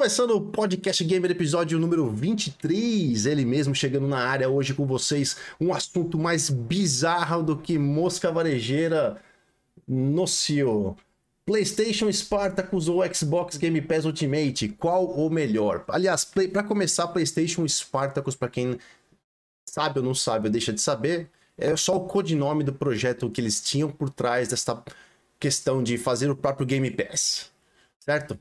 Começando o podcast Gamer, episódio número 23, ele mesmo chegando na área hoje com vocês, um assunto mais bizarro do que mosca varejeira no CIO. PlayStation Spartacus ou Xbox Game Pass Ultimate, qual o melhor? Aliás, para começar, PlayStation Spartacus, para quem sabe ou não sabe ou deixa de saber, é só o codinome do projeto que eles tinham por trás dessa questão de fazer o próprio Game Pass, certo?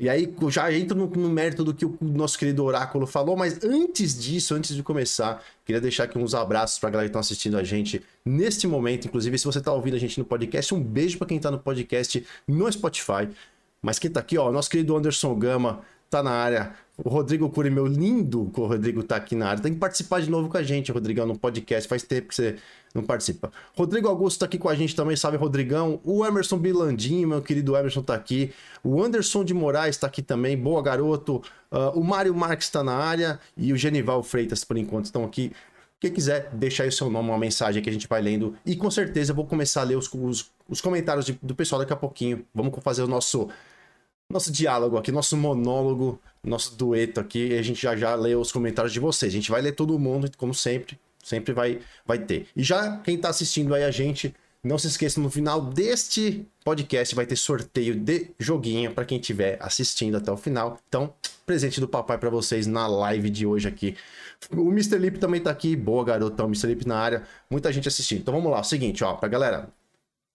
E aí já entro no, no, mérito do que o nosso querido Oráculo falou, mas antes disso, antes de começar, queria deixar aqui uns abraços pra galera que tá assistindo a gente neste momento. Inclusive, se você tá ouvindo a gente no podcast, um beijo para quem tá no podcast no Spotify. Mas quem tá aqui, ó, nosso querido Anderson Gama tá na área. O Rodrigo Cury, meu lindo, o Rodrigo tá aqui na área. Tem que participar de novo com a gente, Rodrigão, no podcast. Faz tempo que você não participa. Rodrigo Augusto tá aqui com a gente também, sabe, Rodrigão? O Emerson Bilandinho, meu querido Emerson, tá aqui. O Anderson de Moraes tá aqui também. Boa, garoto. Uh, o Mário Marques tá na área. E o Genival Freitas, por enquanto, estão aqui. Quem quiser, deixar aí o seu nome, uma mensagem que a gente vai lendo. E com certeza eu vou começar a ler os, os, os comentários de, do pessoal daqui a pouquinho. Vamos fazer o nosso nosso diálogo aqui, nosso monólogo, nosso dueto aqui, e a gente já já lê os comentários de vocês. A gente vai ler todo mundo, como sempre, sempre vai, vai ter. E já quem tá assistindo aí a gente, não se esqueça, no final deste podcast vai ter sorteio de joguinho para quem estiver assistindo até o final. Então, presente do papai para vocês na live de hoje aqui. O Mr. Lip também tá aqui, boa garotão, Mr. Lip na área, muita gente assistindo. Então vamos lá, o seguinte, ó, pra galera,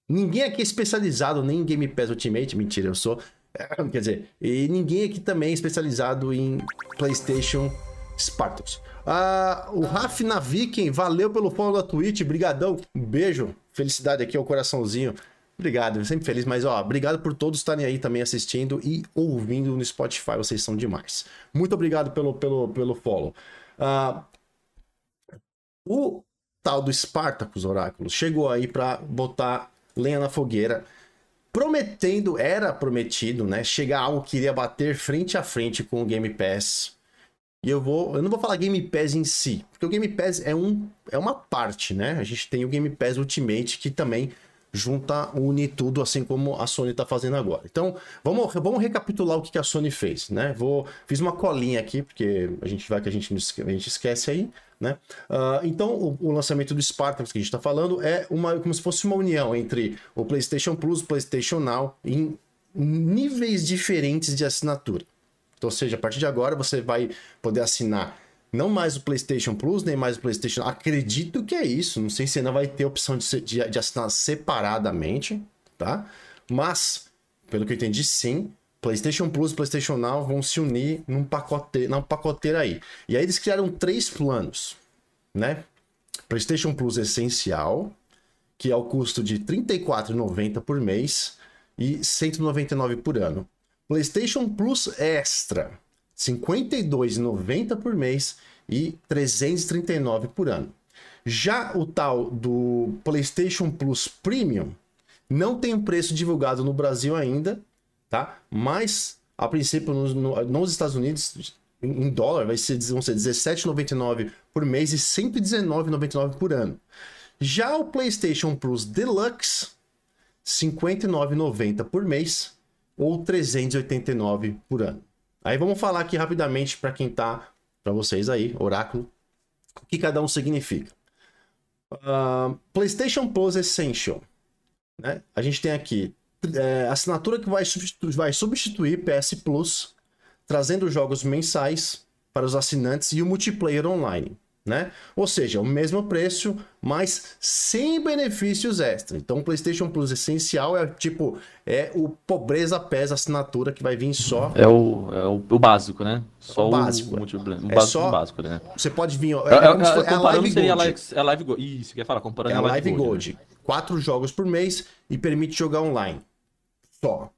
ninguém aqui é especializado nem em Game Pass Ultimate, mentira, eu sou Quer dizer, e ninguém aqui também é especializado em PlayStation Spartacus. Ah, o Raf Naviken, valeu pelo follow da Twitch, brigadão, um beijo, felicidade aqui ao coraçãozinho. Obrigado, sempre feliz, mas ó, obrigado por todos estarem aí também assistindo e ouvindo no Spotify, vocês são demais. Muito obrigado pelo, pelo, pelo follow. Ah, o tal do Spartacus Oráculos chegou aí para botar lenha na fogueira prometendo, era prometido, né? Chegar algo que iria bater frente a frente com o Game Pass. E eu vou, eu não vou falar Game Pass em si, porque o Game Pass é, um, é uma parte, né? A gente tem o Game Pass Ultimate que também junta, une tudo, assim como a Sony está fazendo agora. Então, vamos, vamos recapitular o que, que a Sony fez, né? Vou, fiz uma colinha aqui, porque a gente vai que a gente, a gente esquece aí, né? Uh, então, o, o, lançamento do Spartacus que a gente está falando é uma, como se fosse uma união entre o PlayStation Plus o PlayStation Now em níveis diferentes de assinatura. Então, ou seja, a partir de agora você vai poder assinar não mais o PlayStation Plus, nem mais o PlayStation. Acredito que é isso. Não sei se ainda vai ter opção de, de, de assinar separadamente, tá? Mas, pelo que eu entendi, sim. PlayStation Plus PlayStation Now vão se unir num pacote, num pacoteira aí. E aí eles criaram três planos, né? PlayStation Plus Essencial, que é o custo de R$ 34,90 por mês e R$ 199 por ano. PlayStation Plus Extra, 52,90 por mês e 339 por ano. Já o tal do PlayStation Plus Premium não tem preço divulgado no Brasil ainda, tá? Mas a princípio nos, nos Estados Unidos em dólar vai ser, vão ser 17,99 por mês e 119,99 por ano. Já o PlayStation Plus Deluxe 59,90 por mês ou 389 por ano. Aí vamos falar aqui rapidamente para quem tá, para vocês aí, oráculo, o que cada um significa. Uh, PlayStation Plus Essential. Né? A gente tem aqui é, assinatura que vai substituir, vai substituir PS Plus, trazendo jogos mensais para os assinantes e o multiplayer online né? Ou seja, o mesmo preço, mas sem benefícios extra. Então, o PlayStation Plus essencial é tipo é o pobreza pesa assinatura que vai vir só. É o, é o, o básico, né? Só o básico. O, o, o é só, básico, né? Você pode vir. É, é, é, é a Live seria Gold. A Live Gold. Isso, quer falar? Comparando é a Live, Gold. Gold. Né? Quatro jogos por mês e permite jogar online. Só.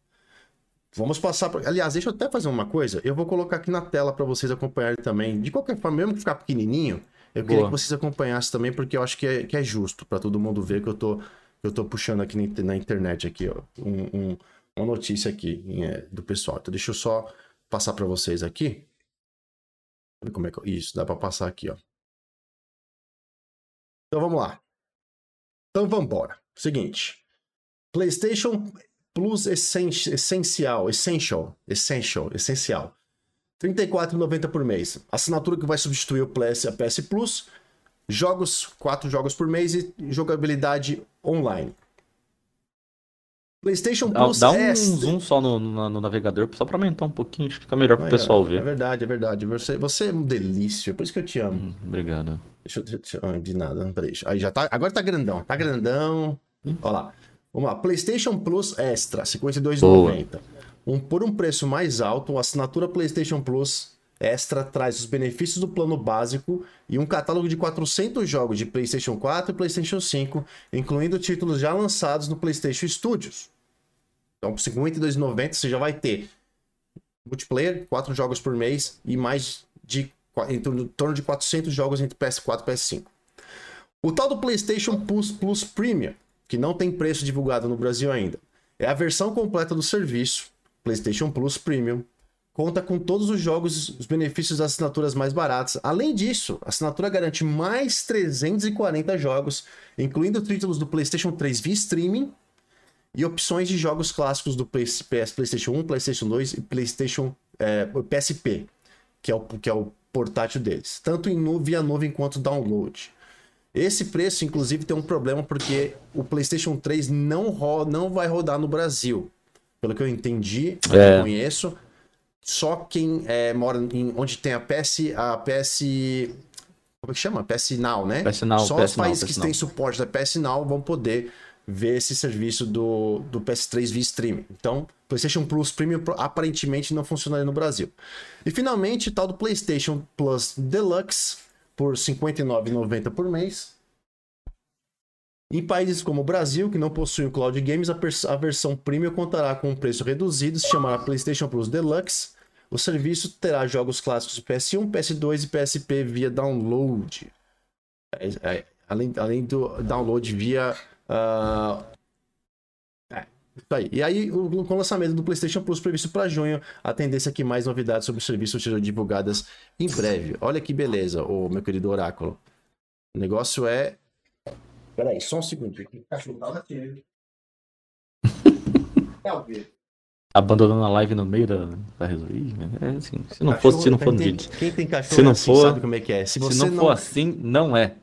Vamos passar. Pra... Aliás, deixa eu até fazer uma coisa. Eu vou colocar aqui na tela para vocês acompanharem também. De qualquer forma, mesmo que ficar pequenininho, eu Boa. queria que vocês acompanhassem também, porque eu acho que é, que é justo para todo mundo ver que eu tô, eu tô puxando aqui na internet aqui, ó, um, um, uma notícia aqui é, do pessoal. Então deixa eu só passar para vocês aqui. Como é que isso dá para passar aqui, ó. Então vamos lá. Então vamos embora. Seguinte, PlayStation Plus Essencial, Essential, Essential, Essencial. R$ 34,90 por mês. Assinatura que vai substituir o PS, a PS Plus. Jogos, quatro jogos por mês e jogabilidade online. PlayStation Plus Dá um Extra. zoom só no, no, no, navegador, só para aumentar um pouquinho, fica melhor para o pessoal ver. É verdade, é verdade. Você, você é um delícia, por isso que eu te amo. Hum, obrigado. Deixa eu. De nada, peraí. Aí já tá. Agora tá grandão, tá grandão. Hum. Olha lá. Vamos lá. PlayStation Plus Extra, R$ 52,90. Um, por um preço mais alto, a assinatura PlayStation Plus Extra traz os benefícios do plano básico e um catálogo de 400 jogos de PlayStation 4 e PlayStation 5, incluindo títulos já lançados no PlayStation Studios. Então, por R$ 52,90 você já vai ter multiplayer, 4 jogos por mês e mais de em torno de 400 jogos entre PS4 e PS5. O tal do PlayStation Plus, Plus Premium, que não tem preço divulgado no Brasil ainda, é a versão completa do serviço PlayStation Plus Premium. Conta com todos os jogos os benefícios das assinaturas mais baratas. Além disso, a assinatura garante mais 340 jogos, incluindo títulos do PlayStation 3 via streaming e opções de jogos clássicos do PS, PlayStation 1, PlayStation 2 e PlayStation é, PSP, que é, o, que é o portátil deles, tanto em via nuvem quanto download. Esse preço, inclusive, tem um problema porque o PlayStation 3 não, não vai rodar no Brasil. Pelo que eu entendi, é. eu conheço, só quem é, mora em onde tem a PS, a PS como é que chama? PS Now, né? PS Now, Só PS os países que têm suporte da PS Now vão poder ver esse serviço do, do PS3 via streaming. Então, PlayStation Plus Premium aparentemente não funcionaria no Brasil. E finalmente, tal do PlayStation Plus Deluxe por R$ 59,90 por mês. Em países como o Brasil, que não possuem o Cloud Games, a, a versão Premium contará com um preço reduzido, se chamará PlayStation Plus Deluxe. O serviço terá jogos clássicos de PS1, PS2 e PSP via download. É, é, além, além do download via Uh, isso aí. E aí, o, com o lançamento do PlayStation Plus previsto para junho, a tendência é que mais novidades sobre o serviço sejam divulgadas em breve. Olha que beleza, o meu querido Oráculo. O negócio é. Peraí, só um segundo. Cachorro tá latindo. Abandonando a live no meio da, da resolver. É assim, se não fosse, se não for no vídeo. Quem tem cachorro se não assim, for, sabe como é que é. Se, se não, não for assim, não é.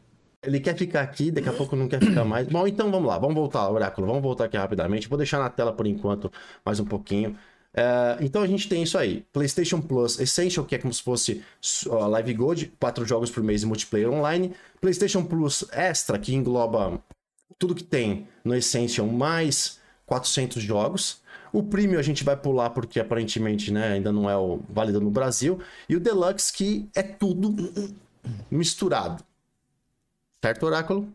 Ele quer ficar aqui, daqui a pouco não quer ficar mais. Bom, então vamos lá, vamos voltar, Oráculo, vamos voltar aqui rapidamente. Vou deixar na tela por enquanto mais um pouquinho. É, então a gente tem isso aí: PlayStation Plus Essential, que é como se fosse uh, Live Gold, quatro jogos por mês e multiplayer online. PlayStation Plus Extra, que engloba tudo que tem no Essential, mais 400 jogos. O Premium a gente vai pular porque aparentemente né, ainda não é válido no Brasil. E o Deluxe, que é tudo misturado. Certo, Oráculo?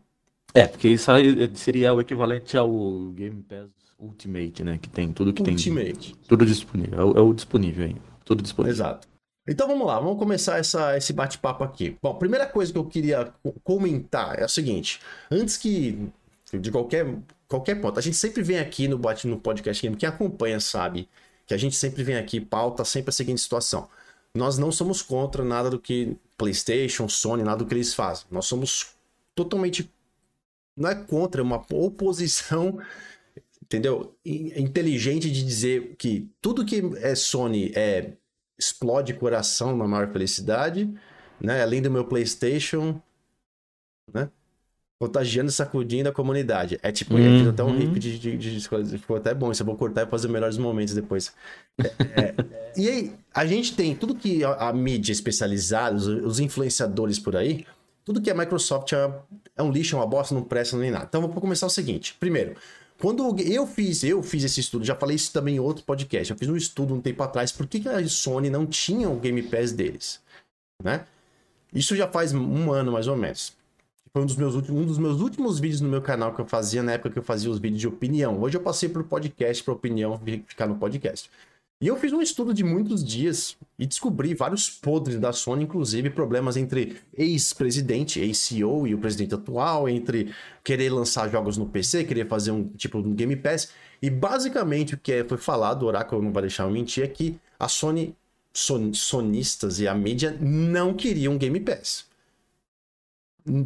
É, porque isso seria o equivalente ao Game Pass Ultimate, né? Que tem tudo que Ultimate. tem. Tudo disponível. É o, é o disponível aí. Tudo disponível. Exato. Então vamos lá, vamos começar essa, esse bate-papo aqui. Bom, primeira coisa que eu queria comentar é o seguinte: antes que de qualquer, qualquer ponto, a gente sempre vem aqui no, no podcast game, quem acompanha sabe que a gente sempre vem aqui, pauta sempre a seguinte situação. Nós não somos contra nada do que PlayStation, Sony, nada do que eles fazem. Nós somos totalmente. Não é contra, é uma oposição, entendeu? Inteligente de dizer que tudo que é Sony é explode coração na maior felicidade, né? Além do meu PlayStation, né? Contagiando e sacudindo a comunidade. É tipo, uhum. até um riff de, de, de, de, Ficou até bom. Isso eu vou cortar e fazer melhores momentos depois. É, é, e aí, a gente tem tudo que a, a mídia especializada, os, os influenciadores por aí, tudo que é Microsoft é, é um lixo, é uma bosta, não presta nem nada. Então vou começar o seguinte. Primeiro, quando eu fiz, eu fiz esse estudo, já falei isso também em outro podcast. Eu fiz um estudo um tempo atrás, por que, que a Sony não tinha o Game Pass deles, né? Isso já faz um ano mais ou menos. Foi um dos meus últimos, um dos meus últimos vídeos no meu canal que eu fazia na época que eu fazia os vídeos de opinião. Hoje eu passei pro podcast, para opinião ficar no podcast. E eu fiz um estudo de muitos dias e descobri vários podres da Sony, inclusive problemas entre ex-presidente, ex-CEO e o presidente atual, entre querer lançar jogos no PC, querer fazer um tipo um Game Pass. E basicamente o que foi falado, o Oráculo não vai deixar eu mentir, é que a Sony, son, sonistas e a mídia não queriam Game Pass.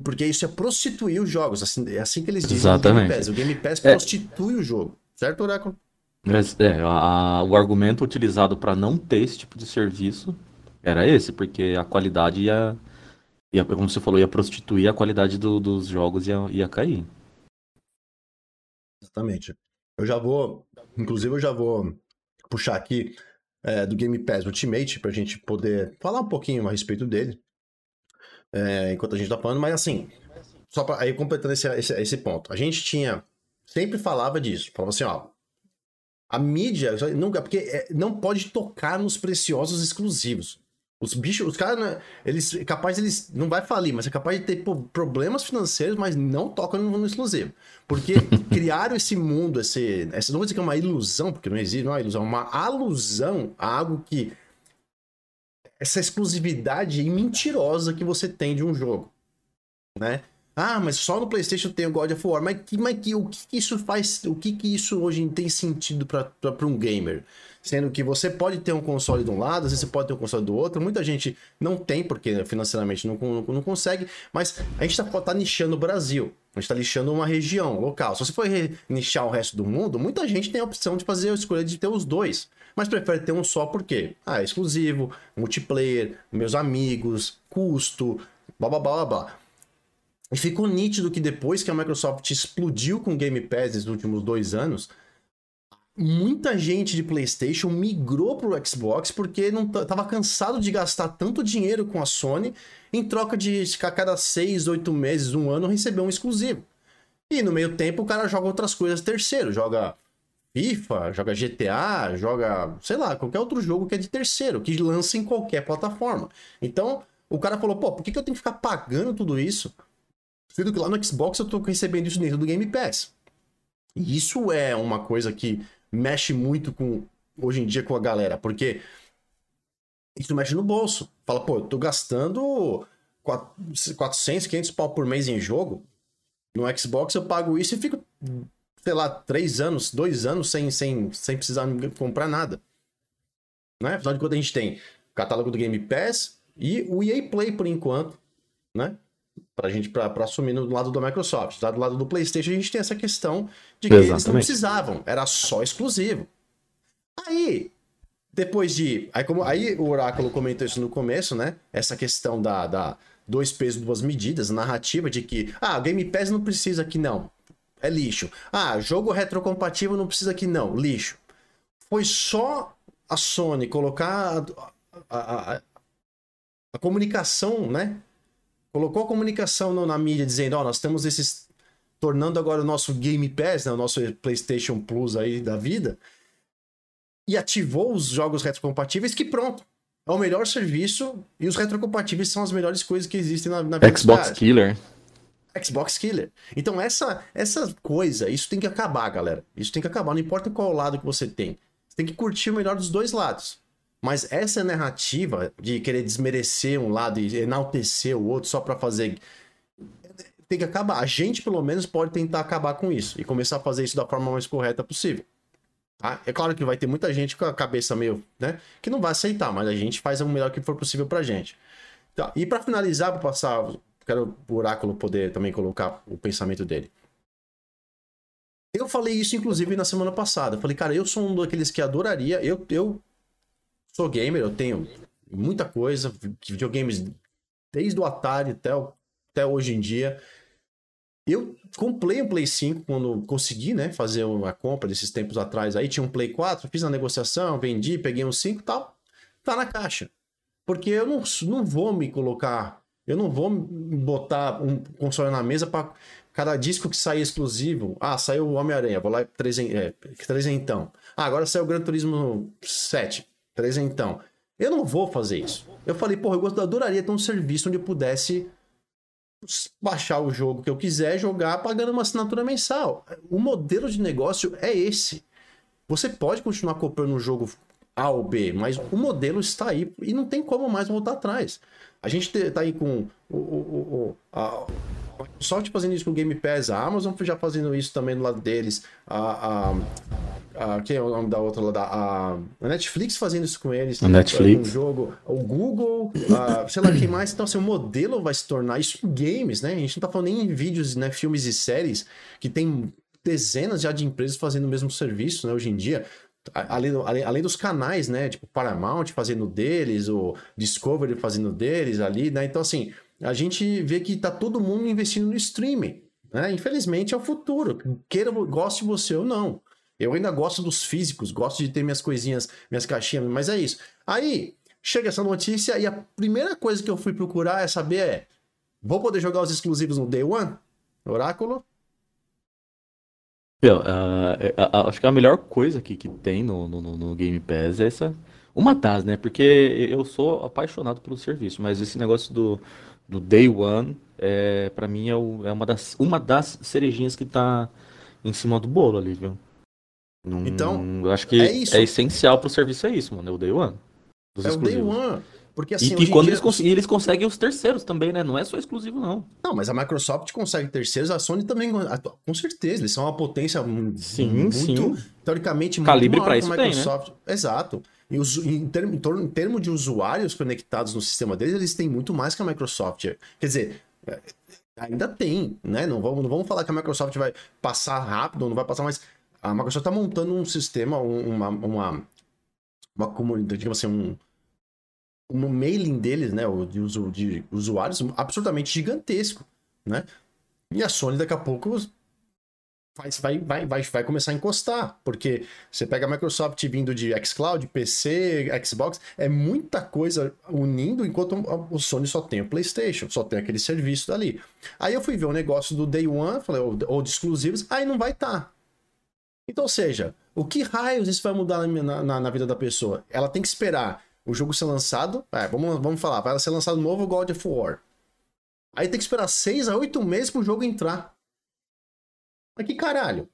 Porque isso é prostituir os jogos, assim, é assim que eles dizem Exatamente. Game Pass. O Game Pass é... prostitui o jogo, certo, Oráculo? É, a- o argumento utilizado para não ter esse tipo de serviço era esse, porque a qualidade ia, ia como você falou, ia prostituir a qualidade do- dos jogos ia, ia cair. Exatamente. Eu já vou, inclusive eu já vou puxar aqui é, do Game Pass Ultimate pra gente poder falar um pouquinho a respeito dele, é, enquanto a gente tá falando, mas assim, só pra, aí completando esse, esse, esse ponto, a gente tinha, sempre falava disso, falava assim, ó, a mídia, nunca, porque é, não pode tocar nos preciosos exclusivos. Os bichos, os caras, né, eles, é capaz eles, não vai falir, mas é capaz de ter problemas financeiros, mas não tocam no, no exclusivo. Porque criaram esse mundo, esse, essa, não vou dizer que é uma ilusão, porque não existe, não é uma ilusão, é uma alusão a algo que, essa exclusividade mentirosa que você tem de um jogo, né? Ah, mas só no PlayStation tem o God of War. Mas, que, mas que, o que, que isso faz? O que, que isso hoje tem sentido para um gamer? Sendo que você pode ter um console de um lado, às vezes você pode ter um console do outro. Muita gente não tem, porque financeiramente não, não, não consegue. Mas a gente está tá nichando o Brasil. A gente está nichando uma região local. Se você for nichar o resto do mundo, muita gente tem a opção de fazer a escolha de ter os dois. Mas prefere ter um só porque ah, é exclusivo, multiplayer, meus amigos, custo, blá blá blá blá. blá. E ficou nítido que depois que a Microsoft explodiu com Game Pass nos últimos dois anos, muita gente de PlayStation migrou para o Xbox porque não estava cansado de gastar tanto dinheiro com a Sony em troca de a cada seis, oito meses, um ano receber um exclusivo. E no meio tempo o cara joga outras coisas terceiro, joga FIFA, joga GTA, joga, sei lá, qualquer outro jogo que é de terceiro, que lança em qualquer plataforma. Então, o cara falou, pô, por que, que eu tenho que ficar pagando tudo isso? Sendo que lá no Xbox eu tô recebendo isso dentro do Game Pass. E isso é uma coisa que mexe muito com hoje em dia com a galera, porque isso mexe no bolso. Fala, pô, eu tô gastando 400, 500 pau por mês em jogo. No Xbox eu pago isso e fico, sei lá, 3 anos, 2 anos sem, sem, sem precisar comprar nada. Né? Afinal de contas, a gente tem o catálogo do Game Pass e o EA Play por enquanto, né? Pra gente, pra, pra assumir no lado da Microsoft. Do lado do PlayStation, a gente tem essa questão de que Exatamente. eles não precisavam, era só exclusivo. Aí, depois de. Aí, como, aí o Oráculo comentou isso no começo, né? Essa questão da, da dois pesos, duas medidas, narrativa de que, ah, Game Pass não precisa aqui, não. É lixo. Ah, jogo retrocompatível não precisa aqui, não. Lixo. Foi só a Sony colocar a, a, a, a comunicação, né? Colocou a comunicação na mídia dizendo, ó, oh, nós temos esses tornando agora o nosso Game Pass, né, o nosso PlayStation Plus aí da vida, e ativou os jogos retrocompatíveis que pronto, é o melhor serviço e os retrocompatíveis são as melhores coisas que existem na, na vida Xbox Killer. Xbox Killer. Então essa essa coisa, isso tem que acabar, galera. Isso tem que acabar, não importa qual lado que você tem. Você tem que curtir o melhor dos dois lados. Mas essa narrativa de querer desmerecer um lado e enaltecer o outro só para fazer. Tem que acabar. A gente, pelo menos, pode tentar acabar com isso e começar a fazer isso da forma mais correta possível. Tá? É claro que vai ter muita gente com a cabeça meio, né? Que não vai aceitar, mas a gente faz o melhor que for possível pra gente. Tá. E para finalizar, vou passar. Quero o Oráculo poder também colocar o pensamento dele. Eu falei isso, inclusive, na semana passada. Falei, cara, eu sou um daqueles que adoraria. Eu, eu sou gamer, eu tenho muita coisa, videogames desde o Atari até, até hoje em dia. Eu comprei um Play 5 quando consegui, né, fazer uma compra desses tempos atrás. Aí tinha um Play 4, fiz a negociação, vendi, peguei um 5 e tal. Tá na caixa. Porque eu não, não vou me colocar, eu não vou botar um console na mesa para cada disco que sair exclusivo. Ah, saiu o Homem-Aranha, vou lá é, trezentão. Ah, agora saiu o Gran Turismo 7 Trezentão. Eu não vou fazer isso. Eu falei, porra, eu adoraria ter um serviço onde eu pudesse baixar o jogo que eu quiser, jogar pagando uma assinatura mensal. O modelo de negócio é esse. Você pode continuar comprando um jogo A ou B, mas o modelo está aí e não tem como mais voltar atrás. A gente está aí com o, o, o, a Microsoft fazendo isso com o Game Pass, a Amazon já fazendo isso também do lado deles, a, a a, quem é o nome da outra lá? Da, a, Netflix fazendo isso com eles. A Netflix. Um jogo, o Google, a, sei lá quem mais. Então, assim, o modelo vai se tornar isso em games, né? A gente não tá falando nem em vídeos, né? Filmes e séries que tem dezenas já de empresas fazendo o mesmo serviço, né, hoje em dia. Além, além, além dos canais, né? Tipo, Paramount fazendo deles, o Discovery fazendo deles ali, né? Então, assim, a gente vê que tá todo mundo investindo no streaming. Né? Infelizmente é o futuro. Queira, goste você ou não. Eu ainda gosto dos físicos, gosto de ter minhas coisinhas, minhas caixinhas, mas é isso. Aí, chega essa notícia e a primeira coisa que eu fui procurar é saber é, vou poder jogar os exclusivos no Day One? Oráculo? Eu, uh, uh, acho que a melhor coisa que, que tem no, no, no, Game Pass é essa. Uma das, né? Porque eu sou apaixonado pelo serviço, mas esse negócio do, do Day One, é, para mim, é, o, é, uma, das, uma das cerejinhas que tá em cima do bolo ali, viu? Num, então, eu acho que é, é essencial pro serviço, é isso, mano. É o Day One. é o Day One. Porque assim, e, e quando dia... eles, cons... eles conseguem os terceiros também, né? Não é só exclusivo, não. Não, mas a Microsoft consegue terceiros, a Sony também, com certeza, eles são uma potência sim, muito, sim. teoricamente, Calibre para isso Microsoft. Tem, né? Exato. E os, em, termo, em termos de usuários conectados no sistema deles, eles têm muito mais que a Microsoft. Quer dizer, é, ainda tem, né? Não vamos, não vamos falar que a Microsoft vai passar rápido, não vai passar, mas a Microsoft está montando um sistema, uma, uma, uma comunidade, digamos assim, um um mailing deles, né, de, uso, de usuários absolutamente gigantesco, né? E a Sony daqui a pouco vai, vai, vai, vai começar a encostar, porque você pega a Microsoft vindo de xCloud, PC, Xbox, é muita coisa unindo, enquanto o Sony só tem o PlayStation, só tem aquele serviço dali. Aí eu fui ver o negócio do Day One, falei, ou, de exclusivos, aí não vai estar. Tá. Então, seja, o que raios isso vai mudar na, na, na vida da pessoa? Ela tem que esperar o jogo ser lançado. É, vamos, vamos falar, vai ser lançado novo God of War. Aí tem que esperar 6 a 8 meses pro jogo entrar. Mas que caralho?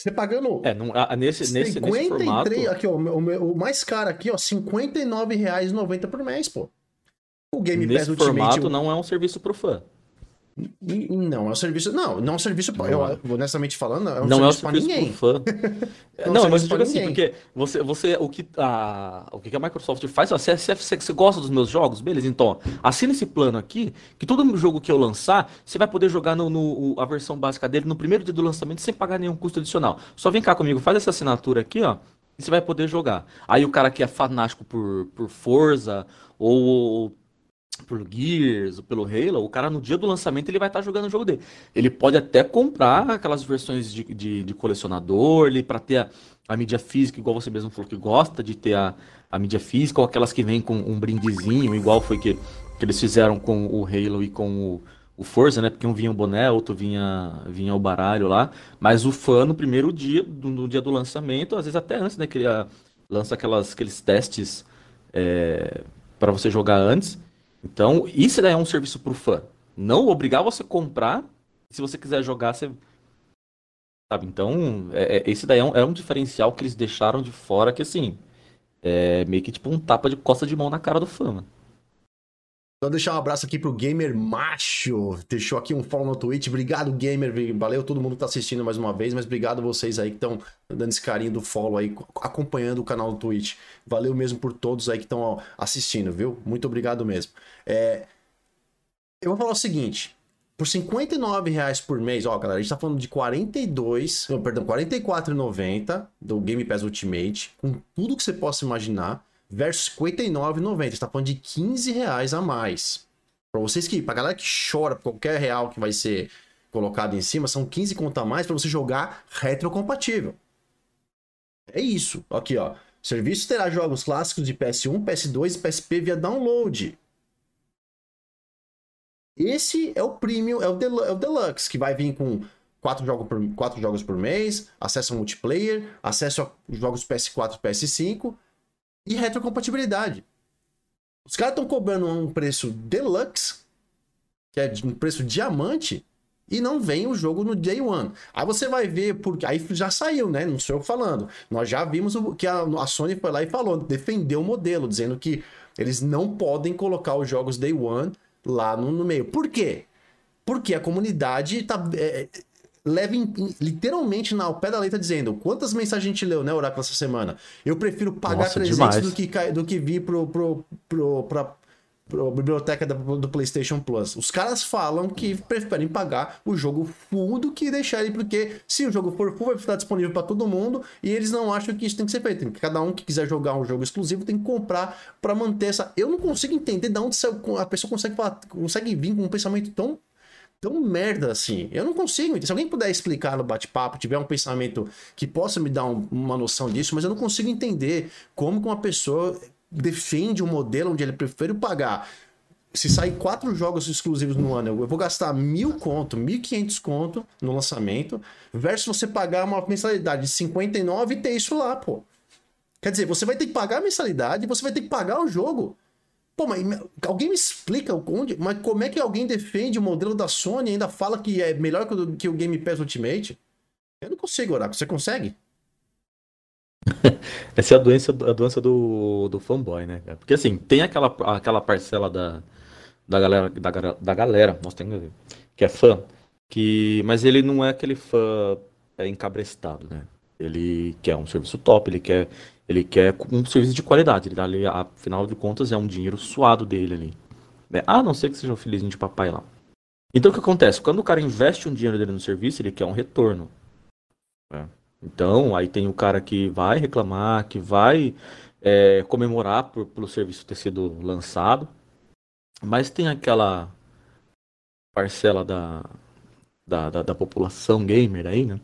Você pagando. É, não, a, nesse, 53, nesse, nesse formato... Aqui, ó, o, o, mais caro aqui, ó, R$ 59,90 por mês, pô. O Game Pass Ultimate. formato não é um serviço pro fã. Não, é um serviço. Não, não é um serviço. Não, eu, honestamente falando, é um não serviço, é um serviço pra ninguém. Fã. não, não é um mas eu digo assim, porque você, você, o, que a, o que a Microsoft faz, ó, você, você, você gosta dos meus jogos, beleza? Então, assina esse plano aqui, que todo jogo que eu lançar, você vai poder jogar no, no, a versão básica dele no primeiro dia do lançamento sem pagar nenhum custo adicional. Só vem cá comigo, faz essa assinatura aqui, ó, e você vai poder jogar. Aí o cara que é fanático por, por Forza ou por Gears ou pelo Halo, o cara no dia do lançamento ele vai estar tá jogando o jogo dele. Ele pode até comprar aquelas versões de, de, de colecionador ali para ter a, a, mídia física, igual você mesmo falou que gosta de ter a, a mídia física, ou aquelas que vêm com um brindezinho, igual foi que, que eles fizeram com o Halo e com o, o Forza, né? Porque um vinha o boné, outro vinha, vinha o baralho lá. Mas o fã no primeiro dia, no, no dia do lançamento, às vezes até antes, né? Que ele ah, lança aquelas, aqueles testes é, para você jogar antes. Então, isso daí é um serviço para o fã. Não obrigar você a comprar. Se você quiser jogar, você. Sabe? Então, é, é, esse daí é um, é um diferencial que eles deixaram de fora que, assim, é meio que tipo um tapa de costa de mão na cara do fã, mano. Só deixar um abraço aqui pro Gamer Macho. Deixou aqui um follow no Twitch. Obrigado, Gamer. Valeu todo mundo que tá assistindo mais uma vez, mas obrigado vocês aí que estão dando esse carinho do follow aí, acompanhando o canal do Twitch. Valeu mesmo por todos aí que estão assistindo, viu? Muito obrigado mesmo. É... Eu vou falar o seguinte. Por 59 reais por mês, ó, galera, a gente tá falando de 42, não, perdão, 44,90 do Game Pass Ultimate, com tudo que você possa imaginar versus 59,90. Está falando de 15 reais a mais. Para vocês que, pra galera que chora por qualquer real que vai ser colocado em cima, são 15 conta a mais para você jogar retrocompatível. É isso. Aqui, ó. O serviço terá jogos clássicos de PS1, PS2 e PSP via download. Esse é o premium, é o, del é o deluxe, que vai vir com quatro jogos, por, quatro jogos por mês, acesso ao multiplayer, acesso a jogos PS4 e PS5 e retrocompatibilidade. Os caras estão cobrando um preço deluxe, que é um preço diamante, e não vem o jogo no day one. Aí você vai ver, porque aí já saiu, né? Não sou eu falando. Nós já vimos o, que a, Sony foi lá e falou, defendeu o modelo, dizendo que eles não podem colocar os jogos day one lá no, no meio. Por quê? Porque a comunidade tá, é, leva em, literalmente na, ao pé da letra dizendo quantas mensagens a gente leu, né, Oráculo, essa semana? Eu prefiro pagar Nossa, 300 do que, do que vir pro, pro, pro, pra, a biblioteca do PlayStation Plus. Os caras falam que preferem pagar o jogo full do que deixar ele, porque se o jogo for full, vai estar disponível para todo mundo e eles não acham que isso tem que ser feito. Cada um que quiser jogar um jogo exclusivo tem que comprar para manter essa. Eu não consigo entender de onde a pessoa consegue, falar, consegue vir com um pensamento tão tão merda assim. Eu não consigo. Se alguém puder explicar no bate-papo, tiver um pensamento que possa me dar um, uma noção disso, mas eu não consigo entender como que uma pessoa defende um modelo onde ele prefere pagar. Se sair quatro jogos exclusivos no ano, eu vou gastar mil conto, mil quinhentos conto no lançamento, versus você pagar uma mensalidade de 59 e ter isso lá, pô. Quer dizer, você vai ter que pagar a mensalidade você vai ter que pagar o jogo. Pô, mas alguém me explica onde, mas como é que alguém defende o modelo da Sony e ainda fala que é melhor que o, que o Game Pass Ultimate? Eu não consigo, Oracle. Você consegue? Essa é a doença, a doença do, do fanboy, né? Porque assim, tem aquela, aquela parcela da, da galera, da, da galera, nós temos que é fã, que, mas ele não é aquele fã é, encabrestado, né? Ele quer um serviço top, ele quer, ele quer um serviço de qualidade. Ele dá ali, afinal de contas, é um dinheiro suado dele ali. Né? A não ser que seja um filhinho de papai lá. Então o que acontece? Quando o cara investe um dinheiro dele no serviço, ele quer um retorno. Né? Então, aí tem o cara que vai reclamar, que vai é, comemorar por, pelo serviço ter sido lançado, mas tem aquela parcela da, da, da, da população gamer aí, né?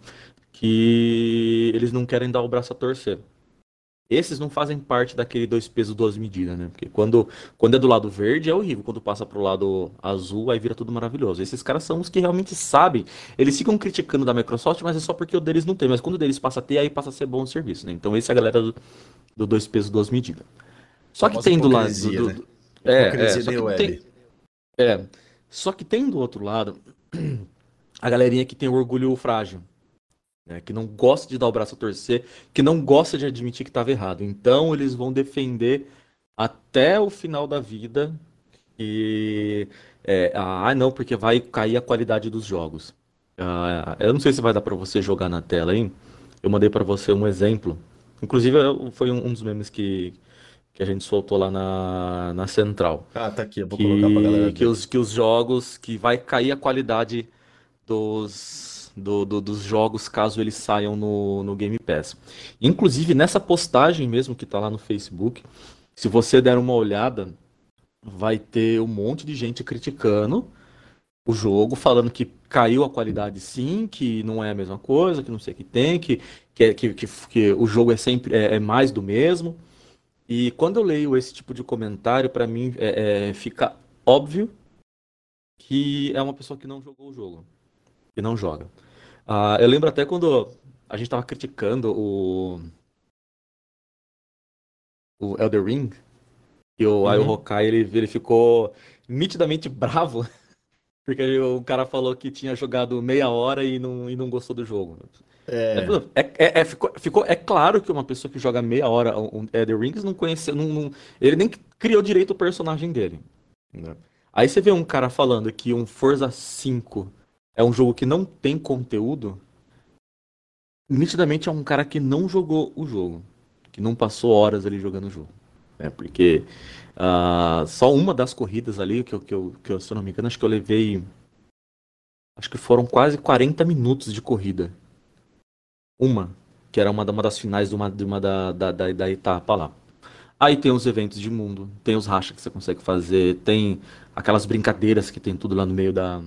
Que eles não querem dar o braço a torcer. Esses não fazem parte daquele dois pesos, duas medidas, né? Porque quando, quando é do lado verde é horrível, quando passa pro lado azul aí vira tudo maravilhoso. Esses caras são os que realmente sabem. Eles ficam criticando da Microsoft, mas é só porque o deles não tem. Mas quando o deles passa a ter, aí passa a ser bom o serviço, né? Então esse é a galera do, do dois pesos, duas medidas. Só que tem do lado. Do, do, é, é, só que tem, é. Só que tem do outro lado a galerinha que tem o orgulho frágil né, que não gosta de dar o braço a torcer, que não gosta de admitir que estava errado. Então eles vão defender até o final da vida e é, ah não, porque vai cair a qualidade dos jogos. Ah, eu não sei se vai dar para você jogar na tela aí. Eu mandei para você um exemplo. Inclusive foi um, dos memes que, que a gente soltou lá na, na central. Ah, tá aqui, eu vou que, colocar pra galera. Que os, que os jogos, que vai cair a qualidade dos do, do, dos jogos caso eles saiam no, no Game Pass. Inclusive, nessa postagem mesmo que está lá no Facebook, se você der uma olhada, vai ter um monte de gente criticando o jogo, falando que caiu a qualidade sim, que não é a mesma coisa, que não sei o que tem, que, que, é, que, que, que o jogo é sempre é, é, mais do mesmo. E quando eu leio esse tipo de comentário, para mim é, é, fica óbvio que é uma pessoa que não jogou o jogo. Que não joga. Ah, eu lembro até quando a gente tava criticando o. O Elder Ring. E o uhum. Hokai, ele, ele ficou nitidamente bravo. Porque o cara falou que tinha jogado meia hora e não, e não gostou do jogo. É. É, é, é, ficou, ficou, é claro que uma pessoa que joga meia hora um Elder Rings não conheceu. Não, não, ele nem criou direito o personagem dele. Né? Aí você vê um cara falando que um Forza 5 é um jogo que não tem conteúdo, nitidamente é um cara que não jogou o jogo, que não passou horas ali jogando o jogo. Né? Porque uh, só uma das corridas ali, que eu, que, eu, que eu, se eu não me engano, acho que eu levei. Acho que foram quase 40 minutos de corrida. Uma, que era uma, uma das finais de uma, de uma da, da, da, da etapa lá. Aí tem os eventos de mundo, tem os rachas que você consegue fazer, tem aquelas brincadeiras que tem tudo lá no meio da,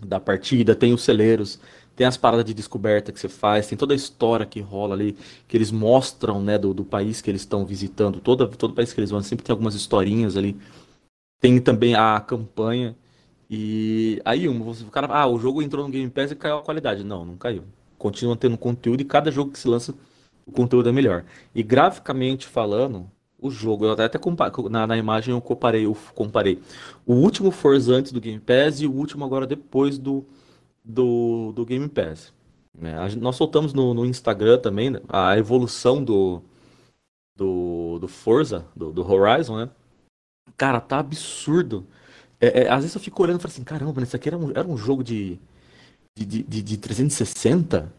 da partida, tem os celeiros, tem as paradas de descoberta que você faz, tem toda a história que rola ali, que eles mostram, né, do, do país que eles estão visitando, todo, todo país que eles vão, sempre tem algumas historinhas ali. Tem também a campanha. E aí, um, o cara, ah, o jogo entrou no Game Pass e caiu a qualidade. Não, não caiu. Continua tendo conteúdo e cada jogo que se lança, o conteúdo é melhor. E graficamente falando, o jogo. Eu até na, na imagem eu comparei, eu comparei o último Forza antes do Game Pass e o último agora depois do, do, do Game Pass. É, nós soltamos no, no, Instagram também né, a evolução do, do, do Forza, do, do Horizon, né? Cara, tá absurdo. É, é, às vezes eu fico olhando e falo assim, caramba, isso aqui era um, era um jogo de, de, de, de 360?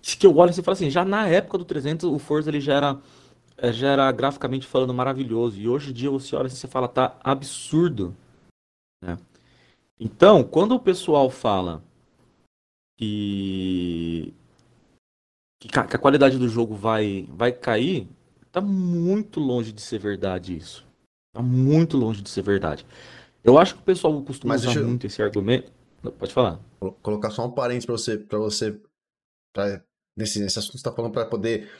Que eu olho assim e falo assim, já na época do 300 o Forza ele já era já era graficamente falando maravilhoso. E hoje em dia você olha e você fala, tá absurdo. Né? Então, quando o pessoal fala que, que a qualidade do jogo vai, vai cair, tá muito longe de ser verdade isso. Tá muito longe de ser verdade. Eu acho que o pessoal costuma Mas usar eu... muito esse argumento. Pode falar. Vou colocar só um parênteses para você, para você, pra, nesse, nesse assunto que você está falando, para poder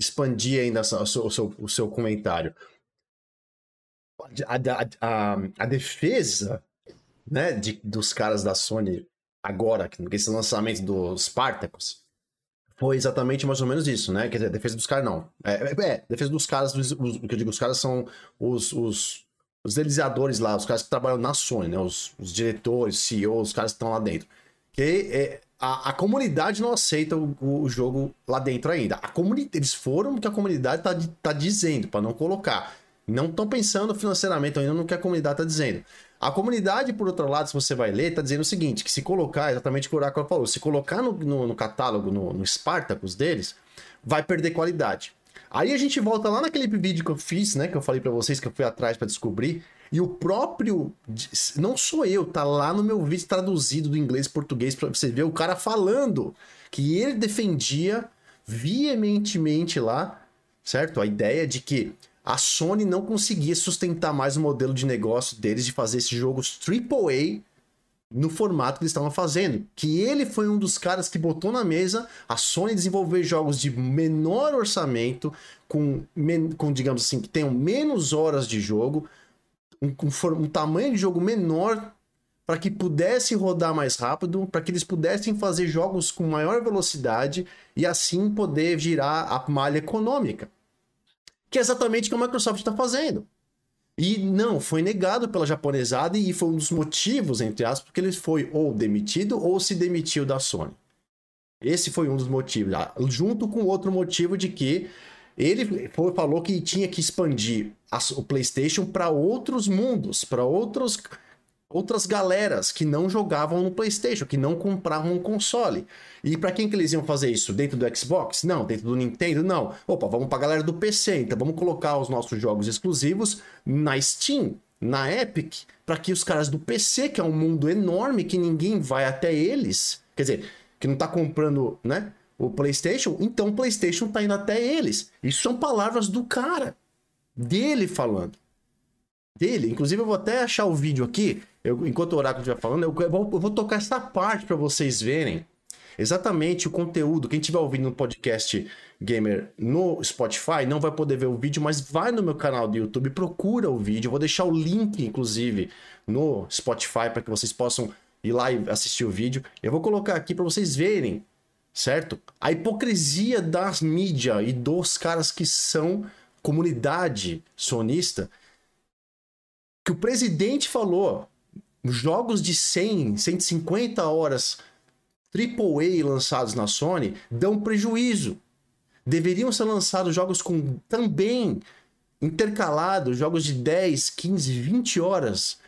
expandir ainda o seu, o seu, o seu comentário. A, a, a, a, defesa né, de, dos caras da Sony agora, esse lançamento dos Spartacus, foi exatamente mais ou menos isso, né? Quer dizer, defesa dos caras não. É, é, é defesa dos caras, o que eu digo, os caras são os, os, os deliciadores lá, os caras que trabalham na Sony, né? Os, os diretores, CEOs, os caras que estão lá dentro. Que é, a, a, comunidade não aceita o, o, jogo lá dentro ainda. A eles foram o que a comunidade tá, tá dizendo, para não colocar. Não estão pensando financeiramente ainda no que a comunidade tá dizendo. A comunidade, por outro lado, se você vai ler, tá dizendo o seguinte: que se colocar, exatamente o que o Oráculo falou, se colocar no, no, no catálogo, no, no Spartacus deles, vai perder qualidade. Aí a gente volta lá naquele vídeo que eu fiz, né? Que eu falei para vocês que eu fui atrás para descobrir. E o próprio. Não sou eu, tá lá no meu vídeo traduzido do inglês e português para você ver o cara falando que ele defendia veementemente lá, certo? A ideia de que a Sony não conseguia sustentar mais o modelo de negócio deles de fazer esses jogos AAA no formato que eles estavam fazendo. Que ele foi um dos caras que botou na mesa a Sony desenvolver jogos de menor orçamento, com, com digamos assim, que tenham menos horas de jogo, um, um, tamanho de jogo menor para que pudesse rodar mais rápido, para que eles pudessem fazer jogos com maior velocidade e assim poder girar a malha econômica. Que é exatamente o que a Microsoft está fazendo. E não, foi negado pela japonesada e foi um dos motivos, entre aspas, porque ele foi ou demitido ou se demitiu da Sony. Esse foi um dos motivos, ah, junto com outro motivo de que ele foi, falou que tinha que expandir a, o PlayStation para outros mundos, para outros outras galeras que não jogavam no PlayStation, que não compravam um console. E para quem que eles iam fazer isso? Dentro do Xbox? Não. Dentro do Nintendo? Não. Opa, vamos para a galera do PC, então vamos colocar os nossos jogos exclusivos na Steam, na Epic, para que os caras do PC, que é um mundo enorme que ninguém vai até eles, quer dizer, que não tá comprando, né, o PlayStation, então o PlayStation tá indo até eles. Isso são palavras do cara, dele falando. Dele, inclusive eu vou até achar o vídeo aqui eu, enquanto o Oráculo estiver falando, eu, eu, vou, eu vou tocar essa parte para vocês verem exatamente o conteúdo. Quem estiver ouvindo no podcast Gamer no Spotify não vai poder ver o vídeo, mas vai no meu canal do YouTube, procura o vídeo. Eu vou deixar o link, inclusive, no Spotify para que vocês possam ir lá e assistir o vídeo. Eu vou colocar aqui para vocês verem, certo? A hipocrisia das mídias e dos caras que são comunidade sonista. Que o presidente falou, jogos de 100, 150 horas AAA lançados na Sony dão prejuízo. Deveriam ser lançados jogos com também intercalados, jogos de 10, 15, 20 horas.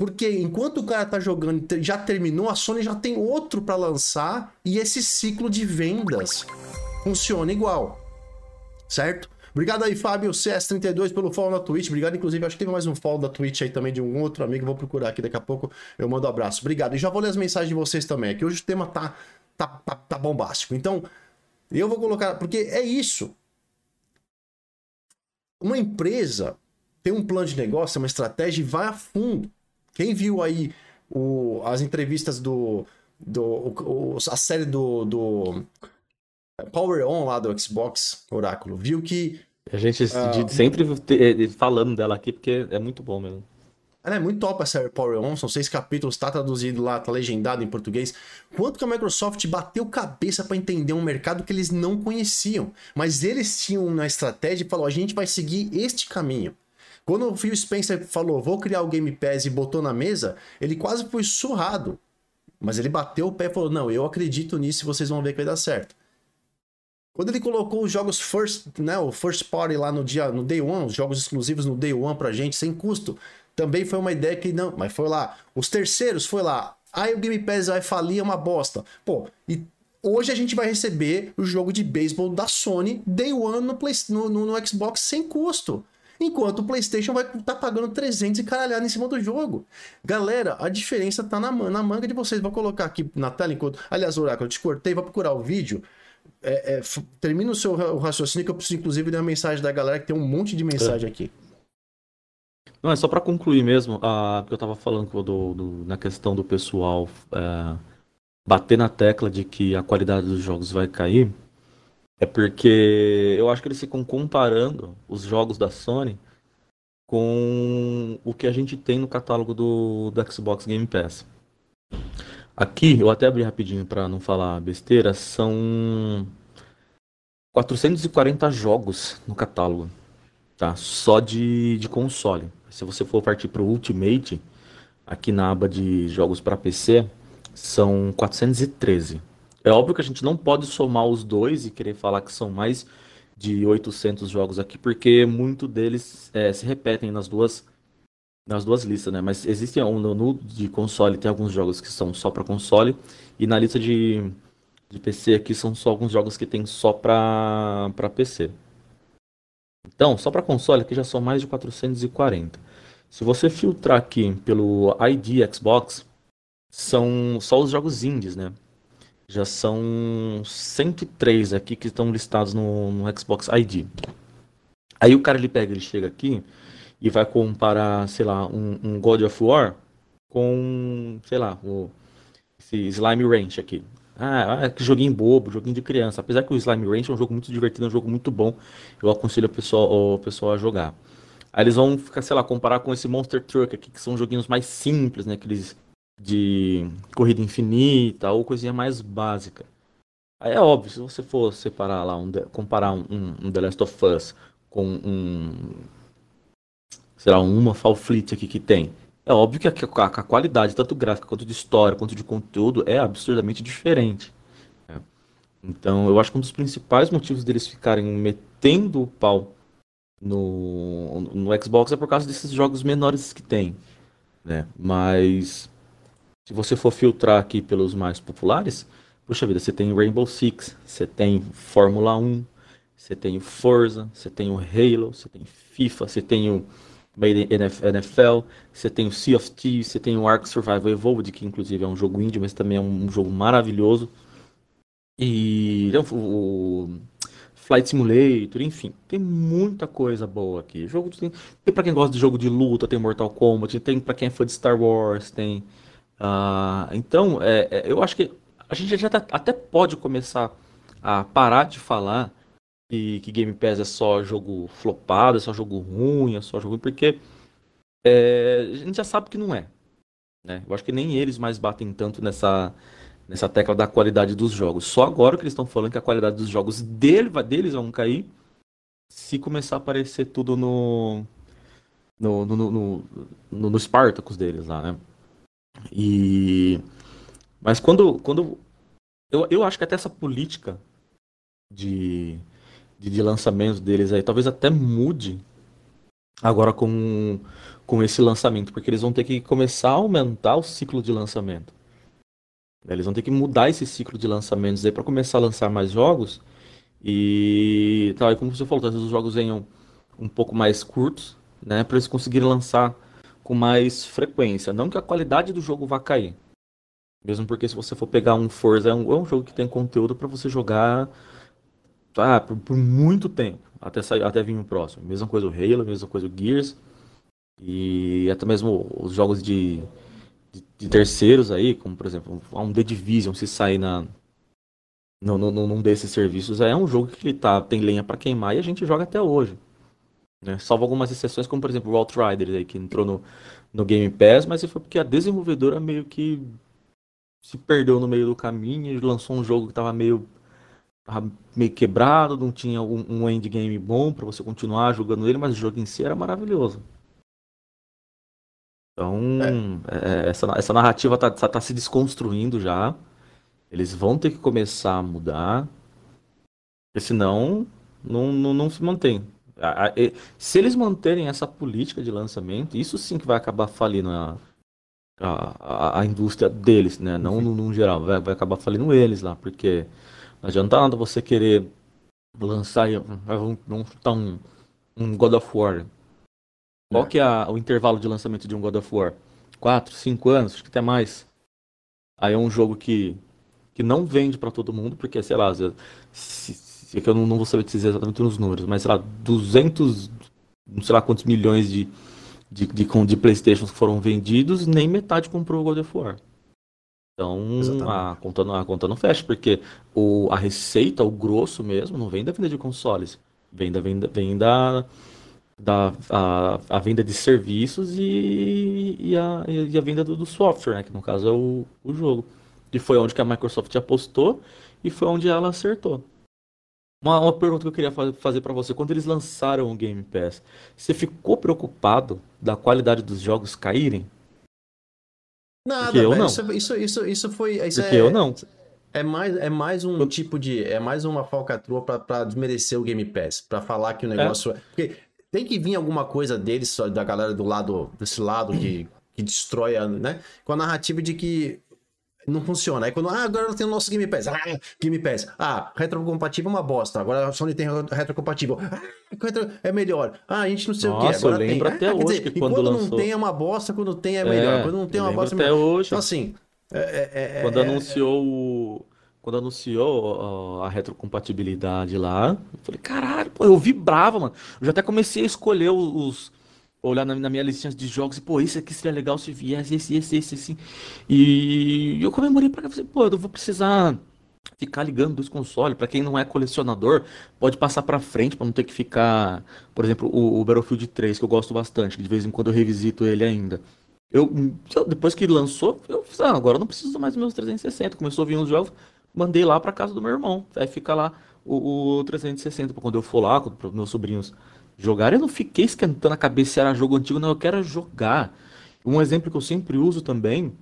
Porque enquanto o cara tá jogando, já terminou, a Sony já tem outro para lançar e esse ciclo de vendas funciona igual. Certo? Obrigado aí, Fábio CS32, pelo follow na Twitch. Obrigado, inclusive, acho que teve mais um follow da Twitch aí também de um outro amigo. Vou procurar aqui daqui a pouco. Eu mando um abraço. Obrigado. E já vou ler as mensagens de vocês também, que hoje o tema tá, tá, tá, tá bombástico. Então, eu vou colocar. Porque é isso. Uma empresa tem um plano de negócio, uma estratégia e vai a fundo. Quem viu aí o, as entrevistas do. do o, a série do, do Power On lá do Xbox Oráculo, viu que. A gente uh, sempre eh, falando dela aqui, porque é muito bom mesmo. Ela é muito top a série Power On, são seis capítulos, tá traduzido lá, tá legendado em português. Quanto que a Microsoft bateu cabeça para entender um mercado que eles não conheciam, mas eles tinham uma estratégia e falou: a gente vai seguir este caminho. Quando o Phil Spencer falou, vou criar o Game Pass e botou na mesa, ele quase foi surrado. Mas ele bateu o pé e falou: não, eu acredito nisso e vocês vão ver que vai dar certo. Quando ele colocou os jogos first, né, o first party lá no dia, no day one, os jogos exclusivos no day one pra gente sem custo, também foi uma ideia que não, mas foi lá. Os terceiros foi lá. Aí o Game Pass vai falir é uma bosta. Pô, e Hoje a gente vai receber o jogo de beisebol da Sony Day One no, Play, no, no, no Xbox sem custo. Enquanto o PlayStation vai estar tá pagando 300 e caralhado em cima do jogo. Galera, a diferença tá na, na manga de vocês. Vou colocar aqui na tela enquanto. Aliás, Oráculo, eu te cortei, vou procurar o vídeo. É, é, termina o seu o raciocínio, que eu preciso, inclusive, ler uma mensagem da galera, que tem um monte de mensagem é. aqui. Não, é só para concluir mesmo, porque eu tava falando do, do, na questão do pessoal é, bater na tecla de que a qualidade dos jogos vai cair, é porque eu acho que eles ficam comparando os jogos da Sony com o que a gente tem no catálogo do, do Xbox Game Pass. Aqui, eu até abri rapidinho para não falar besteira, são 440 jogos no catálogo, tá? Só de, de console. Se você for partir para o Ultimate, aqui na aba de jogos para PC, são 413. É óbvio que a gente não pode somar os dois e querer falar que são mais de 800 jogos aqui, porque muito deles é, se repetem nas duas nas duas listas, né? Mas existe um no de console, tem alguns jogos que são só para console e na lista de, de PC aqui são só alguns jogos que tem só para para PC. Então, só para console aqui já são mais de 440. Se você filtrar aqui pelo ID Xbox, são só os jogos indies, né? Já são 103 aqui que estão listados no, no Xbox ID. Aí o cara ele pega, ele chega aqui e vai comparar, sei lá, um, um God of War com, sei lá, o, esse Slime Ranch aqui. Ah, que joguinho bobo, joguinho de criança. Apesar que o Slime Ranch é um jogo muito divertido, é um jogo muito bom. Eu aconselho o pessoal, o pessoal a jogar. Aí eles vão ficar, sei lá, comparar com esse Monster Truck aqui, que são joguinhos mais simples, né? Aqueles de corrida infinita ou coisinha mais básica. Aí é óbvio, se você for separar lá, um, comparar um, um The Last of Us com um sei lá, uma Fall Fleet aqui que tem. É óbvio que a, a, a, qualidade, tanto gráfica quanto de história, quanto de conteúdo, é absurdamente diferente. Né? Então, eu acho que um dos principais motivos deles ficarem metendo o pau no, no Xbox é por causa desses jogos menores que tem. Né? Mas, se você for filtrar aqui pelos mais populares, puxa vida, você tem Rainbow Six, você tem Fórmula 1, você tem o Forza, você tem o Halo, você tem FIFA, você tem o NFL, você tem o Sea of Thieves, você tem o Ark Survival Evolved, que inclusive é um jogo indie, mas também é um jogo maravilhoso. E o Flight Simulator, enfim, tem muita coisa boa aqui. Jogo tem, tem para quem gosta de jogo de luta, tem Mortal Kombat, tem para quem é fã de Star Wars, tem. Uh, então, é, é, eu acho que a gente já tá, até pode começar a parar de falar que, que Game Pass é só jogo flopado, é só jogo ruim, é só jogo ruim, porque é, a gente já sabe que não é. Né? Eu acho que nem eles mais batem tanto nessa, nessa tecla da qualidade dos jogos. Só agora que eles estão falando que a qualidade dos jogos dele, deles vão cair se começar a aparecer tudo no. No, no, no, no, no Spartacus deles lá, né? E. Mas quando. quando eu, eu acho que até essa política de, de, de lançamento deles aí. Talvez até mude agora com, com esse lançamento, porque eles vão ter que começar a aumentar o ciclo de lançamento. Eles vão ter que mudar esse ciclo de lançamentos aí para começar a lançar mais jogos. E tá, como você falou, talvez os jogos venham um pouco mais curtos, né, para eles conseguirem lançar com mais frequência. Não que a qualidade do jogo vá cair. Mesmo porque se você for pegar um Forza, é um, é um jogo que tem conteúdo para você jogar ah, por, por, muito tempo, até, sair, até vir o próximo. Mesma coisa o Halo, mesma coisa o Gears. E até mesmo os jogos de, de, de terceiros aí, como por exemplo, um The Division, se sair na, num desses serviços, é um jogo que ele tá, tem lenha para queimar e a gente joga até hoje. Né? Salvo algumas exceções, como por exemplo o Outriders, aí, que entrou no, no Game Pass, mas foi porque a desenvolvedora meio que se perdeu no meio do caminho e lançou um jogo que estava meio meio quebrado, não tinha um, um endgame bom para você continuar jogando ele, mas o jogo em si era maravilhoso. Então, é. É, essa, essa narrativa tá, tá, tá, se desconstruindo já. Eles vão ter que começar a mudar, porque senão não, não, não se mantém. Se eles manterem essa política de lançamento, isso sim que vai acabar falindo a, a, a, a indústria deles, né? Não no, no, geral, vai, vai acabar falindo eles lá, porque não adianta nada você querer lançar, vamos, chutar um, um God of War. Qual é. que é a, o intervalo de lançamento de um God of War? 4, 5 anos, acho que até mais. Aí é um jogo que, que não vende para todo mundo, porque, sei lá, se, é que eu não, não vou saber dizer exatamente nos números, mas, sei lá, 200, não sei lá quantos milhões de, de, de, de, de Playstations foram vendidos, nem metade comprou o God of War. Então a conta, não, a conta não fecha, porque o, a receita, o grosso mesmo, não vem da venda de consoles. Vem da venda, vem da, da a, a venda de serviços e, e, a, e a venda do, do, software, né? Que no caso é o, o jogo. E foi onde que a Microsoft apostou e foi onde ela acertou. Uma, uma pergunta que eu queria fazer para você, quando eles lançaram o Game Pass, você ficou preocupado da qualidade dos jogos caírem? Nada, Porque eu não. Isso, isso, isso, isso foi. Isso Porque é, eu não. É mais, é mais um tipo de. É mais uma falcatrua para desmerecer o Game Pass. para falar que o é. negócio. É. Porque tem que vir alguma coisa deles, da galera do lado, desse lado que, que destrói, a, né? Com a narrativa de que não funciona. Aí quando, ah, agora tem o nosso Game Pass. Ah, Game Pass. Ah, retrocompatível é uma bosta. Agora a Sony tem retrocompatível. Ah, retro é melhor. Ah, a gente não sei Nossa, o que. Agora eu lembro tem. até ah, hoje dizer, que quando, lançou... não tem é uma bosta, quando tem é melhor. É, quando não tem é uma bosta é até melhor. hoje. Então assim... É, é, é quando é, anunciou o... Quando anunciou a retrocompatibilidade lá, eu falei, caralho, pô, eu vibrava, mano. Eu já até comecei a escolher os, olhar na, minha listinha de jogos e, pô, esse aqui seria legal se viesse, esse, esse, esse, assim. E eu comemorei pra cá, pô, eu vou precisar ficar ligando dos consoles. Para quem não é colecionador, pode passar para frente para não ter que ficar, por exemplo, o, o, Battlefield 3, que eu gosto bastante, que de vez em quando eu revisito ele ainda. Eu, depois que lançou, eu fiz, ah, agora eu não preciso mais dos meus 360. Começou a vir uns jogos, mandei lá para casa do meu irmão. Aí fica lá o, o 360 para quando eu for lá, para meus sobrinhos jogar. Eu não fiquei esquentando a cabeça se era jogo antigo, não, eu quero jogar. Um exemplo que eu sempre uso também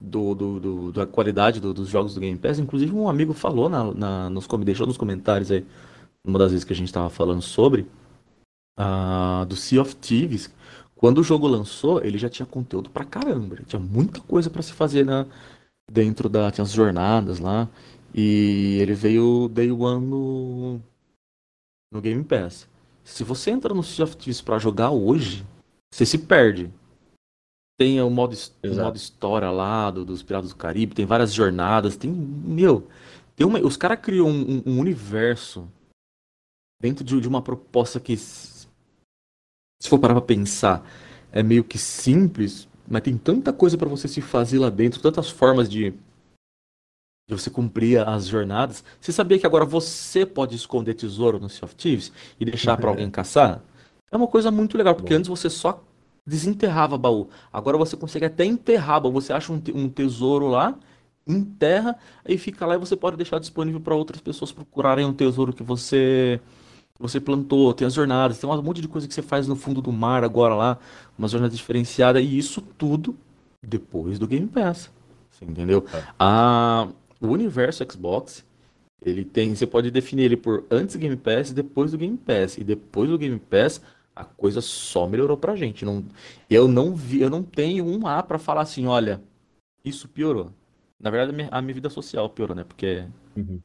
do, do, do da qualidade do, dos jogos do Game Pass, inclusive um amigo falou na, na, nos, deixou nos comentários aí, uma das vezes que a gente estava falando sobre, uh, do Sea of Thieves. Quando o jogo lançou, ele já tinha conteúdo pra caramba, tinha muita coisa para se fazer na, dentro da. Tinha as jornadas lá. E ele veio Day One no, no Game Pass. Se você entra no Sea of Thieves pra jogar hoje, você se perde. Tem o modo, o modo história lá do, dos Piratas do Caribe, tem várias jornadas, tem. Meu, tem uma, os caras criam um, um, universo dentro de, de, uma proposta que, se for parar pra pensar, é meio que simples, mas tem tanta coisa para você se fazer lá dentro, tantas formas de de você cumprir as jornadas. Você sabia que agora você pode esconder tesouro no Sea of Thieves e deixar para alguém caçar? É uma coisa muito legal, porque Bom. antes você só desenterrava baú. Agora você consegue até enterrar baú. Você acha um, te um tesouro lá, enterra, e fica lá e você pode deixar disponível para outras pessoas procurarem um tesouro que você você plantou, tem as jornadas, tem um monte de coisa que você faz no fundo do mar agora lá, uma jornada diferenciada, e isso tudo depois do Game Pass. Você entendeu? É. A, o universo Xbox, ele tem, você pode definir ele por antes do Game Pass e depois do Game Pass. E depois do Game Pass, a coisa só melhorou pra gente. Não, eu não vi, eu não tenho um A para falar assim, olha, isso piorou. Na verdade, a minha, a minha vida social piorou, né? Porque uhum.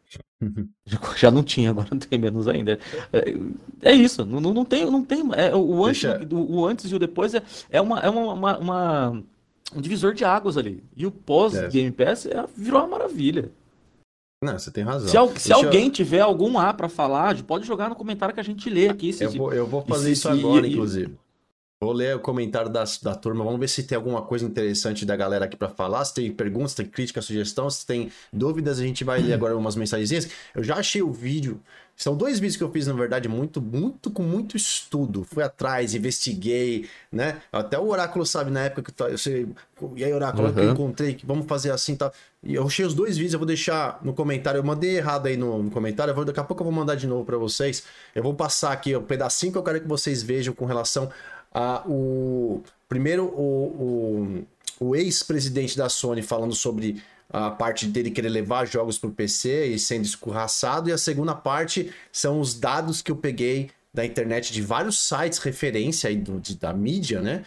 já, já, não tinha, agora não tem menos ainda. É, é isso, não, não, tem, não tem. É, o, antes, Deixa... o, o, antes e o depois é, é, uma, é uma, uma, uma um divisor de águas ali. E o pós-Game Pass é, virou uma maravilha. Não, você tem razão. Se, al se alguém eu... tiver algum A para falar, pode jogar no comentário que a gente lê aqui. Se, eu, vou, eu vou fazer isso se, agora, e, inclusive. Vou ler o comentário da, da turma, vamos ver se tem alguma coisa interessante da galera aqui para falar, se tem perguntas, se tem crítica, sugestão, se tem dúvidas, a gente vai ler agora umas mensagenzinhas. Eu já achei o vídeo, são dois vídeos que eu fiz, na verdade, muito, muito, com muito estudo. Fui atrás, investiguei, né? Até o Oráculo sabe na época que eu sei. E aí, Oráculo, uhum. que eu encontrei, que vamos fazer assim e tá? tal. E eu achei os dois vídeos, eu vou deixar no comentário. Eu mandei errado aí no, no comentário, eu vou, daqui a pouco eu vou mandar de novo para vocês. Eu vou passar aqui o pedacinho que eu quero que vocês vejam com relação a o. Primeiro, o, o, o ex-presidente da Sony falando sobre a parte dele querer levar jogos para o PC e sendo escorraçado, e a segunda parte são os dados que eu peguei da internet, de vários sites referência aí do, de, da mídia, né?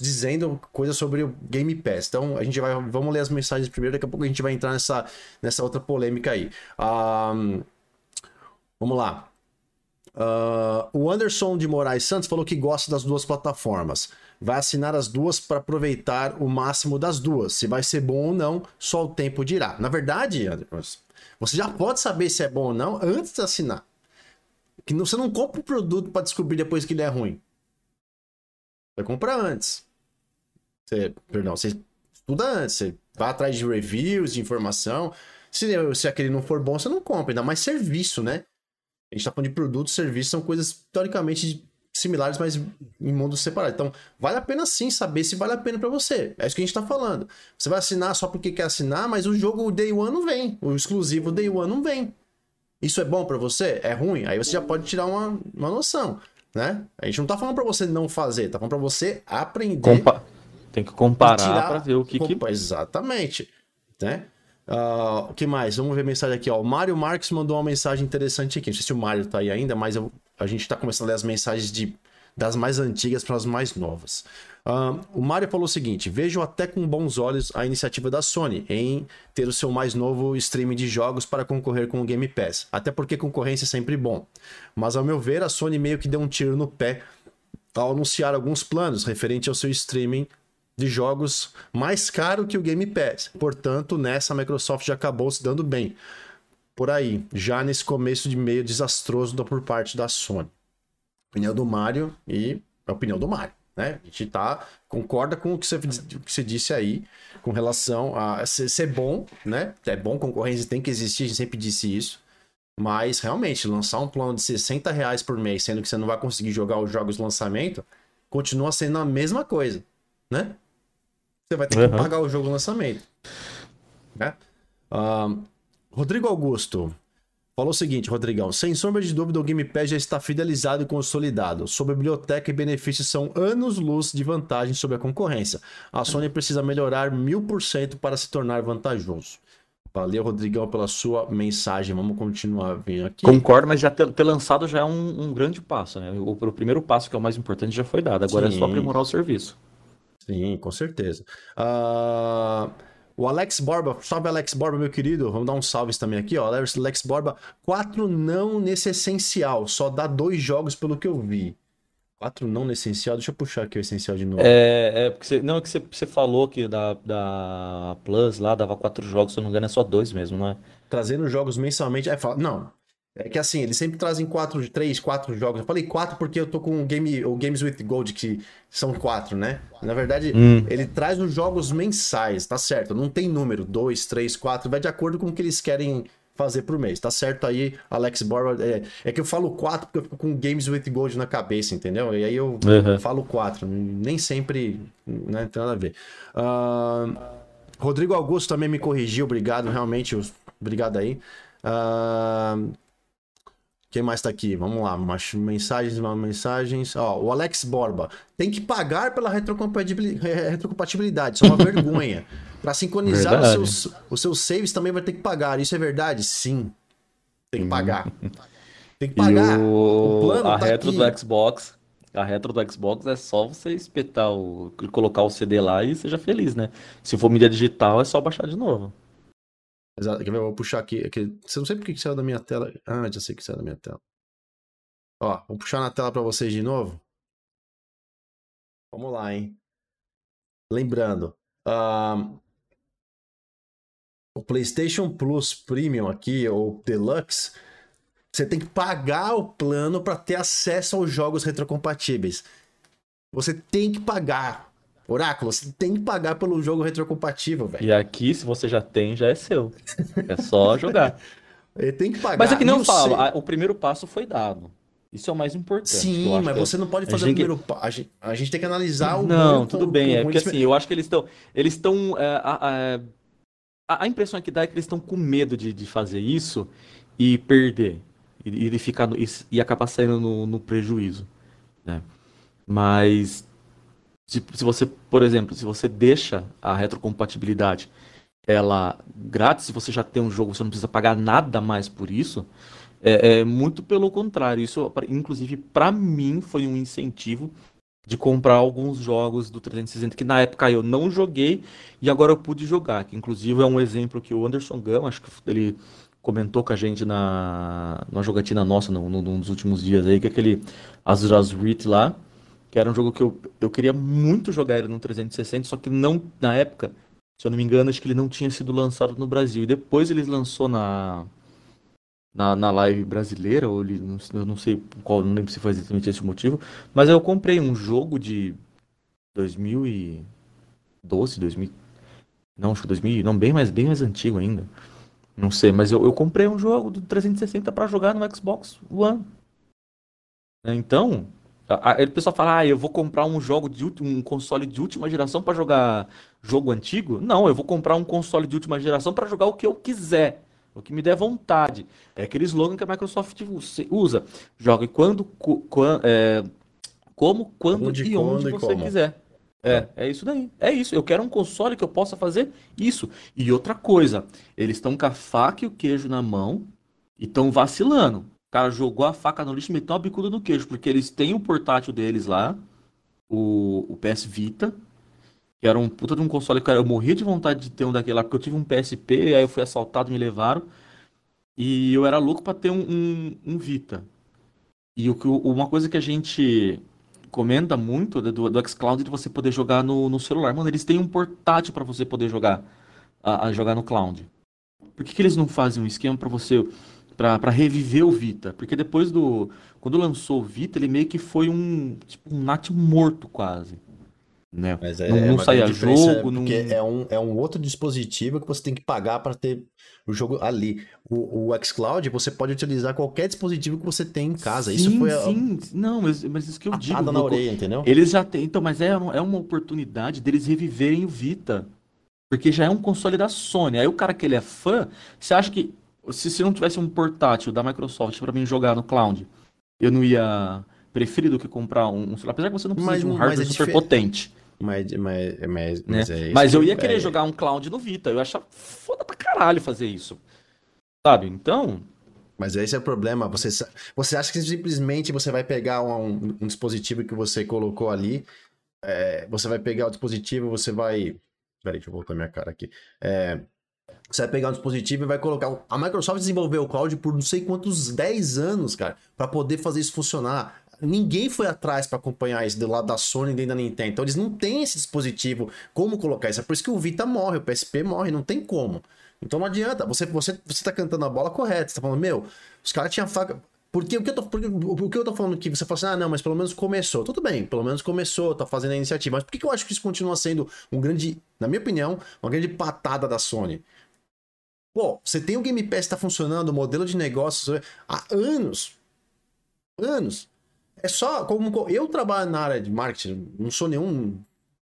Dizendo coisas sobre o Game Pass. Então a gente vai. Vamos ler as mensagens primeiro, daqui a pouco a gente vai entrar nessa, nessa outra polêmica aí. Um, vamos lá. Uh, o Anderson de Moraes Santos falou que gosta das duas plataformas. Vai assinar as duas para aproveitar o máximo das duas. Se vai ser bom ou não, só o tempo dirá. Na verdade, você já pode saber se é bom ou não antes de assinar. Que você não compra o produto para descobrir depois que ele é ruim. Você compra antes. Você, perdão, você estuda antes. Você vai atrás de reviews, de informação. Se, se aquele não for bom, você não compra. Ainda mais serviço, né? A gente está falando de produtos, serviços, são coisas teoricamente similares, mas em mundos separados. Então, vale a pena sim saber se vale a pena para você. É isso que a gente está falando. Você vai assinar só porque quer assinar, mas o jogo Day One não vem. O exclusivo Day One não vem. Isso é bom para você? É ruim? Aí você já pode tirar uma, uma noção, né? A gente não tá falando para você não fazer, tá falando para você aprender. Compa Tem que comparar para ver o que, que... Exatamente, né? Uh, o que mais? Vamos ver a mensagem aqui, ó. O Mário Marques mandou uma mensagem interessante aqui. Não sei se o Mário tá aí ainda, mas eu, a gente tá começando a ler as mensagens de, das mais antigas para as mais novas. O Mário falou o seguinte: vejo até com bons olhos a iniciativa da Sony em ter o seu mais novo streaming de jogos para concorrer com o Game Pass. Até porque concorrência é sempre bom. Mas ao meu ver, a Sony meio que deu um tiro no pé ao anunciar alguns planos referente ao seu streaming de jogos mais caro que o Game Pass. Portanto, nessa a Microsoft já acabou se dando bem. Por aí, já nesse começo de meio desastroso por parte da Sony. Opinião do Mário e a opinião do Mário. Né? A gente tá, concorda com o que você, que você disse aí, com relação a ser, ser bom, né? É bom, concorrência tem que existir, a gente sempre disse isso. Mas realmente, lançar um plano de 60 reais por mês, sendo que você não vai conseguir jogar os jogos de lançamento, continua sendo a mesma coisa, né? Você vai ter uhum. que pagar o jogo no lançamento. Né? Uh, Rodrigo Augusto falou o seguinte, Rodrigão. Sem sombra de dúvida, o Game Pass já está fidelizado e consolidado. Sua biblioteca e benefícios são anos-luz de vantagem sobre a concorrência. A Sony precisa melhorar mil por cento para se tornar vantajoso. Valeu, Rodrigão, pela sua mensagem. Vamos continuar vendo aqui. Concordo, mas já ter, ter lançado já é um, um, grande passo, né? O, o, primeiro passo, que é o mais importante, já foi dado. Agora Sim. é só aprimorar o serviço. Sim, com certeza. Uh, o Alex Borba, salve Alex Borba, meu querido. Vamos dar um salve também aqui, ó. Alex Borba, quatro não nesse essencial, só dá dois jogos pelo que eu vi. Quatro não nesse essencial, deixa eu puxar aqui o essencial de novo. É, é porque você, não, é que você, você falou que da, da Plus lá dava quatro jogos, se eu não me engano, é só dois mesmo, não é? Trazendo jogos mensalmente. É, fala, não, é que assim, eles sempre trazem quatro, três, quatro jogos. Eu falei quatro porque eu tô com o, Game, o Games with Gold, que são quatro, né? Na verdade, hum. ele traz os jogos mensais, tá certo? Não tem número, dois, três, quatro, vai de acordo com o que eles querem fazer por mês. Tá certo aí, Alex Borba. É, é que eu falo quatro porque eu fico com Games with Gold na cabeça, entendeu? E aí eu uhum. falo quatro. Nem sempre, né? Tem nada a ver. Uh, Rodrigo Augusto também me corrigiu, obrigado, realmente. Obrigado aí. Uh, quem mais tá aqui? Vamos lá. Mensagens, mensagens. Ó, o Alex Borba. Tem que pagar pela retrocompatibilidade. Isso é uma vergonha. Para sincronizar os seus, os seus saves também vai ter que pagar. Isso é verdade? Sim. Tem que pagar. Tem que pagar. O... o... plano a tá retro aqui. do Xbox. A retro do Xbox é só você espetar o. colocar o CD lá e seja feliz, né? Se for mídia digital, é só baixar de novo. Exato. Eu vou puxar aqui, aqui. Você não sei porque que saiu da minha tela. Ah, já sei que saiu da minha tela. Ó, vou puxar na tela para vocês de novo. Vamos lá, hein? Lembrando, uh, o PlayStation Plus Premium aqui, ou Deluxe, você tem que pagar o plano para ter acesso aos jogos retrocompatíveis. Você tem que pagar. Oráculo, você tem que pagar pelo jogo retrocompatível, velho. E aqui, se você já tem, já é seu. É só jogar. Ele tem que pagar. Mas é que não fala, o primeiro passo foi dado. Isso é o mais importante. Sim, mas você não pode fazer o primeiro passo. A gente, tem que analisar o. Não, tudo bem. é porque assim, eu acho que eles estão. Eles estão. É, a, a, a, impressão que dá é que eles estão com medo de, de fazer isso e perder. E, e, ficar, e, e acabar saindo no, no prejuízo. Né? Mas se, se você, por exemplo, se você deixa a retrocompatibilidade ela grátis, se você já tem um jogo, você não precisa pagar nada mais por isso, É, é muito pelo contrário. Isso, inclusive, para mim, foi um incentivo de comprar alguns jogos do 360 que na época eu não joguei e agora eu pude jogar. Que inclusive é um exemplo que o Anderson Gama, acho que ele comentou com a gente na, na jogatina nossa no, no, nos últimos dias aí, que é aquele Azura's Writ lá, que era um jogo que eu, eu queria muito jogar ele no 360, só que não, na época, se eu não me engano, acho que ele não tinha sido lançado no Brasil. E depois eles lançou na, na, na live brasileira, ou ele, eu não sei qual, não lembro se foi exatamente esse o motivo, mas eu comprei um jogo de 2012, 2000, não, acho que 2000, não, bem mais, bem mais antigo ainda. Não sei, mas eu, eu comprei um jogo do 360 para jogar no Xbox One. Então, a, a, o pessoal fala, ah, eu vou comprar um jogo de um console de última geração para jogar jogo antigo? Não, eu vou comprar um console de última geração para jogar o que eu quiser o que me der vontade. É aquele slogan que a Microsoft usa. Jogue quando, quando é, como, quando onde, e onde você como. quiser. É, é isso daí. É isso. Eu quero um console que eu possa fazer isso. E outra coisa, eles estão com a faca e o queijo na mão e estão vacilando. O cara jogou a faca no lixo e meteu uma bicuda no queijo, porque eles têm o portátil deles lá, o, o PS Vita, que era um puta de um console que eu morria de vontade de ter um daquele lá, porque eu tive um PSP, aí eu fui assaltado, me levaram. E eu era louco para ter um, um, um, Vita. E o, uma coisa que a gente comenta muito do, do xCloud é de você poder jogar no, no celular. Mano, eles têm um portátil para você poder jogar a, a, jogar no cloud. Por que, que eles não fazem um esquema para você para reviver o Vita? Porque depois do quando lançou o Vita, ele meio que foi um tipo um nat morto quase né? Mas é, não, não saía jogo, não... é um, é um outro dispositivo que você tem que pagar para ter o jogo ali. O, o xCloud você pode utilizar qualquer dispositivo que você tem em casa. Sim, isso foi sim, a... não, mas, mas isso que eu digo. na orelha, entendeu? Eles já têm, então, mas é, é uma oportunidade deles reviverem o Vita, porque já é um console da Sony. Aí o cara que ele é fã, você acha que se, se não tivesse um portátil da Microsoft para mim jogar no cloud, eu não ia preferir do que comprar um, um celular, apesar que você não precisa mas, de um hardware é super potente. Mas, mas, mas, né? mas, é mas eu ia querer é... jogar um cloud no Vita. Eu acho foda pra caralho fazer isso. Sabe? Então. Mas esse é o problema. Você, você acha que simplesmente você vai pegar um, um dispositivo que você colocou ali. É, você vai pegar o dispositivo, você vai. Peraí, deixa eu voltar minha cara aqui. É, você vai pegar um dispositivo e vai colocar. A Microsoft desenvolveu o cloud por não sei quantos 10 anos, cara, para poder fazer isso funcionar ninguém foi atrás para acompanhar isso do lado da Sony nem da Nintendo. Então eles não têm esse dispositivo como colocar isso. É por isso que o Vita morre, o PSP morre, não tem como. Então não adianta. Você você você tá cantando a bola correta, você tá falando, meu, os caras tinham faca porque o que eu tô, porque, o que eu tô falando aqui, você fala assim, ah, não, mas pelo menos começou. Tudo bem, pelo menos começou, tá fazendo a iniciativa. Mas por que, que eu acho que isso continua sendo um grande, na minha opinião, uma grande patada da Sony? Pô, você tem o Game Pass tá funcionando, o modelo de negócios há anos. Anos. É só como eu trabalho na área de marketing, não sou nenhum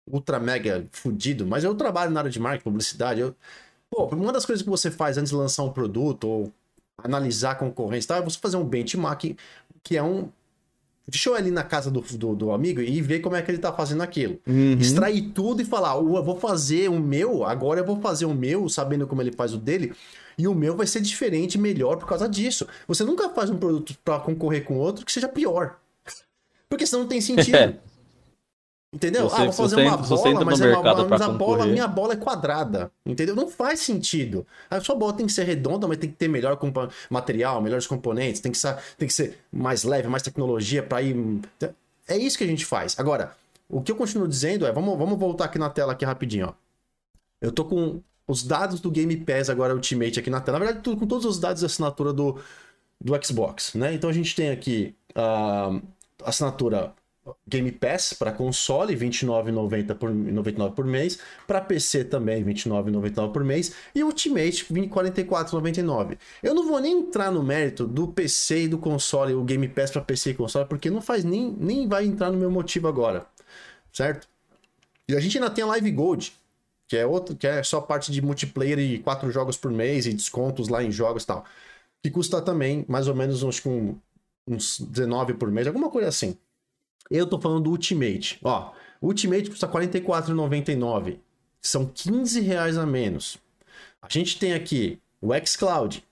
ultra mega fudido, mas eu trabalho na área de marketing, publicidade. Eu, pô, uma das coisas que você faz antes de lançar um produto ou analisar a concorrência, tá? É você fazer um benchmark que é um Deixa eu ir ali na casa do, do, do, amigo e ver como é que ele tá fazendo aquilo. Uhum. Extrair tudo e falar, eu vou fazer o meu, agora eu vou fazer o meu, sabendo como ele faz o dele, e o meu vai ser diferente, melhor por causa disso. Você nunca faz um produto para concorrer com outro que seja pior. Porque senão não tem sentido. Entendeu? Você, ah, vou fazer uma bola, mas, é uma, mas a bola, minha bola é quadrada. Entendeu? Não faz sentido. A sua bola tem que ser redonda, mas tem que ter melhor material, melhores componentes, tem que ser, tem que ser mais leve, mais tecnologia para ir. É isso que a gente faz. Agora, o que eu continuo dizendo é, vamos, vamos voltar aqui na tela aqui rapidinho, ó. Eu tô com os dados do Game Pass agora Ultimate aqui na tela. Na verdade, tudo, com todos os dados de assinatura do, do Xbox, né? Então a gente tem aqui uh, assinatura Game Pass para console, R$ 29,90 por, 99 por mês. Para PC também, R$ 29,99 por mês. E Ultimate, R$ 44,99. Eu não vou nem entrar no mérito do PC e do console, o Game Pass para PC e console, porque não faz nem, nem vai entrar no meu motivo agora. Certo? E a gente ainda tem a Live Gold, que é outro, que é só parte de multiplayer e quatro jogos por mês e descontos lá em jogos e tal. Que custa também mais ou menos uns, uns 19 por mês, alguma coisa assim. Eu tô falando do Ultimate. Ó, Ultimate custa R$ 44,99. São 15 reais a menos. A gente tem aqui o xCloud,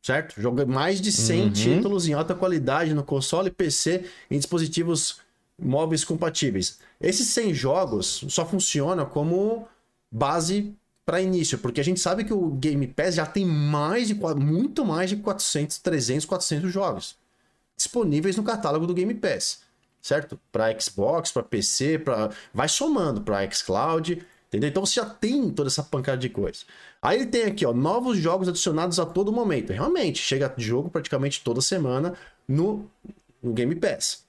certo? Joga mais de 100 uhum. títulos em alta qualidade no console, PC em dispositivos móveis compatíveis. Esses 100 jogos só funcionam como base para início, porque a gente sabe que o Game Pass já tem mais de muito mais de 400, 300, 400 jogos disponíveis no catálogo do Game Pass, certo? Para Xbox, para PC, para vai somando para xCloud, entendeu? Então você já tem toda essa pancada de coisa. Aí ele tem aqui, ó, novos jogos adicionados a todo momento. Realmente, chega jogo praticamente toda semana no, no Game Pass.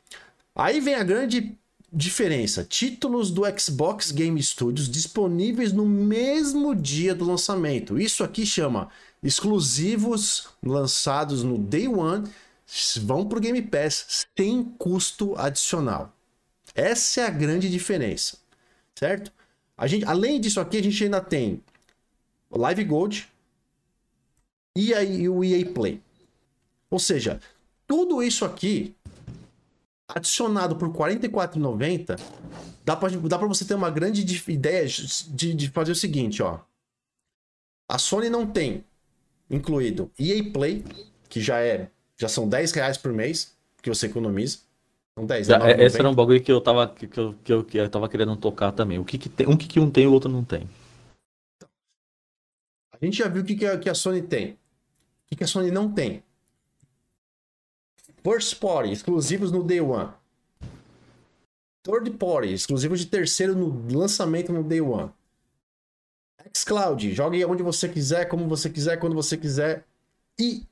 Aí vem a grande diferença: títulos do Xbox Game Studios disponíveis no mesmo dia do lançamento. Isso aqui chama exclusivos lançados no Day One vão para o Game Pass sem custo adicional. Essa é a grande diferença, certo? A gente, além disso aqui, a gente ainda tem o Live Gold e o EA Play. Ou seja, tudo isso aqui adicionado por R$ 44,90 dá para dá você ter uma grande ideia de, de fazer o seguinte, ó. A Sony não tem incluído EA Play, que já é já são 10 reais por mês que você economiza. São 10, é, Esse era um bagulho que eu tava, que, que, eu, que, eu, que eu tava querendo tocar também. O que, que tem, um que, que um tem e o outro não tem. A gente já viu o que, que, a, que a Sony tem. O que, que a Sony não tem. First Party, exclusivos no Day One. Third Party, exclusivos de terceiro no lançamento no Day One. xCloud, jogue onde você quiser, como você quiser, quando você quiser. E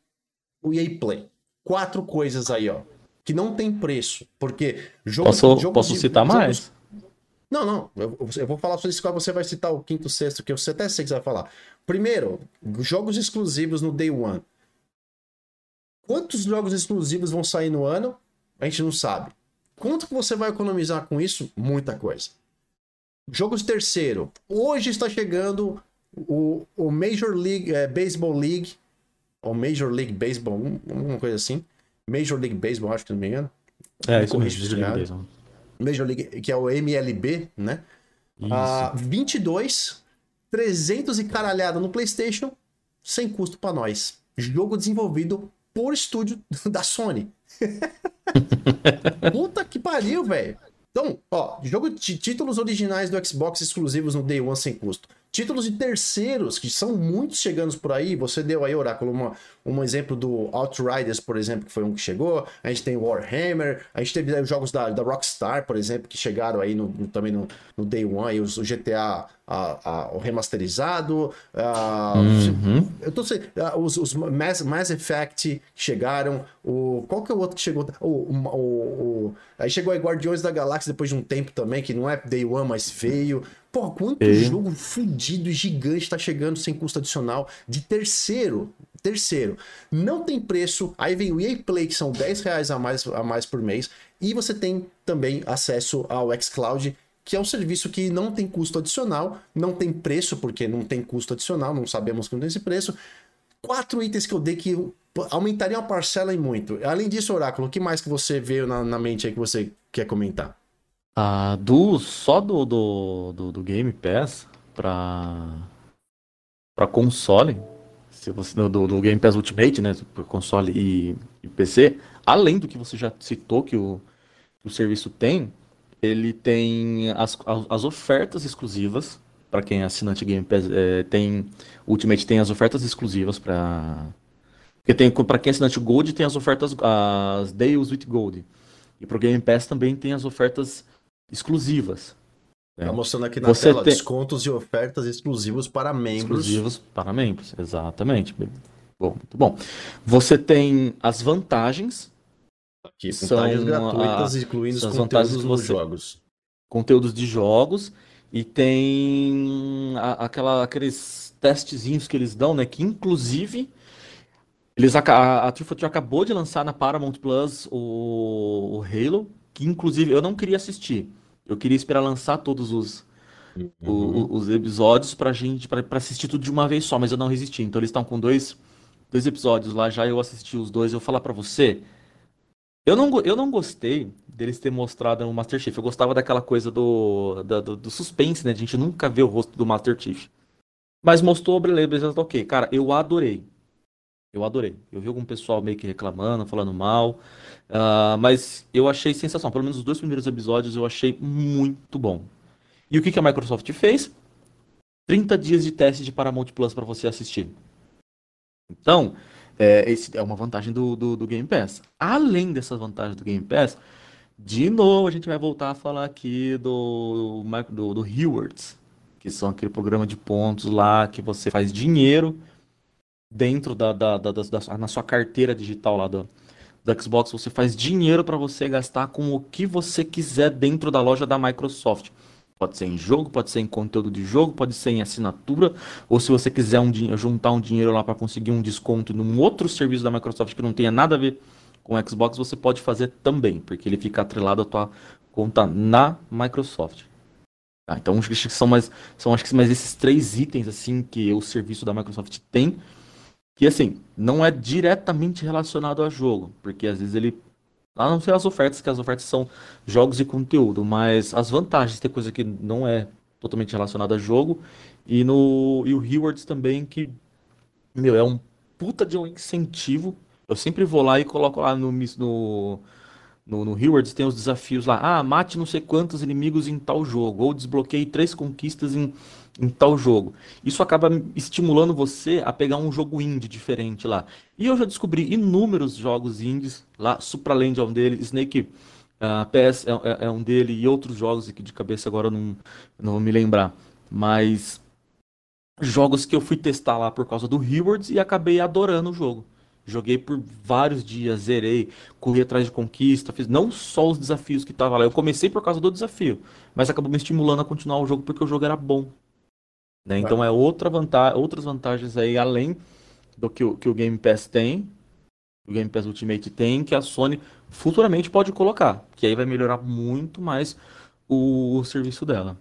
o EA Play. Quatro coisas aí, ó. Que não tem preço. Porque jogo, posso, jogo posso de, citar jogos... mais? Não, não. Eu, eu, vou falar sobre isso você vai citar o quinto, sexto, que eu até sei que você vai falar. Primeiro, jogos exclusivos no Day One. Quantos jogos exclusivos vão sair no ano? A gente não sabe. Quanto que você vai economizar com isso? Muita coisa. Jogos terceiro. Hoje está chegando o, o Major League é, Baseball League ou Major League Baseball, alguma coisa assim. Major League Baseball, acho que não me engano. É, isso mesmo, Major League Baseball. Major League, que é o MLB, né? Isso. Uh, 22, 300 e caralhada no PlayStation, sem custo para nós. Jogo desenvolvido por estúdio da Sony. Puta que pariu, velho. Então, ó, jogo de títulos originais do Xbox exclusivos no Day One sem custo. Títulos de terceiros, que são muitos chegando por aí. Você deu aí, Oráculo, uma, um exemplo do Outriders, por exemplo, que foi um que chegou. A gente tem Warhammer. A gente teve os jogos da, da Rockstar, por exemplo, que chegaram aí no, no, também no, no Day One. Aí os, o GTA a, a, o remasterizado. A, uhum. Eu tô sei, os, os Mass, Mass Effect chegaram. O, qual que é o outro que chegou? O, o, o, aí chegou aí Guardiões da Galáxia depois de um tempo também, que não é Day One, mas veio. Pô, quanto e... jogo fudido e gigante tá chegando sem custo adicional de terceiro. Terceiro, não tem preço. Aí vem o EA Play, que são 10 reais a mais, a mais por mês. E você tem também acesso ao xCloud, que é um serviço que não tem custo adicional, não tem preço, porque não tem custo adicional, não sabemos que não tem esse preço. Quatro itens que eu dei que aumentariam a parcela e muito. Além disso, Oráculo, o que mais que você veio na, na mente aí que você quer comentar? Ah, do, só do, do, do, do Game Pass para para console, se você do, do, Game Pass Ultimate, né, console e, e, PC, além do que você já citou que o, o serviço tem, ele tem as, as ofertas exclusivas para quem é assinante Game Pass, é, tem Ultimate tem as ofertas exclusivas para porque tem para quem é assinante Gold tem as ofertas as Deals with Gold. E para o Game Pass também tem as ofertas exclusivas. Né? Tá mostrando aqui na Você tela tem... descontos e ofertas exclusivos para membros. Exclusivos para membros, exatamente. Bom, muito bom. Você tem as vantagens. Aqui, vantagens são gratuitas, a... incluindo os conteúdos dos você... jogos. Conteúdos de jogos. E tem a, aquela, aqueles testezinhos que eles dão, né? Que inclusive eles a, a, a acabou de lançar na Paramount Plus o, o Halo, que inclusive eu não queria assistir. Eu queria esperar lançar todos os, uhum. o, os episódios pra gente, pra, pra assistir tudo de uma vez só, mas eu não resisti. Então eles estão com dois, dois episódios lá, já eu assisti os dois. Eu vou falar pra você. Eu não, eu não gostei deles ter mostrado o Master Chief. Eu gostava daquela coisa do, do, do suspense, né? A gente nunca vê o rosto do Master Chief. Mas mostrou, beleza, ok. Cara, eu adorei. Eu adorei. Eu vi algum pessoal meio que reclamando, falando mal. Uh, mas eu achei sensacional. Pelo menos os dois primeiros episódios eu achei muito bom. E o que, que a Microsoft fez? 30 dias de teste de Paramount Plus para você assistir. Então, é, esse é uma vantagem do, do, do, Game Pass. Além dessas vantagens do Game Pass, de novo a gente vai voltar a falar aqui do, do, do Rewards, que são aquele programa de pontos lá que você faz dinheiro dentro da, da, da, da na sua carteira digital lá do, do Xbox, você faz dinheiro para você gastar com o que você quiser dentro da loja da Microsoft. Pode ser em jogo, pode ser em conteúdo de jogo, pode ser em assinatura, ou se você quiser um, juntar um dinheiro lá para conseguir um desconto num outro serviço da Microsoft que não tenha nada a ver com o Xbox, você pode fazer também, porque ele fica atrelado à tua conta na Microsoft. Tá, então acho que são mais, são acho que mais esses três itens assim que o serviço da Microsoft tem, que assim não é diretamente relacionado a jogo, porque às vezes ele a não ser as ofertas, que as ofertas são jogos e conteúdo, mas as vantagens tem coisa que não é totalmente relacionada a jogo. E no e o Rewards também, que, meu, é um puta de um incentivo. Eu sempre vou lá e coloco lá no, no, no, no Rewards, tem os desafios lá. Ah, mate não sei quantos inimigos em tal jogo. Ou desbloqueie três conquistas em em tal jogo. Isso acaba estimulando você a pegar um jogo indie diferente lá. E eu já descobri inúmeros jogos indies lá, Supraland é um deles, Snake uh, ah, PS é, é, é, um dele e outros jogos aqui de cabeça agora não, não vou me lembrar. Mas jogos que eu fui testar lá por causa do Rewards e acabei adorando o jogo. Joguei por vários dias, zerei, corri atrás de conquista, fiz não só os desafios que tava lá. Eu comecei por causa do desafio, mas acabou me estimulando a continuar o jogo porque o jogo era bom. Né? Então é outra vantagem, outras vantagens aí além do que o, que o Game Pass tem, o Game Pass Ultimate tem, que a Sony futuramente pode colocar, que aí vai melhorar muito mais o, o serviço dela.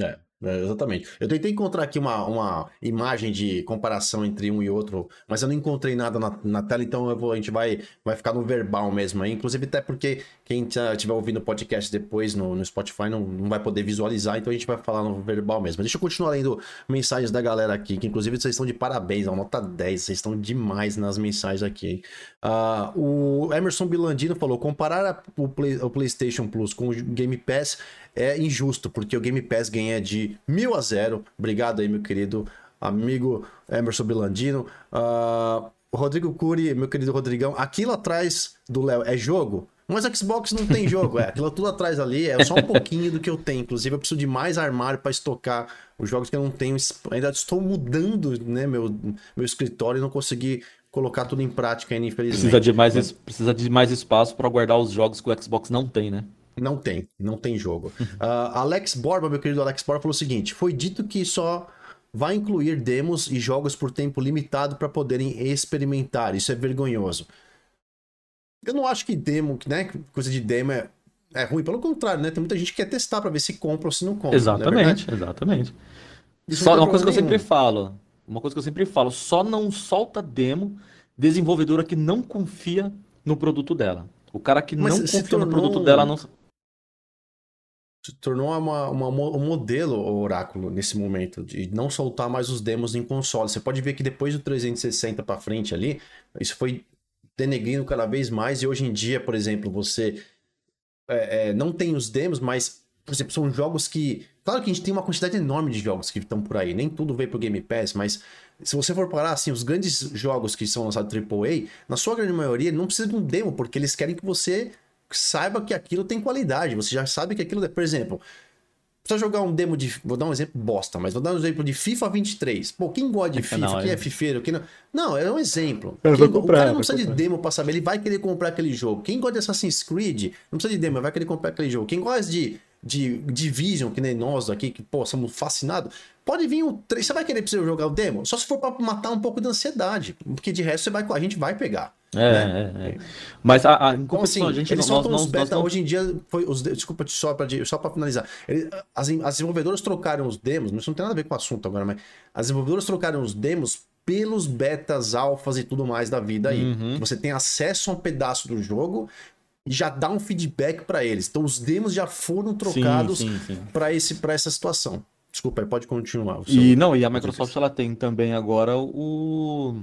É. É, exatamente. Eu tentei encontrar aqui uma, uma imagem de comparação entre um e outro, mas eu não encontrei nada na, na tela, então vou, a gente vai, vai ficar no verbal mesmo aí. Inclusive, até porque quem estiver ouvindo o podcast depois no, no Spotify não, não vai poder visualizar, então a gente vai falar no verbal mesmo. Deixa eu continuar lendo mensagens da galera aqui, que inclusive vocês estão de parabéns, a nota 10, vocês estão demais nas mensagens aqui? Uh, o Emerson Bilandino falou: comparar a, o, Play, o PlayStation Plus com o Game Pass é injusto, porque o Game Pass ganha de mil a zero. Obrigado aí, meu querido amigo Emerson Bilandino. Uh, Rodrigo Cury, meu querido Rodrigão, aquilo atrás do Léo é jogo? Mas Xbox não tem jogo, é. Aquilo tudo atrás ali é só um pouquinho do que eu tenho. Inclusive, eu preciso de mais armário para estocar os jogos que eu não tenho. Ainda estou mudando, né, meu, meu escritório e não consegui colocar tudo em prática ainda, infelizmente. Precisa de mais, precisa de mais espaço para guardar os jogos que o Xbox não tem, né? Não tem, não tem jogo. uh, Alex Borba, meu querido Alex Borba, falou o seguinte: foi dito que só vai incluir demos e jogos por tempo limitado para poderem experimentar. Isso é vergonhoso. Eu não acho que demo, né? Coisa de demo é, é ruim, pelo contrário, né? Tem muita gente que quer testar para ver se compra ou se não compra. É exatamente, exatamente. Isso só uma coisa que eu sempre falo, uma coisa que eu sempre falo, só não solta demo desenvolvedora que não confia no produto dela. O cara que Mas não confia tornou... no produto dela não se tornou uma, uma, um modelo o Oráculo nesse momento, de não soltar mais os demos em console. Você pode ver que depois do 360 para frente ali, isso foi denegrindo cada vez mais, e hoje em dia, por exemplo, você é, é, não tem os demos, mas, por exemplo, são jogos que. Claro que a gente tem uma quantidade enorme de jogos que estão por aí, nem tudo veio pro Game Pass, mas se você for parar, assim, os grandes jogos que são lançados AAA, na sua grande maioria, não precisa de um demo, porque eles querem que você saiba que aquilo tem qualidade. Você já sabe que aquilo. Por exemplo, precisa jogar um demo de. Vou dar um exemplo bosta, mas vou dar um exemplo de FIFA 23. Pô, quem gosta de FIFA? Não, quem é, é fifeiro? Quem não... não, é um exemplo. Quem... Comprar, o cara não precisa comprar. de demo pra saber, ele vai querer comprar aquele jogo. Quem gosta de Assassin's Creed, não precisa de demo, vai querer comprar aquele jogo. Quem gosta de, de Division, que nem nós aqui, que, pô, somos fascinados, pode vir o 3. Você vai querer precisar jogar o demo? Só se for pra matar um pouco de ansiedade. Porque de resto você vai, a gente vai pegar. É, né? é, é. Mas a, a então, assim, a gente eles nós, soltam nós, os beta, hoje em dia, foi os, desculpa só para só pra finalizar. As, as desenvolvedoras trocaram os demos, isso não tem nada a ver com o assunto agora, mas as desenvolvedoras trocaram os demos pelos betas, alfas e tudo mais da vida aí. Uhum. Você tem acesso a um pedaço do jogo já dá um feedback para eles. Então os demos já foram trocados para esse para essa situação. Desculpa, pode continuar. E não, e a Microsoft ela tem também agora o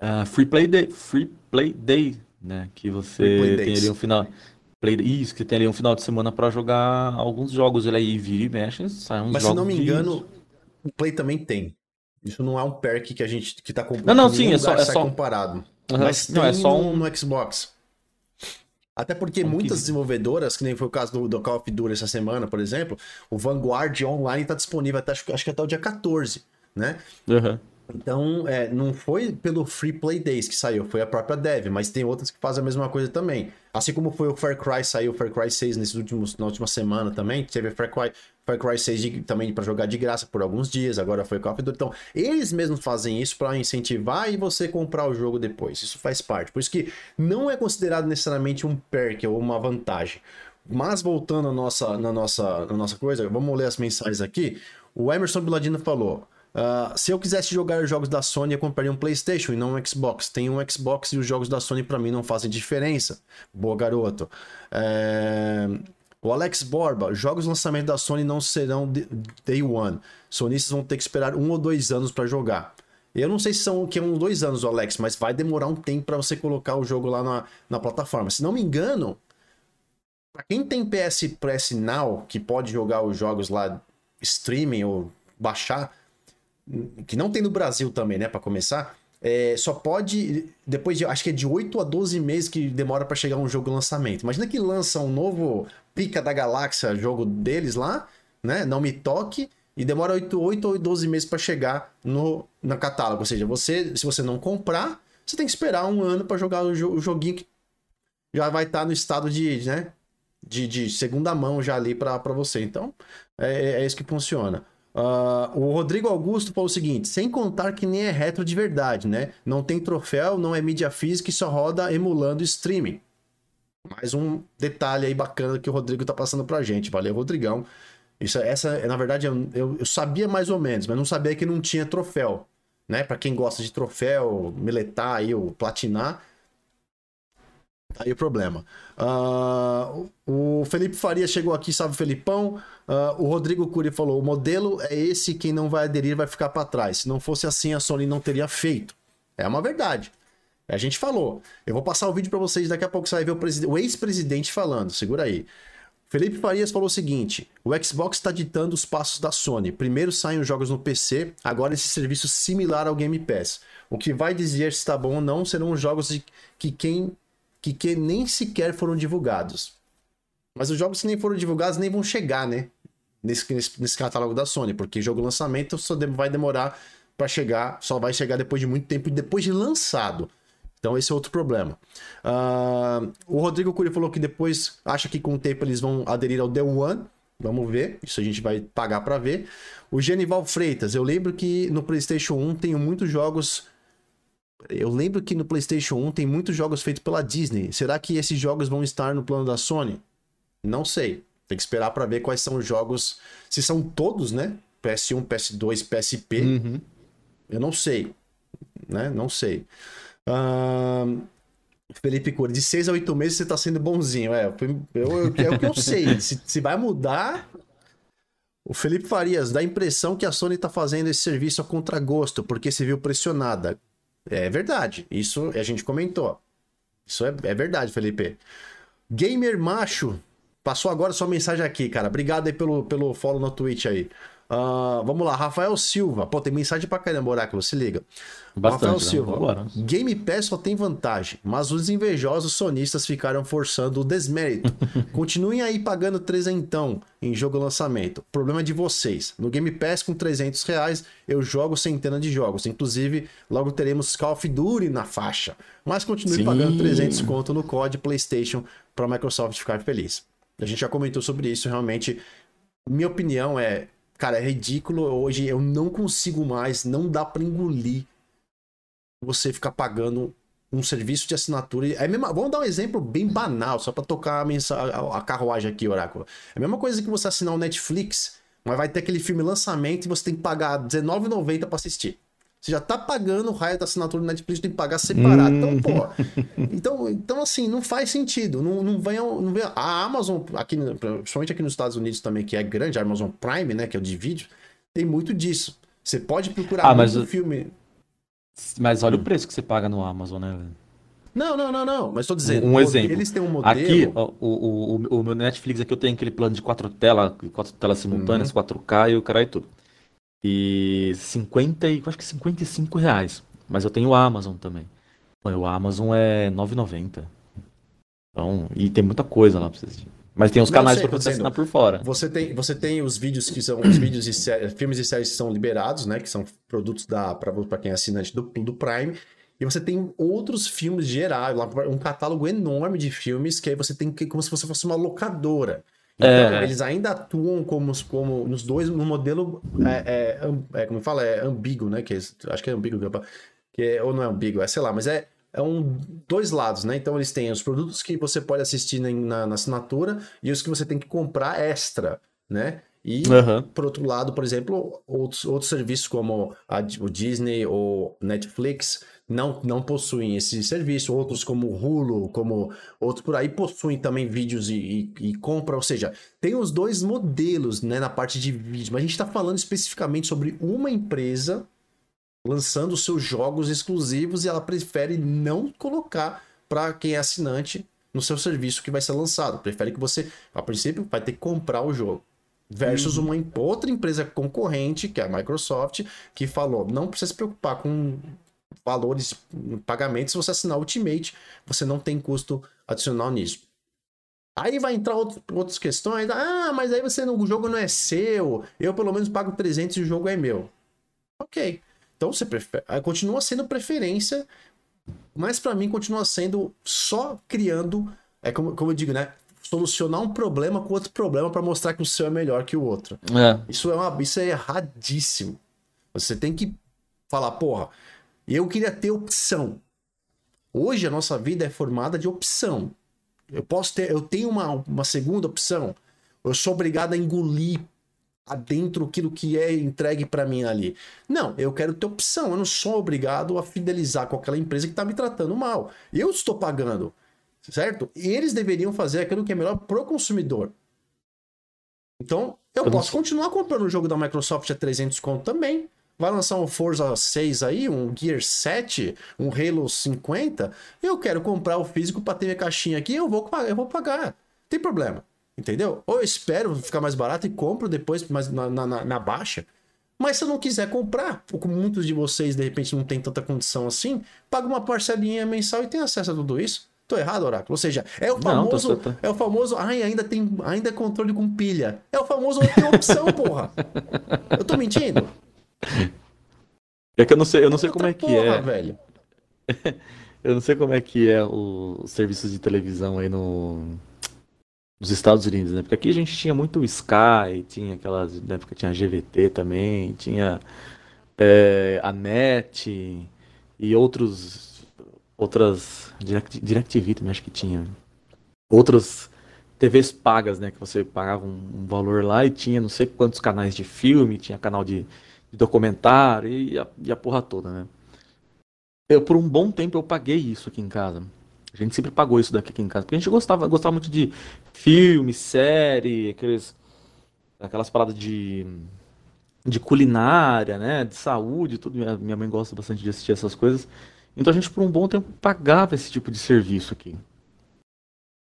Uh, free Play Day, Free Play Day, né? Que você tem ali um final. Play, isso, que tem ali um final de semana para jogar alguns jogos ele aí, vira e mexe, sai uns Mas se não me de- engano, o Play também tem. Isso não é um perk que a gente que tá com Não, não, sim, é só- é só- comparado. Aham, Mas não, tem é só um- no Xbox. Até porque muitas desenvolvedoras, que nem foi o caso do, do Call of Duty essa semana, por exemplo, o Vanguard Online tá disponível até, acho, acho que até o dia 14, né? Aham. Então, é, não foi pelo Free Play Days que saiu, foi a própria Dev, mas tem outras que fazem a mesma coisa também. Assim como foi o Far Cry, saiu o Far Cry 6 nesses últimos, na última semana também, teve o Far Cry, Far Cry 6 de- também para jogar de graça por alguns dias, agora foi Call of Duty. Então, eles mesmos fazem isso para incentivar e você comprar o jogo depois. Isso faz parte. Por isso que não é considerado necessariamente um perk ou uma vantagem. Mas voltando à nossa, na, nossa, na nossa coisa, vamos ler as mensagens aqui. O Emerson Biladino falou: ah, se eu quisesse jogar os jogos da Sony, eu compraria um PlayStation e não um Xbox. Tem um Xbox e os jogos da Sony pra mim não fazem diferença. Boa, garoto. É, O Alex Borba, jogos de lançamento da Sony não serão day one. Sonistas vão ter que esperar um ou dois anos pra jogar. Eu não sei se são que é uns dois anos, Alex, mas vai demorar um tempo pra você colocar o jogo lá na, na plataforma. Se não me engano, Pra quem tem PS Press Now, que pode jogar os jogos lá streaming ou baixar, que não tem no Brasil também, né, Pra começar, é, só pode depois de acho que é de 8 a 12 meses que demora pra chegar um jogo lançamento. Imagina que lança um novo Pica da Galáxia, jogo deles lá, né? Não me toque e demora 8, 8 ou 12 meses pra chegar no na catálogo, ou seja, você se você não comprar, você tem que esperar um ano pra jogar o, jo- o joguinho que já vai estar no estado de, né, de, de segunda mão já ali para você. Então, é, é isso que funciona. Ah, o Rodrigo Augusto falou o seguinte: sem contar que nem é retro de verdade, né? Não tem troféu, não é mídia física e só roda emulando streaming. Mais um detalhe aí bacana que o Rodrigo tá passando pra gente. Valeu, Rodrigão. Isso, essa, na verdade, eu, eu, sabia mais ou menos, mas não sabia que não tinha troféu. Né? Para quem gosta de troféu, miletar aí, ou platinar, Tá aí o problema. Ah, o Felipe Faria chegou aqui, salve Felipão. Ah, o Rodrigo Cury falou: o modelo é esse, quem não vai aderir vai ficar para trás. Se não fosse assim, a Sony não teria feito. É uma verdade. A gente falou. Eu vou passar o vídeo para vocês, daqui a pouco você vai ver o, o ex-presidente falando. Segura aí. Felipe Farias falou o seguinte: o Xbox está ditando os passos da Sony. Primeiro saem os jogos no PC, agora esse serviço similar ao Game Pass. O que vai dizer se está bom ou não serão os jogos de- que quem que, que nem sequer foram divulgados. Mas os jogos que nem foram divulgados nem vão chegar, né? Nesse, nesse, nesse catálogo da Sony, porque jogo lançamento só de- vai demorar para chegar, só vai chegar depois de muito tempo, depois de lançado. Então esse é outro problema. Ah, o Rodrigo Cury falou que depois acha que com o tempo eles vão aderir ao The One. Vamos ver, isso a gente vai pagar para ver. O Genival Freitas, eu lembro que no PlayStation 1 tem muitos jogos eu lembro que no PlayStation 1 tem muitos jogos feitos pela Disney. Será que esses jogos vão estar no plano da Sony? Não sei. Tem que esperar para ver quais são os jogos. Se são todos, né? PS1, PS2, PSP. Uhum. Eu não sei. Né? Não sei. Ahn, Felipe Cura, de 6 a 8 meses você tá sendo bonzinho. É, eu, eu- é o que eu sei. Se, se vai mudar. O Felipe Farias, dá a impressão que a Sony tá fazendo esse serviço a contragosto, porque se viu pressionada. É verdade. Isso a gente comentou. Isso é, é verdade, Felipe. Gamer Macho, passou agora sua mensagem aqui, cara. Obrigado aí pelo, pelo follow no Twitch aí. Ah, vamos lá, Rafael Silva. Pô, tem mensagem pra caramba, Oráculo, se liga. Bastante, Rafael né? Silva. Vambora. Game Pass só tem vantagem, mas os invejosos sonistas ficaram forçando o desmérito. Continuem aí pagando trezentão em jogo lançamento. Problema de vocês. No Game Pass com 300 reais eu jogo centenas de jogos. Inclusive, logo teremos Call of Duty na faixa. Mas continue Sim. pagando 300 conto no COD PlayStation para a Microsoft ficar feliz. A gente já comentou sobre isso, realmente. Minha opinião é, cara, é ridículo. Hoje eu não consigo mais, não dá para engolir você ficar pagando um serviço de assinatura. É a mesma, vamos dar um exemplo bem banal, só para tocar a, mensa- a- a carruagem aqui, Oráculo. É a mesma coisa que você assinar o Netflix, mas vai ter aquele filme lançamento e você tem que pagar R$19,90 para assistir. Você já tá pagando o raio da assinatura do Netflix, tem que pagar separado. Então, pô. Então, então, assim, não faz sentido. Não, não vem, não vem. A Amazon, aqui, principalmente aqui nos Estados Unidos também, que é grande, a Amazon Prime, né? Que é o de vídeo, tem muito disso. Você pode procurar Ah, mas o- filme. Mas olha hum. o preço que você paga no Amazon, né, velho? Não, não, não, não. Mas estou dizendo. Um exemplo. Eles têm um modelo. Aqui, o, o, o, o, meu Netflix aqui eu tenho aquele plano de quatro telas, quatro telas simultâneas, uhum. 4K e o cara e tudo. E 50 e acho que 55 reais. Mas eu tenho o Amazon também. O Amazon é 9,90. Então, e tem muita coisa lá pra vocês. Mas tem os canais para você assinar por fora. Você tem, você tem os vídeos que são os vídeos e séries, filmes e séries que são liberados, né? Que são produtos da para quem é assinante do, do Prime. E você tem outros filmes gerais, um catálogo enorme de filmes que aí você tem que como se você fosse uma locadora. Então, é. eles ainda atuam como, como nos dois, no modelo, é, é, é como fala, é ambíguo, né? Que é, acho que é ambíguo, que é, ou não é ambíguo, é sei lá, mas é, é um dois lados, né? Então eles têm os produtos que você pode assistir na, na assinatura e os que você tem que comprar extra, né? E, uhum. por outro lado, por exemplo, outros, outros serviços como a, o Disney ou Netflix não, não possuem esse serviço, outros como o Hulu, como outros por aí possuem também vídeos e, e, e compra, ou seja, tem os dois modelos né, na parte de vídeo, mas a gente está falando especificamente sobre uma empresa lançando seus jogos exclusivos e ela prefere não colocar para quem é assinante no seu serviço que vai ser lançado. Prefere que você, a princípio, vai ter que comprar o jogo. Versus uhum. uma outra empresa concorrente, que é a Microsoft, que falou: não precisa se preocupar com valores, pagamentos, se você assinar Ultimate, você não tem custo adicional nisso. Aí vai entrar outro, outras questões. Ah, mas aí você não, o jogo não é seu. Eu pelo menos pago 300 e o jogo é meu. Ok. Então você prefere, continua sendo preferência, mas para mim continua sendo só criando, é como, como eu digo, né? Solucionar um problema com outro problema para mostrar que o seu é melhor que o outro. É. Isso é uma, isso é erradíssimo. Você tem que falar, porra, eu queria ter opção. Hoje a nossa vida é formada de opção. Eu posso ter, eu tenho uma, uma segunda opção. Eu sou obrigado a engolir adentro aquilo que é entregue para mim ali. Não, eu quero ter opção. Eu não sou obrigado a fidelizar com aquela empresa que está me tratando mal. Eu estou pagando, certo? E eles deveriam fazer aquilo que é melhor pro consumidor. Então, eu, eu posso continuar comprando o jogo da Microsoft a 300 conto também. Vai lançar um Forza 6 aí, um Gear 7, um Halo 50. Eu quero comprar o físico para ter minha caixinha aqui, eu vou, eu vou pagar. Não tem problema. Entendeu? Ou eu espero ficar mais barato e compro depois mas na, na, na baixa. Mas se eu não quiser comprar, ou como muitos de vocês de repente não tem tanta condição assim, paga uma parcelinha mensal e tem acesso a tudo isso. Tô errado, Oráculo? Ou seja, é o famoso. Não, tô... É o famoso. Ai, ainda tem. Ainda é controle com pilha. É o famoso tem opção, porra. Eu tô mentindo? É que eu não sei, eu não sei como é que porra, é. velho. eu não sei como é que é o, os serviços de televisão aí no nos Estados Unidos, né? Porque aqui a gente tinha muito Sky, tinha aquelas, na época tinha a GVT também, tinha é, a NET e outros outras Direct, DirecTV também acho que tinha. Outras TVs pagas, né, que você pagava um, um, valor lá e tinha não sei quantos canais de filme, tinha canal de, de documentário e a, e a porra toda, né? Eu, por um bom tempo eu paguei isso aqui em casa. A gente sempre pagou isso daqui aqui em casa. Porque a gente gostava, gostava muito de filme, série, aqueles, aquelas paradas de, de culinária, né? De saúde, tudo. Minha, minha mãe gosta bastante de assistir essas coisas. Então a gente, por um bom tempo, pagava esse tipo de serviço aqui.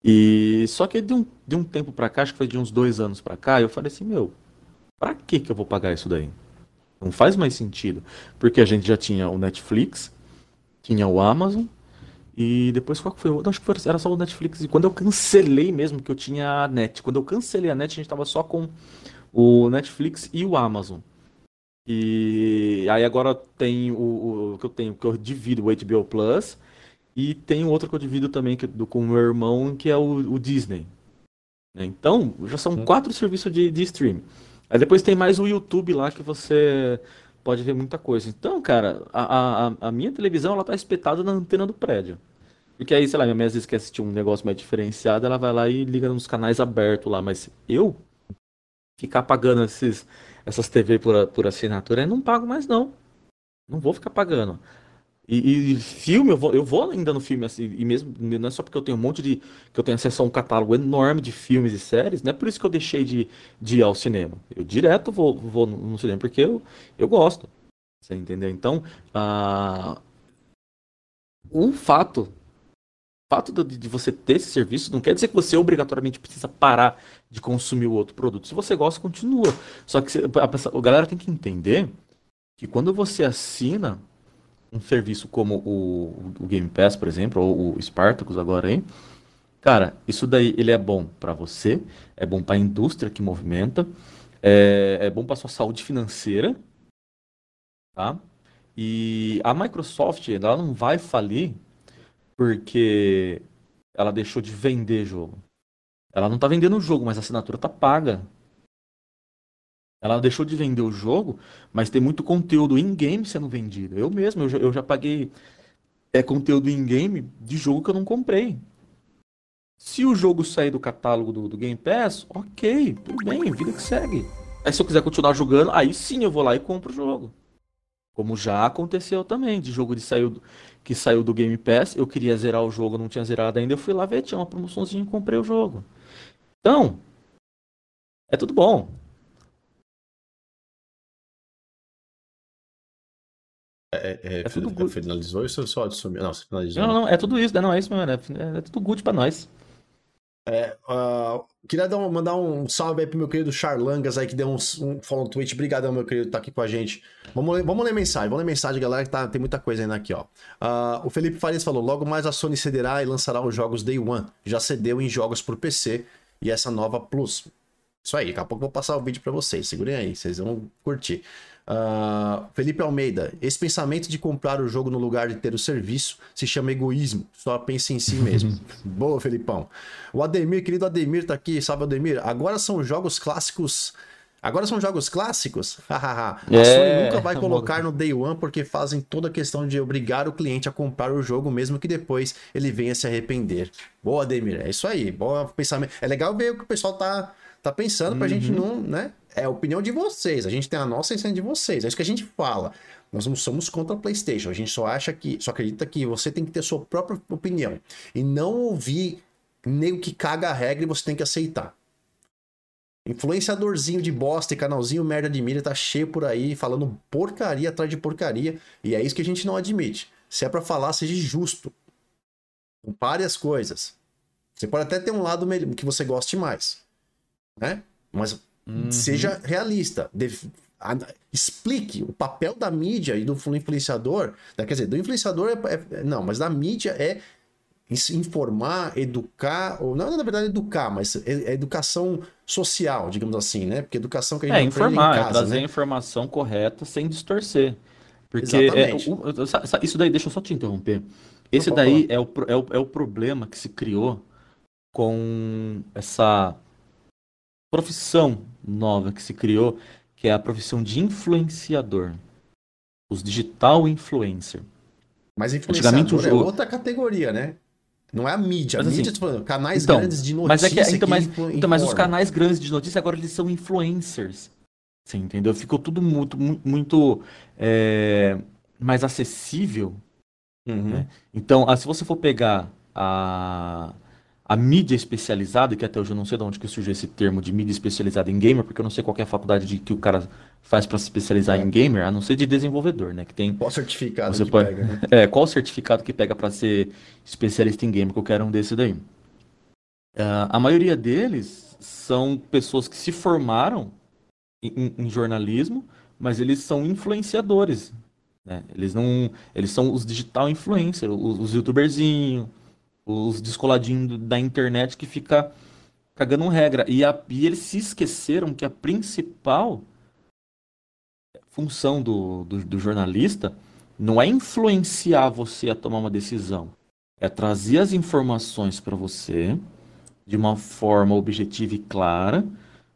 E só que de um, de um tempo pra cá, acho que foi de uns dois anos pra cá, eu falei assim, meu, pra que que eu vou pagar isso daí? Não faz mais sentido. Porque a gente já tinha o Netflix, tinha o Amazon, e depois qual que foi? Não, acho que foi, era só o Netflix. E quando eu cancelei mesmo, que eu tinha a net. Quando eu cancelei a net, a gente tava só com o Netflix e o Amazon. E aí agora tem o, o que eu tenho, que eu divido o HBO Plus. E tem outro que eu divido também que, do, com o meu irmão, que é o, o Disney. Então, já são quatro serviços de, de streaming. Aí depois tem mais o YouTube lá que você pode ver muita coisa. Então, cara, a, a, a minha televisão ela tá espetada na antena do prédio. Porque aí, sei lá, minha mãe às vezes quer assistir um negócio mais diferenciado, ela vai lá e liga nos canais abertos lá. Mas eu ficar pagando esses, essas TV por, por assinatura, eu não pago mais não. Não vou ficar pagando. E, e, filme, eu vou, eu vou ainda no filme, assim, e mesmo, não é só porque eu tenho um monte de. que eu tenho acesso a um catálogo enorme de filmes e séries, não é por isso que eu deixei de, de ir ao cinema. Eu direto vou, vou no cinema, porque eu, eu gosto. Você entendeu? Então, uh, o fato fato de, de, você ter esse serviço não quer dizer que você obrigatoriamente precisa parar de consumir o outro produto. Se você gosta, continua. Só que a, a, a galera tem que entender que quando você assina um serviço como o, o Game Pass, por exemplo, ou o Spartacus agora aí, cara, isso daí ele é bom para você, é bom para a indústria que movimenta, é, é bom para sua saúde financeira, tá? E a Microsoft, ela não vai falir porque ela deixou de vender jogo. Ela não tá vendendo o jogo, mas a assinatura tá paga. Ela deixou de vender o jogo, mas tem muito conteúdo in-game sendo vendido. Eu mesmo, eu já, eu já paguei é, conteúdo in-game de jogo que eu não comprei. Se o jogo sair do catálogo do, do Game Pass, ok, tudo bem, vida que segue. Aí se eu quiser continuar jogando, aí sim eu vou lá e compro o jogo. Como já aconteceu também, de jogo de saiu, que saiu do Game Pass, eu queria zerar o jogo, não tinha zerado ainda, eu fui lá ver, tinha uma promoçãozinha e comprei o jogo. Então, é tudo bom. É, é, é tudo good. Finalizou isso ou só sumiu? Não, você finalizou. Não, não, é tudo isso, né? não é isso, mano. É, é tudo good pra nós. É, uh, queria dar um, mandar um salve aí pro meu querido Charlangas aí que deu um, um follow no Twitch. Obrigadão, meu querido, tá aqui com a gente. Vamos ler, vamos ler mensagem, vamos ler mensagem, galera, que tá, tem muita coisa ainda aqui, ó. Uh, o Felipe Farias falou: logo mais a Sony cederá e lançará os jogos Day One. Já cedeu em jogos por PC e essa nova Plus. Isso aí, daqui a pouco eu vou passar o vídeo para vocês. Segurem aí, vocês vão curtir. Uh, Felipe Almeida, esse pensamento de comprar o jogo no lugar de ter o serviço se chama egoísmo, só pensa em si mesmo. Boa, Felipão. O Ademir, querido Ademir, tá aqui, sabe, Ademir? Agora são jogos clássicos. Agora são jogos clássicos? a é, Sony nunca vai colocar no Day One porque fazem toda a questão de obrigar o cliente a comprar o jogo, mesmo que depois ele venha se arrepender. Boa, Ademir, é isso aí. Boa pensamento. É legal ver o que o pessoal tá, tá pensando pra uhum. gente não, né? É a opinião de vocês. A gente tem a nossa e a de vocês. É isso que a gente fala. Nós não somos contra a PlayStation. A gente só acha que, só acredita que você tem que ter sua própria opinião e não ouvir nem o que caga a regra e você tem que aceitar. Influenciadorzinho de bosta e canalzinho merda de mídia tá cheio por aí falando porcaria atrás de porcaria e é isso que a gente não admite. Se é para falar, seja justo. Compare as coisas. Você pode até ter um lado que você goste mais, né? Mas Uhum. Seja realista. explique o papel da mídia e do influenciador. Quer dizer, do influenciador é, é, não, mas da mídia é informar, educar, ou não, na verdade, educar, mas é, é educação social, digamos assim, né? Porque educação que a gente é informar, casa, é trazer né? a informação correta sem distorcer. Porque é, o, isso daí, deixa eu só te interromper. Esse daí é o, é, o, é o problema que se criou com essa profissão nova que se criou, que é a profissão de influenciador. Os digital influencer. Mas influenciador é outra categoria, né? Não é a mídia. Mas, a mídia, assim, canais então, grandes de notícia. Mas, é que, então, mas, então, mas os canais grandes de notícia agora eles são influencers. Você entendeu? Ficou tudo muito, muito é, mais acessível. Uhum. Né? Então, ah, se você for pegar a, a mídia especializada, que até hoje eu não sei de onde que surgiu esse termo de mídia especializada em gamer, porque eu não sei qual é a faculdade de, que o cara faz para se especializar é. em gamer, a não ser de desenvolvedor, né? Que tem qual certificado você que pode, pega, né? É, qual certificado que pega para ser especialista em gamer, qualquer um desse daí. Uh, a maioria deles são pessoas que se formaram em, em jornalismo, mas eles são influenciadores, né? Eles não, eles são os digital influencers, os, os youtuberzinhos os descoladinhos da internet que fica cagando regra. E, a, e eles se esqueceram que a principal função do, do, do jornalista não é influenciar você a tomar uma decisão. É trazer as informações para você de uma forma objetiva e clara,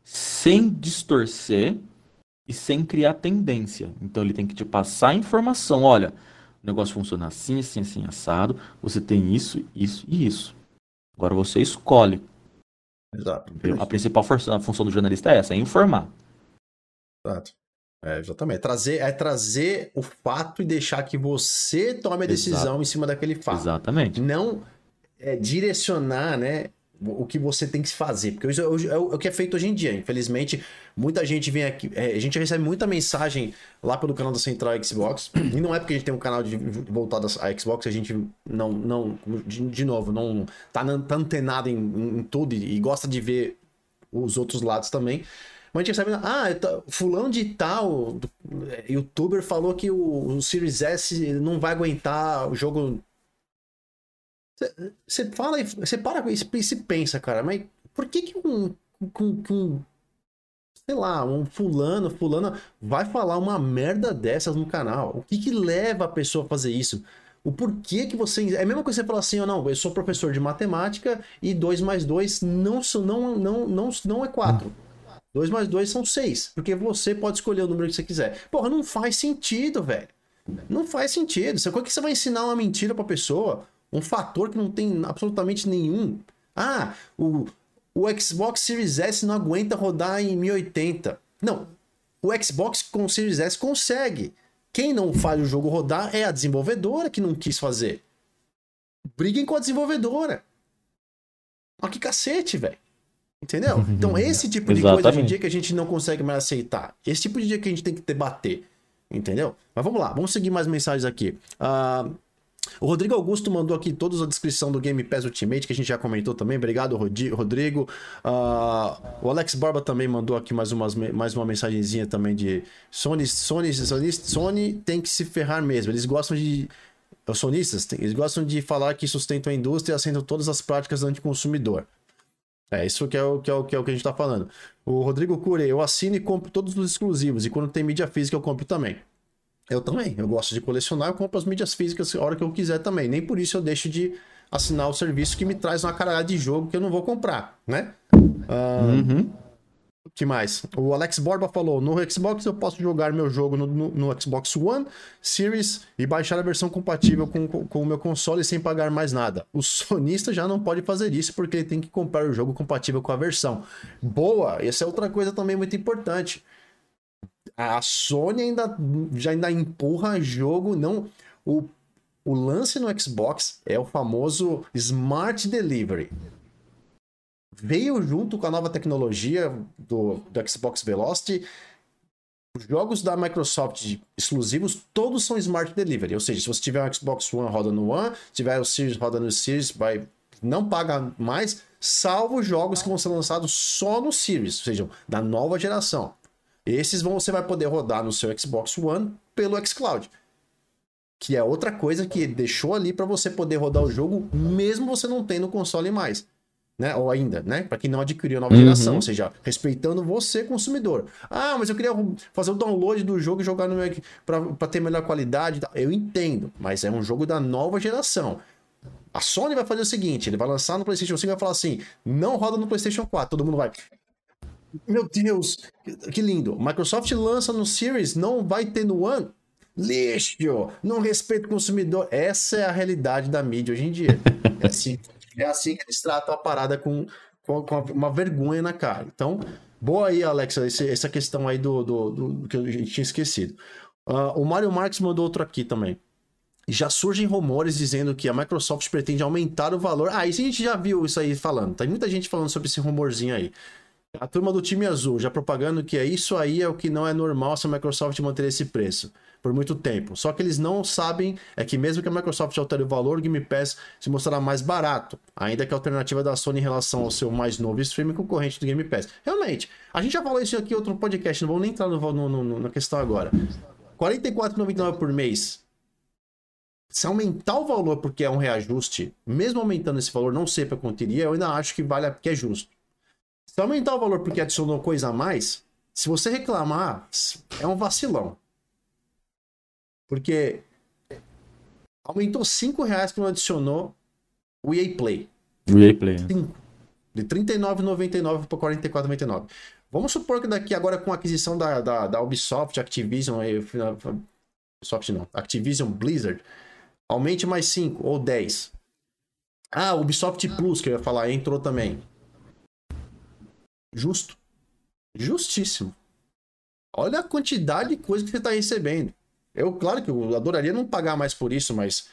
sem distorcer e sem criar tendência. Então ele tem que te passar a informação. Olha, o negócio funciona assim, assim, assim, assado. Você tem isso, isso e isso. Agora você escolhe. Exato. A principal função do jornalista é essa, é informar. Exato. É, exatamente. É trazer, é trazer o fato e deixar que você tome a decisão Exato. em cima daquele fato. Exatamente. Não é, direcionar, né? O que você tem que fazer, porque isso é, é, o que é feito hoje em dia. Infelizmente, muita gente vem aqui, é, a gente recebe muita mensagem lá pelo canal da Central Xbox, e não é porque a gente tem um canal de, voltado à Xbox, a gente não, não de, de novo, não tá, tá antenado em, em, tudo e, e, gosta de ver os outros lados também. Mas a gente recebe, ah, fulano de tal, youtuber falou que o, o Series S não vai aguentar o jogo você fala, você para com isso e pensa, cara, mas por que que um, um, um, sei lá, um fulano, fulano vai falar uma merda dessas no canal? O que que leva a pessoa a fazer isso? O porquê que você. É a mesma coisa que você falar assim, ou não, eu sou professor de matemática e 2 mais 2 não, não, não, não, não é 4. 2 mais 2 são 6. Porque você pode escolher o número que você quiser. Porra, não faz sentido, velho. Não faz sentido. Você, como é que você vai ensinar uma mentira pra pessoa? Um fator que não tem absolutamente nenhum. Ah, o, o Xbox Series S não aguenta rodar em 1080. Não, o Xbox com o Series S consegue. Quem não faz o jogo rodar é a desenvolvedora que não quis fazer. Briguem com a desenvolvedora. Olha que cacete, velho. Entendeu? Então, esse tipo de coisa hoje em dia que a gente não consegue mais aceitar. Esse tipo de dia que a gente tem que debater. Entendeu? Mas vamos lá, vamos seguir mais mensagens aqui. Uh, o Rodrigo Augusto mandou aqui toda a descrição do Game Pass Ultimate, que a gente já comentou também. Obrigado, Rodrigo. Uh, o Alex Barba também mandou aqui mais, umas, mais uma mensagenzinha também de Sony, Sony, Sony, Sony tem que se ferrar mesmo. Eles gostam de. Os sonistas, eles gostam de falar que sustentam a indústria e assentam todas as práticas anticonsumidor. É, isso que é o que, é o, que, é o que a gente tá falando. O Rodrigo Cure, eu assino e compro todos os exclusivos. E quando tem mídia física, eu compro também. Eu também. Eu gosto de colecionar, eu compro as mídias físicas a hora que eu quiser também. Nem por isso eu deixo de assinar o serviço que me traz uma caralhada de jogo que eu não vou comprar, né? Uh, uhum. que mais? O Alex Borba falou: no Xbox eu posso jogar meu jogo no, no, no Xbox One, Series e baixar a versão compatível com, com, com, o meu console sem pagar mais nada. O sonista já não pode fazer isso porque ele tem que comprar o jogo compatível com a versão. Boa! Essa é outra coisa também muito importante a Sony ainda já ainda empurra jogo, não o, o lance no Xbox é o famoso Smart Delivery. Veio junto com a nova tecnologia do, do Xbox Velocity. Os jogos da Microsoft exclusivos, todos são Smart Delivery. Ou seja, se você tiver um Xbox One roda no One, tiver o Series roda no Series, vai não paga mais, salvo jogos que vão ser lançados só no Series, ou seja, da nova geração. Esses vão, você vai poder rodar no seu Xbox One pelo xCloud. Que é outra coisa que deixou ali para você poder rodar o jogo, mesmo você não tendo console mais. Né? Ou ainda, né? Para quem não adquiriu a nova uhum. geração, ou seja, respeitando você, consumidor. Ah, mas eu queria fazer o download do jogo e jogar no meu para ter melhor qualidade. Eu entendo, mas é um jogo da nova geração. A Sony vai fazer o seguinte: ele vai lançar no PlayStation 5 e vai falar assim: não roda no PlayStation 4. Todo mundo vai. Meu Deus, que lindo. Microsoft lança no Series, não vai ter no One. Lixo, não respeita o consumidor. Essa é a realidade da mídia hoje em dia. É assim, é assim que eles tratam a parada com, com, com uma vergonha na cara. Então, boa aí, Alexa, esse, essa questão aí do, do, do, do, que a gente tinha esquecido. Uh, o Mário Marques mandou outro aqui também. Já surgem rumores dizendo que a Microsoft pretende aumentar o valor. Ah, isso a gente já viu isso aí falando. Tem muita gente falando sobre esse rumorzinho aí. A turma do time azul já propagando que é isso aí é o que não é normal se a Microsoft manter esse preço por muito tempo. Só que eles não sabem é que mesmo que a Microsoft altere o valor, o Game Pass se mostrará mais barato, ainda que a alternativa da Sony em relação ao seu mais novo streaming concorrente do Game Pass. Realmente, a gente já falou isso aqui em outro podcast, não vou nem entrar no, no, no, na questão agora. R$ 44,99 por mês. Se aumentar o valor porque é um reajuste, mesmo aumentando esse valor, não sei para quanto iria, eu ainda acho que vale que é justo. Se aumentar o valor porque adicionou coisa a mais, se você reclamar, é um vacilão. Porque aumentou 5 reais que não adicionou o EA Play. O EA Play. 5. Né? De R$39,99 para R$44,99. Vamos supor que daqui agora com a aquisição da, da, da Ubisoft, Activision, Ubisoft não, Activision Blizzard, aumente mais 5 ou 10. Ah, Ubisoft Plus, que eu ia falar, entrou também. Justo. Justíssimo. Olha a quantidade de coisa que você está recebendo. Eu, claro que eu adoraria não pagar mais por isso, mas.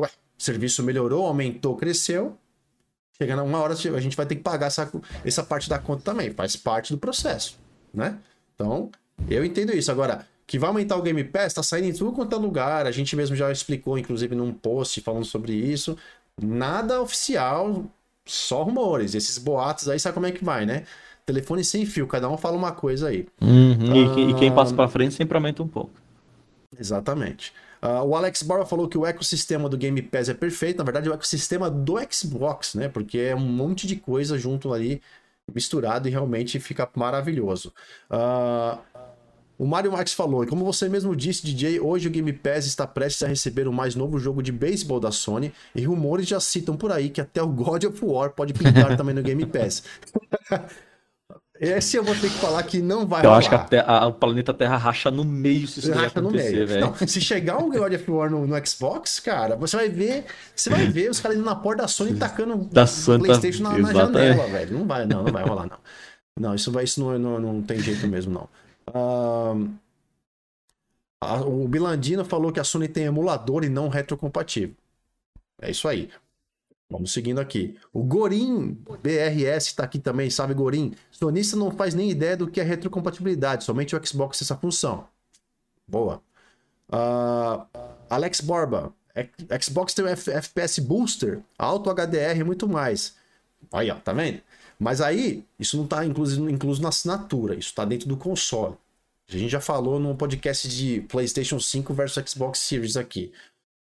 Ué, o serviço melhorou, aumentou, cresceu. Chegando uma hora a gente vai ter que pagar essa, essa parte da conta também. Faz parte do processo, né? Então, eu entendo isso. Agora, que vai aumentar o Game Pass, tá saindo em tudo quanto é lugar. A gente mesmo já explicou, inclusive, num post falando sobre isso. Nada oficial, só rumores. Esses boatos aí, sabe como é que vai, né? Telefone sem fio, cada um fala uma coisa aí. Uhum. Ah... E, e, quem passa pra frente sempre aumenta um pouco. Exatamente. Uh, o Alex Barra falou que o ecossistema do Game Pass é perfeito. Na verdade, é o ecossistema do Xbox, né? Porque é um monte de coisa junto ali, misturado e realmente fica maravilhoso. Uh, o Mario Max falou, e como você mesmo disse, DJ, hoje o Game Pass está prestes a receber o mais novo jogo de beisebol da Sony, e rumores já citam por aí que até o God of War pode pintar também no Game Pass. Esse eu vou ter que falar que não vai Eu rolar. acho que a terra, o planeta Terra racha no meio se isso racha no meio. Não, se chegar um God of War no, no, Xbox, cara, você vai ver, você vai ver os caras indo na porta da Sony tacando da Santa... PlayStation na, na janela, velho. Não vai, não, não vai rolar não. Não, isso vai, isso não, não, não tem jeito mesmo não. O Bilandino falou que a Sony tem emulador e não retrocompatível. É isso aí. Vamos seguindo aqui. O Gorim BRS está aqui também, sabe, Gorim? Sonista não faz nem ideia do que é retrocompatibilidade, somente o Xbox tem essa função. Boa. Uh, Alex Borba. Xbox tem F FPS Booster, Auto HDR e muito mais. Aí, ó, tá vendo? Mas aí, isso não está incluso, incluso na assinatura, isso está dentro do console. A gente já falou no podcast de PlayStation 5 versus Xbox Series aqui.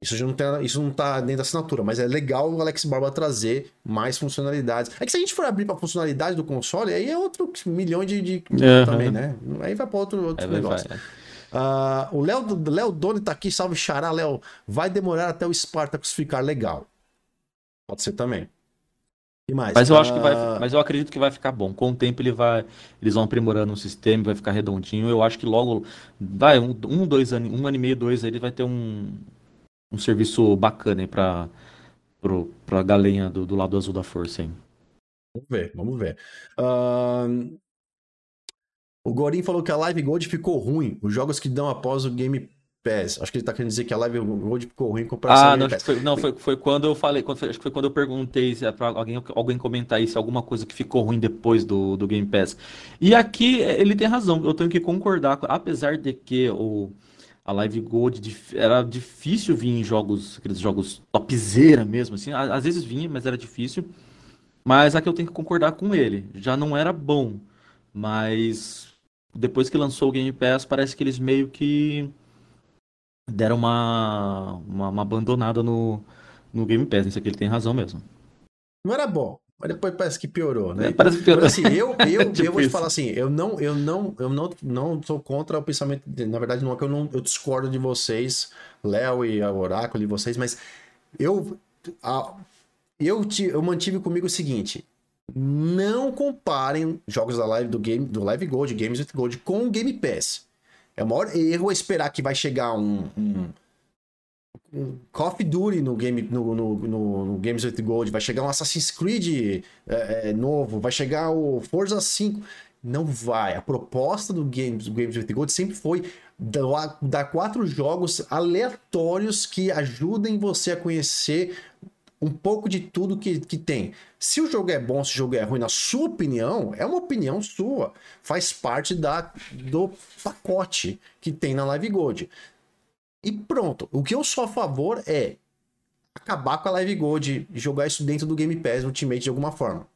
Isso já não, tem, isso não tá dentro da assinatura, mas é legal o Alex Barba trazer mais funcionalidades. É que se a gente for abrir para funcionalidade do console, aí é outro milhão de, de uhum. também, né? Aí vai para outro, outro é negócio. Vai, uh, o Léo, Léo Doni tá aqui, salve xará, Léo. Vai demorar até o Spartacus ficar legal. Pode ser também. E mais? Mas eu acho que vai, ah, mas eu acredito que vai ficar bom. Com o tempo ele vai, eles vão aprimorando o sistema, vai ficar redondinho. Eu acho que logo, vai um, um dois anos, um ano e meio, dois, ele vai ter um, um serviço bacana aí para para galinha do, do lado azul da força, hein? Vamos ver, vamos ver. Uh... O Gorin falou que a Live Gold ficou ruim. Os jogos que dão após o Game Pass. Acho que ele tá querendo dizer que a Live Gold ficou ruim em comparação ah, não, foi, não, foi, foi quando eu falei, quando, acho que foi quando eu perguntei se é pra alguém, alguém comentar isso, alguma coisa que ficou ruim depois do, do Game Pass. E aqui ele tem razão, eu tenho que concordar, apesar de que o a Live Gold era difícil vir em jogos, aqueles jogos topzera mesmo, assim. Às vezes vinha, mas era difícil. Mas aqui eu tenho que concordar com ele. Já não era bom. Mas depois que lançou o Game Pass, parece que eles meio que deram uma, uma, uma abandonada no, no Game Pass. Isso aqui ele tem razão mesmo. Não era bom. Mas depois parece que piorou, né? É, parece que piorou. Mas, assim, eu, eu, tipo eu vou te falar assim, eu não, eu não, eu não, não sou contra o pensamento. Na verdade, não é que eu não eu discordo de vocês, Léo e a Oráculo de vocês, mas eu, a, eu, te, eu mantive comigo o seguinte: não comparem jogos da live do game do Live Gold, Games with Gold, com o Game Pass. É o maior erro esperar que vai chegar um, um Call of Duty no, game, no, no, no, no, Games with Gold, vai chegar um Assassin's Creed é, é, novo, vai chegar o Forza 5. Não vai. A proposta do Games, do Games with Gold sempre foi dar quatro jogos aleatórios que ajudem você a conhecer um pouco de tudo que, que tem. Se o jogo é bom, se o jogo é ruim, na sua opinião, é uma opinião sua. Faz parte da, do pacote que tem na Live Gold. E pronto. O que eu sou a favor é acabar com a Live Gold e jogar isso dentro do Game Pass Ultimate de alguma forma.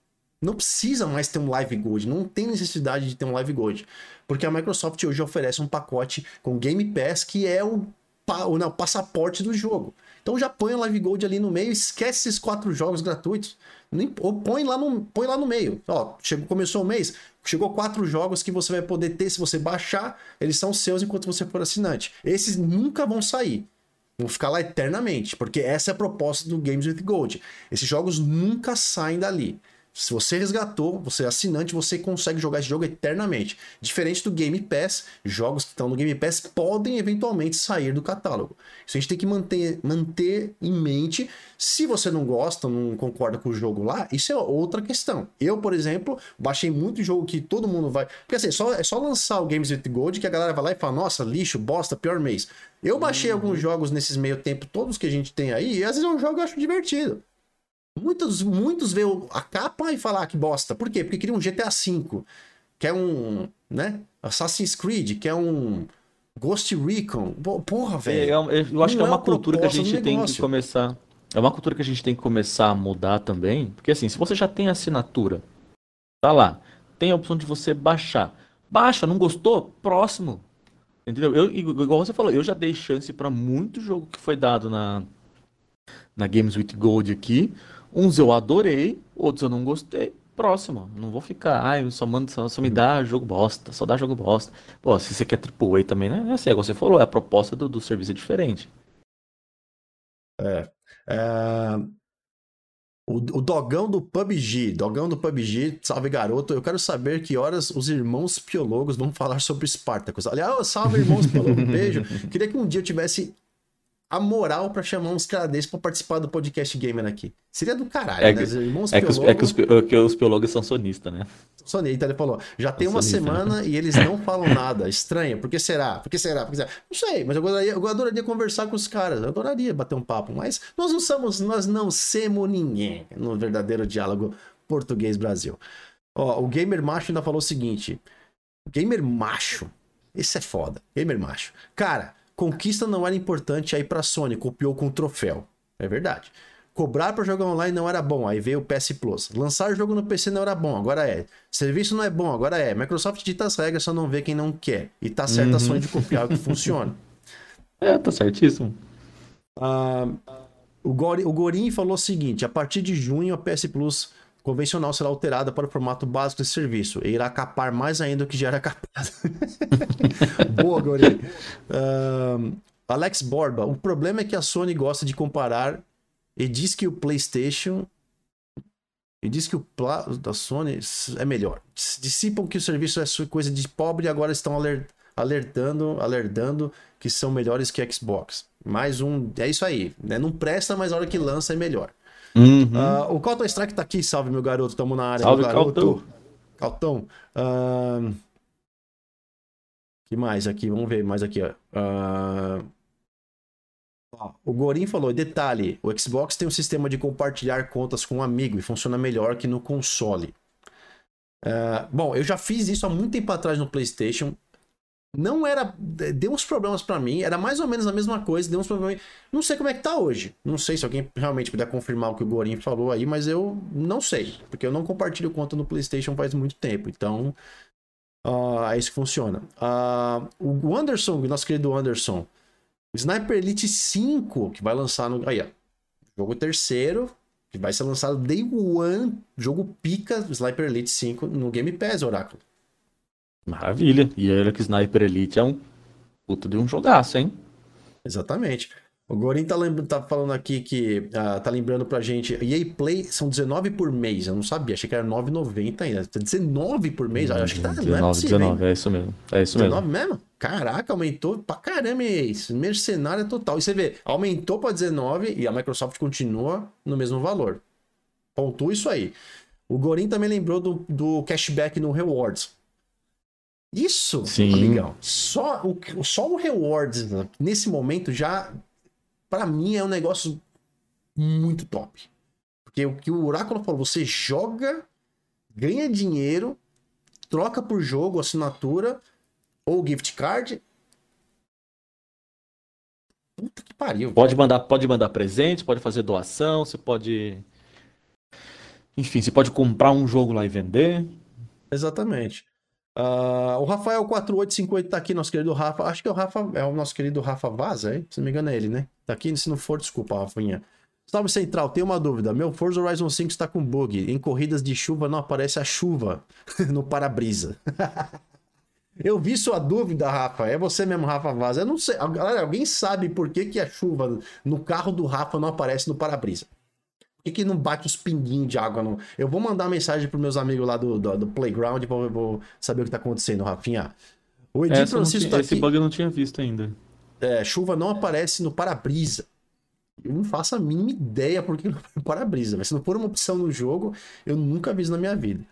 Não precisa mais ter um Live Gold, não tem necessidade de ter um Live Gold. Porque a Microsoft hoje oferece um pacote com Game Pass que é o, o, não, o passaporte do jogo. Então já põe a Live Gold ali no meio, esquece esses quatro jogos gratuitos. Ou põe lá no, põe lá no meio. Ó, chegou, começou o mês, chegou quatro jogos que você vai poder ter se você baixar, eles são seus enquanto você for assinante. Esses nunca vão sair. Vão ficar lá eternamente, porque essa é a proposta do Games with Gold. Esses jogos nunca saem dali. Se você resgatou, você é assinante, você consegue jogar esse jogo eternamente. Diferente do Game Pass, jogos que estão no Game Pass podem eventualmente sair do catálogo. Isso a gente tem que manter, manter em mente. Se você não gosta, não concorda com o jogo lá, isso é outra questão. Eu, por exemplo, baixei muito jogo que todo mundo vai. Porque assim, é só, é só lançar o Games with Gold que a galera vai lá e fala: nossa, lixo, bosta, pior mês. Eu baixei uhum. alguns jogos nesses meio tempo, todos que a gente tem aí, e às vezes eu jogo e acho divertido. Muitos, muitos vê a capa e falam ah, que bosta. Por quê? Porque queria um GTA V, que é um, né? Assassin's Creed, que é um Ghost Recon. Porra, velho. É, eu acho que é uma é cultura que a gente tem que começar. É uma cultura que a gente tem que começar a mudar também. Porque assim, se você já tem assinatura, tá lá. Tem a opção de você baixar. Baixa, não gostou? Próximo. Entendeu? Eu, igual você falou, eu já dei chance para muito jogo que foi dado na, na Games with Gold aqui. Uns eu adorei, outros eu não gostei. Próximo. Não vou ficar, ai, ah, só, manda, só, só, me dá jogo bosta, só dá jogo bosta. Pô, se você quer AAA também, né? É assim, é você falou, é a proposta do, do serviço é diferente. É. é... O, o, dogão do PUBG, dogão do PUBG, salve garoto. Eu quero saber que horas os irmãos piologos vão falar sobre Spartacus. Aliás, salve irmãos piologos, beijo. Queria que um dia eu tivesse a moral para chamar uns caras desses pra participar do podcast gamer aqui. Seria do caralho, é né? Que, irmãos é, que os, é que os, é que os são sonistas, né? Sonista, então ele falou. Já tem uma sonista, né? semana né? e eles não falam nada. Estranho. Por que será? Por que será? Por que será? Não sei, mas eu adoraria, eu adoraria conversar com os caras. Eu adoraria bater um papo. Mas nós não somos, nós não somos ninguém no verdadeiro diálogo português-Brasil. Ó, o Gamer Macho ainda falou o seguinte. Gamer Macho. Esse é foda. Gamer Macho. Cara, Conquista não era importante, aí pra Sony copiou com troféu. É verdade. Cobrar para jogar online não era bom, aí veio o PS Plus. Lançar jogo no PC não era bom, agora é. Serviço não é bom, agora é. Microsoft dita as regras, só não vê quem não quer. E tá certo uhum. a Sony de copiar o que funciona. É, tá certíssimo. Uh, o, Gori, o Gorin falou o seguinte: a partir de junho a PS Plus convencional será alterada para o formato básico de serviço e irá capar mais ainda do que já era capado. Boa, Gori. Uh, Alex Borba, o problema é que a Sony gosta de comparar e diz que o PlayStation e diz que o Pla da Sony é melhor. Dissipam que o serviço é coisa de pobre e agora estão alertando, alertando que são melhores que Xbox. Mais um, é isso aí, né? Não presta, mas a hora que lança é melhor. Uhum. Uh, o Calton Strike tá aqui, salve meu garoto, tamo na área. Salve. Caltão. Uh... que mais aqui? Vamos ver mais aqui, ó. Uh... O Gorin falou, detalhe, o Xbox tem um sistema de compartilhar contas com um amigo e funciona melhor que no console. Uh, bom, eu já fiz isso há muito tempo atrás no PlayStation não era. Deu uns problemas para mim, era mais ou menos a mesma coisa, deu uns problemas. Não sei como é que tá hoje. Não sei se alguém realmente puder confirmar o que o Gorin falou aí, mas eu não sei. Porque eu não compartilho conta no PlayStation faz muito tempo. Então. Uh, é isso que funciona. Uh, o Anderson, nosso querido Anderson. Sniper Elite 5, que vai lançar no. Aí, ó. Jogo terceiro, que vai ser lançado Day One. Jogo pica, Sniper Elite 5 no Game Pass, Oráculo. Maravilha. E olha que Sniper Elite é um puto de um jogaço, hein? Exatamente. O Gorin tá, tá falando aqui que uh, tá lembrando pra gente. EA Play são 19 por mês. Eu não sabia, achei que era 9,90 ainda. 19 por mês? Acho que tá. 19, não é, possível, 19, é isso mesmo. É isso 19 mesmo. mesmo? Caraca, aumentou pra caramba isso. Mercenária total. E você vê, aumentou pra 19 e a Microsoft continua no mesmo valor. Pontua isso aí. O Gorin também lembrou do, do cashback no Rewards. Isso, Sim. amigão. Só o, só o rewards nesse momento já, para mim, é um negócio muito top. Porque o que o Oráculo falou, você joga, ganha dinheiro, troca por jogo, assinatura ou gift card. Puta que pariu. Pode mandar, pode mandar presente, pode fazer doação, você pode. Enfim, você pode comprar um jogo lá e vender. Exatamente. Uh, o Rafael 4850 tá aqui, nosso querido Rafa. Acho que é o Rafa, é o nosso querido Rafa Vaza, hein? Se não me engano é ele, né? Tá aqui, se não for, desculpa, Rafinha. Salve Central, tem uma dúvida. Meu Forza Horizon 5 está com bug. Em corridas de chuva não aparece a chuva no para-brisa. Eu vi sua dúvida, Rafa. É você mesmo, Rafa Vaza. Eu não sei. Galera, alguém sabe por que, que a chuva no carro do Rafa não aparece no para-brisa? Por que, que não bate os pinguinhos de água? No... Eu vou mandar mensagem para meus amigos lá do, do, do Playground e vou, vou, saber o que está acontecendo, Rafinha. O Edir Francisco tá Esse aqui... bug eu não tinha visto ainda. É, chuva não aparece no para-brisa. Eu não faço a mínima ideia por que não para-brisa. Mas se não for uma opção no jogo, eu nunca vi isso na minha vida.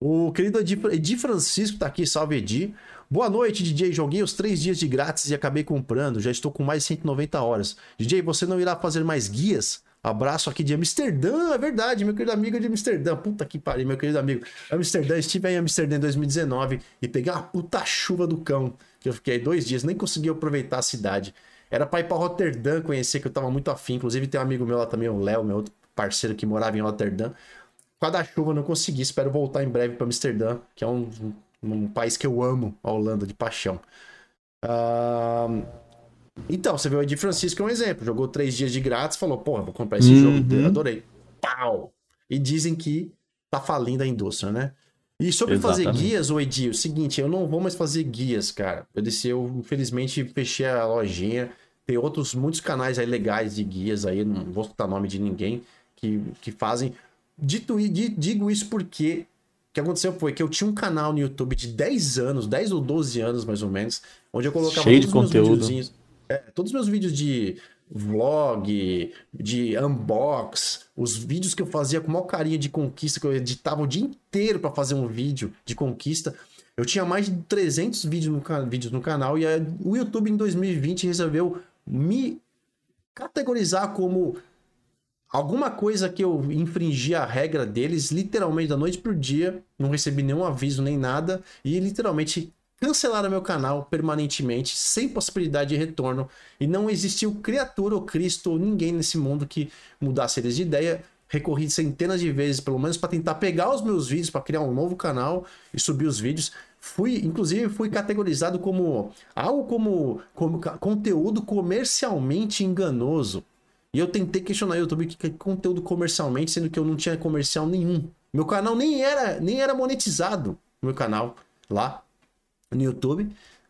O querido Edi Francisco tá aqui, salve Edi. Boa noite, DJ. Joguei os três dias de grátis e acabei comprando. Já estou com mais de 190 horas. DJ, você não irá fazer mais guias? Abraço aqui de Amsterdã, é verdade, meu querido amigo de Amsterdã. Puta que pariu, meu querido amigo. Amsterdã, estive em Amsterdã em 2019 e peguei uma puta chuva do cão. Que eu fiquei dois dias, nem consegui aproveitar a cidade. Era pra ir pra Roterdã conhecer, que eu tava muito afim. Inclusive tem um amigo meu lá também, o Léo, meu outro parceiro que morava em Roterdã. Com a da chuva não consegui, espero voltar em breve pra Amsterdã, que é um, um, um país que eu amo, a Holanda, de paixão. Uh... Então, você vê o Edi Francisco é um exemplo. Jogou três dias de grátis, falou, porra, vou comprar esse uhum. jogo, adorei. Pau! E dizem que tá falindo a indústria, né? E sobre Exatamente. fazer guias, o Edi, o seguinte, eu não vou mais fazer guias, cara. Eu disse, eu infelizmente fechei a lojinha. Tem outros, muitos canais aí legais de guias aí, não vou citar nome de ninguém, que, que fazem. Dito, digo isso porque o que aconteceu foi que eu tinha um canal no YouTube de 10 anos, 10 ou 12 anos mais ou menos, onde eu colocava Cheio todos os meus videozinhos. É, todos os meus vídeos de vlog, de unbox, os vídeos que eu fazia com maior carinho de conquista, que eu editava o dia inteiro para fazer um vídeo de conquista. Eu tinha mais de 300 vídeos no, vídeos no canal e o YouTube em 2020 resolveu me categorizar como alguma coisa que eu infringi a regra deles, literalmente da noite pro dia, não recebi nenhum aviso nem nada e literalmente cancelaram meu canal permanentemente, sem possibilidade de retorno, e não existiu criatura ou Cristo ou ninguém nesse mundo que mudasse eles de ideia. Recorri centenas de vezes, pelo menos, para tentar pegar os meus vídeos, para criar um novo canal e subir os vídeos. Fui, inclusive, fui categorizado como algo como, como conteúdo comercialmente enganoso. E eu tentei questionar o YouTube que é conteúdo comercialmente, sendo que eu não tinha comercial nenhum. Meu canal nem era, nem era monetizado, meu canal lá no YouTube,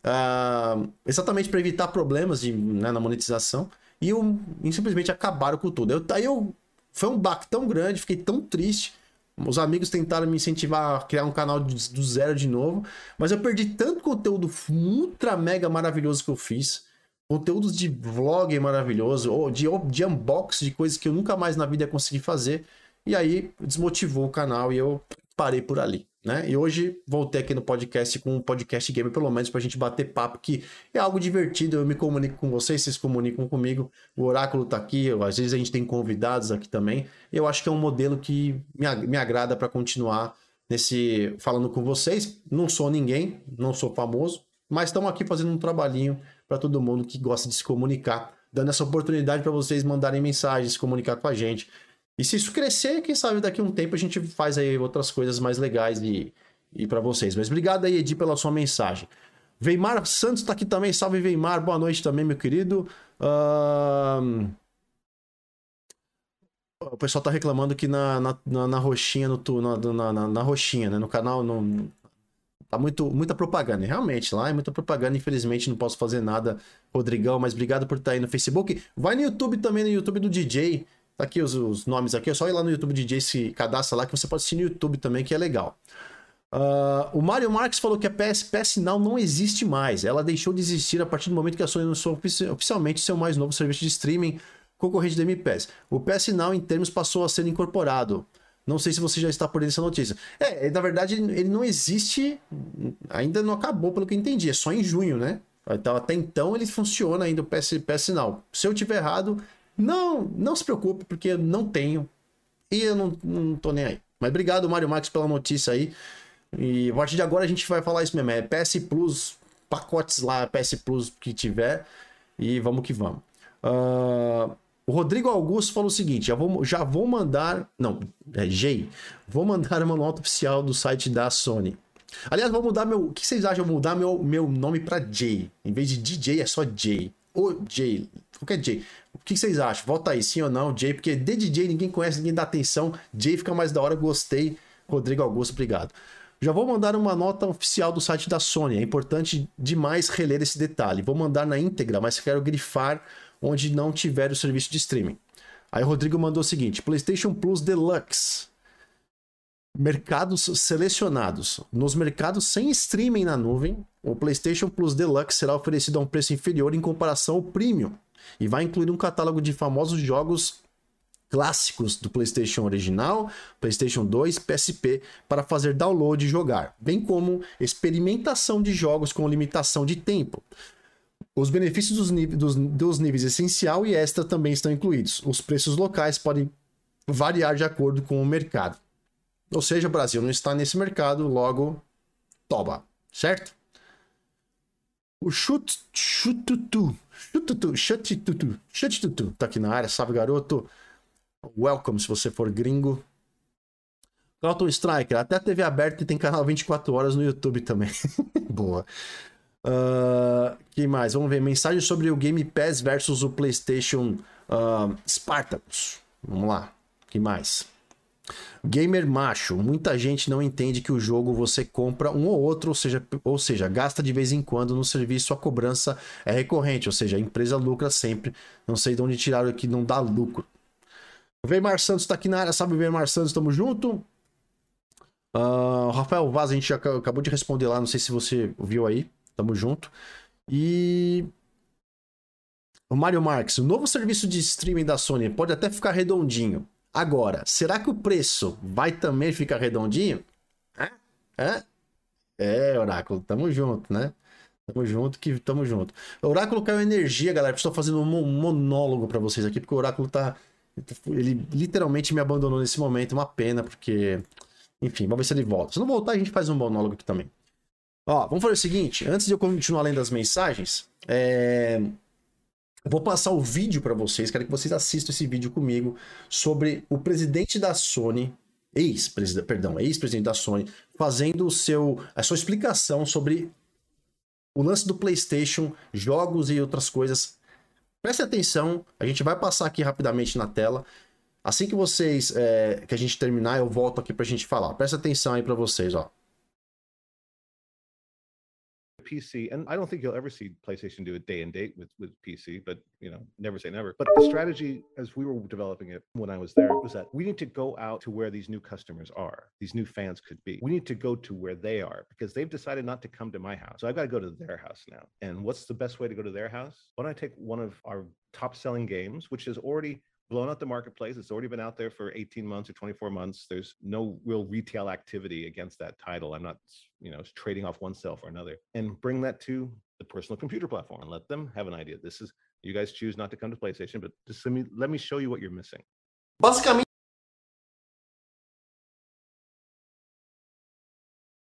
uh, exatamente para evitar problemas de, né, na monetização. E, eu, e simplesmente acabaram com tudo. Eu, aí eu foi um baque tão grande, fiquei tão triste. Os amigos tentaram me incentivar a criar um canal do zero de novo, mas eu perdi tanto conteúdo ultra mega maravilhoso que eu fiz. Conteúdos de vlog maravilhoso, ou de, de unbox de coisas que eu nunca mais na vida ia conseguir fazer. E aí desmotivou o canal e eu parei por ali né? E hoje voltei aqui no podcast com um podcast game, pelo menos, pra gente bater papo, que é algo divertido. Eu me comunico com vocês, vocês comunicam comigo. O Oráculo tá aqui, às vezes a gente tem convidados aqui também. Eu acho que é um modelo que me, me agrada para continuar nesse falando com vocês. Não sou ninguém, não sou famoso, mas estamos aqui fazendo um trabalhinho para todo mundo que gosta de se comunicar, dando essa oportunidade para vocês mandarem mensagens, se comunicar com a gente. E se isso crescer, quem sabe daqui a um tempo a gente faz aí outras coisas mais legais e, e para vocês. Mas obrigado aí, Edi, pela sua mensagem. Veimar Santos está aqui também. Salve, Veimar. Boa noite também, meu querido. Uh... O pessoal tá reclamando que na, na, na, na roxinha, no, na, na, na, roxinha, né? No canal, no, tá muito, muita propaganda. Realmente, lá é muita propaganda. Infelizmente, não posso fazer nada, Rodrigão. Mas obrigado por estar aí no Facebook. Vai no YouTube também, no YouTube do DJ. Tá aqui os, os, nomes aqui, é só ir lá no YouTube DJ, se cadastra lá, que você pode assistir no YouTube também, que é legal. Uh, o Mario Marques falou que a PS, PS Now não existe mais. Ela deixou de existir a partir do momento que a Sony anunciou oficialmente seu mais novo serviço de streaming concorrente do MPS. O PS Now, em termos, passou a ser incorporado. Não sei se você já está por dentro dessa notícia. É, na verdade, ele não existe, ainda não acabou, pelo que eu entendi. É só em junho, né? Então, até então ele funciona ainda o PS, PS Now. Se eu tiver errado, não, não se preocupe, porque não tenho. E eu não, não tô nem aí. Mas obrigado, Mário Max, pela notícia aí. E a partir de agora a gente vai falar isso mesmo. É PS Plus, pacotes lá, PS Plus que tiver. E vamos que vamos. Uh, o Rodrigo Augusto falou o seguinte: já vou, já vou mandar. Não, é Jay. Vou mandar uma nota oficial do site da Sony. Aliás, vou mudar meu. O que vocês acham? Vou mudar meu, meu nome para Jay. Em vez de DJ, é só Jay. O Jay. Qualquer Jay. O que vocês acham? Volta aí, sim ou não, Jay? Porque de DJ ninguém conhece, ninguém dá atenção. Jay fica mais da hora, gostei. Rodrigo Augusto, obrigado. Já vou mandar uma nota oficial do site da Sony. É importante demais reler esse detalhe. Vou mandar na íntegra, mas quero grifar onde não tiver o serviço de streaming. Aí o Rodrigo mandou o seguinte: PlayStation Plus Deluxe. Mercados selecionados. Nos mercados sem streaming na nuvem, o PlayStation Plus Deluxe será oferecido a um preço inferior em comparação ao Premium e vai incluir um catálogo de famosos jogos clássicos do PlayStation original, PlayStation 2, PSP para fazer download e jogar, bem como experimentação de jogos com limitação de tempo. Os benefícios dos, dos, dos níveis essencial e extra também estão incluídos. Os preços locais podem variar de acordo com o mercado. Ou seja, o Brasil não está nesse mercado, logo, toba, certo? O chut, chututu, chututu, chututu, chututu, tá aqui na área, sabe, garoto? Welcome se você for gringo. Carlton Striker, até TV aberta e tem canal 24 horas no YouTube também. Boa. Uh, que mais? Vamos ver. Mensagem sobre o Game Pass versus o PlayStation uh, Spartacus. Vamos lá. que mais? Gamer macho, muita gente não entende que o jogo você compra um ou outro, ou seja, ou seja, gasta de vez em quando no serviço, a cobrança é recorrente, ou seja, a empresa lucra sempre. Não sei de onde tiraram que não dá lucro. Veimar Santos tá aqui na área, sabe Veimar Santos, tamo junto. Uh, Rafael Vaz, a gente acabou de responder lá, não sei se você viu aí. Tamo junto. E. O Mario Marques, o novo serviço de streaming da Sony pode até ficar redondinho. Agora, será que o preço vai também ficar redondinho? É? É, Oráculo, tamo junto, né? Tamo junto que tamo junto. Oráculo caiu energia, galera. Estou fazendo um monólogo para vocês aqui, porque o Oráculo tá. Ele literalmente me abandonou nesse momento. Uma pena, porque. Enfim, vamos ver se ele volta. Se não voltar, a gente faz um monólogo aqui também. Ó, vamos fazer o seguinte, antes de eu continuar lendo as mensagens, é... vou passar o vídeo para vocês, quero que vocês assistam esse vídeo comigo sobre o presidente da Sony, ex-presidente, perdão, ex-presidente da Sony, fazendo o seu, a sua explicação sobre o lance do PlayStation, jogos e outras coisas. Preste atenção, a gente vai passar aqui rapidamente na tela. Assim que vocês, é, que a gente terminar, eu volto aqui pra gente falar. Presta atenção aí para vocês, ó. PC, and I don't think you'll ever see PlayStation do a day and date with with PC, but you know, never say never. But the strategy, as we were developing it when I was there, was that we need to go out to where these new customers are, these new fans could be. We need to go to where they are because they've decided not to come to my house. So I've got to go to their house now. And what's the best way to go to their house? Why don't I take one of our top selling games, which is already blown out the marketplace. It's already been out there for 18 months or 24 months. There's no real retail activity against that title. I'm not, you know, trading off one sale for another. And bring that to the personal computer platform and let them have an idea. This is you guys choose not to come to PlayStation, but just let me let me show you what you're missing. Basicamente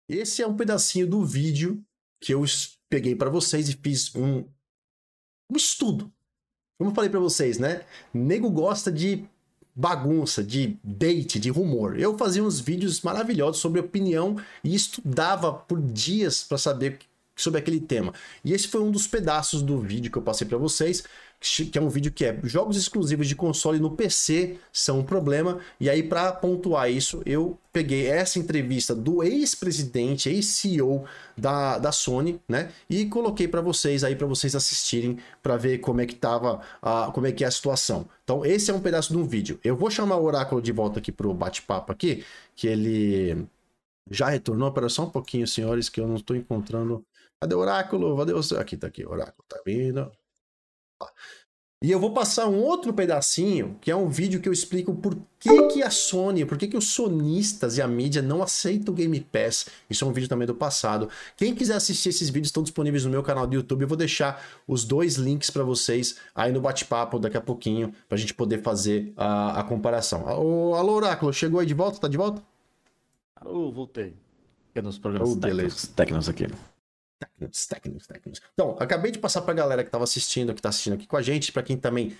Esse é um pedacinho do vídeo que eu peguei para vocês e fiz um, um estudo Como eu falei para vocês, né? Nego gosta de bagunça, de date, de rumor. Eu fazia uns vídeos maravilhosos sobre opinião e estudava por dias para saber sobre aquele tema. E esse foi um dos pedaços do vídeo que eu passei para vocês que é um vídeo que é jogos exclusivos de console no PC são um problema. E aí, para pontuar isso, eu peguei essa entrevista do ex-presidente, ex-CEO da, da Sony, né? E coloquei para vocês aí, para vocês assistirem, para ver como é que tava, a, como é que é a situação. Então, esse é um pedaço de um vídeo. Eu vou chamar o Oráculo de volta aqui pro bate-papo aqui, que ele já retornou. Para só um pouquinho, senhores, que eu não estou encontrando. Cadê o Oráculo? Cadê o... Aqui, tá aqui, Oráculo, tá vindo. E eu vou passar um outro pedacinho, que é um vídeo que eu explico por que, que a Sony, por que, que os sonistas e a mídia não aceitam o Game Pass. Isso é um vídeo também do passado. Quem quiser assistir esses vídeos estão disponíveis no meu canal do YouTube. Eu vou deixar os dois links para vocês aí no bate-papo daqui a pouquinho, para a gente poder fazer a, a comparação. Alô, alô, Oráculo, chegou aí de volta? Tá de volta? Alô, voltei. Nos programas oh, técnicos, técnicos aqui. Técnicos, técnicos, técnicos. Então, acabei de passar para a galera que estava assistindo, que está assistindo aqui com a gente, para quem também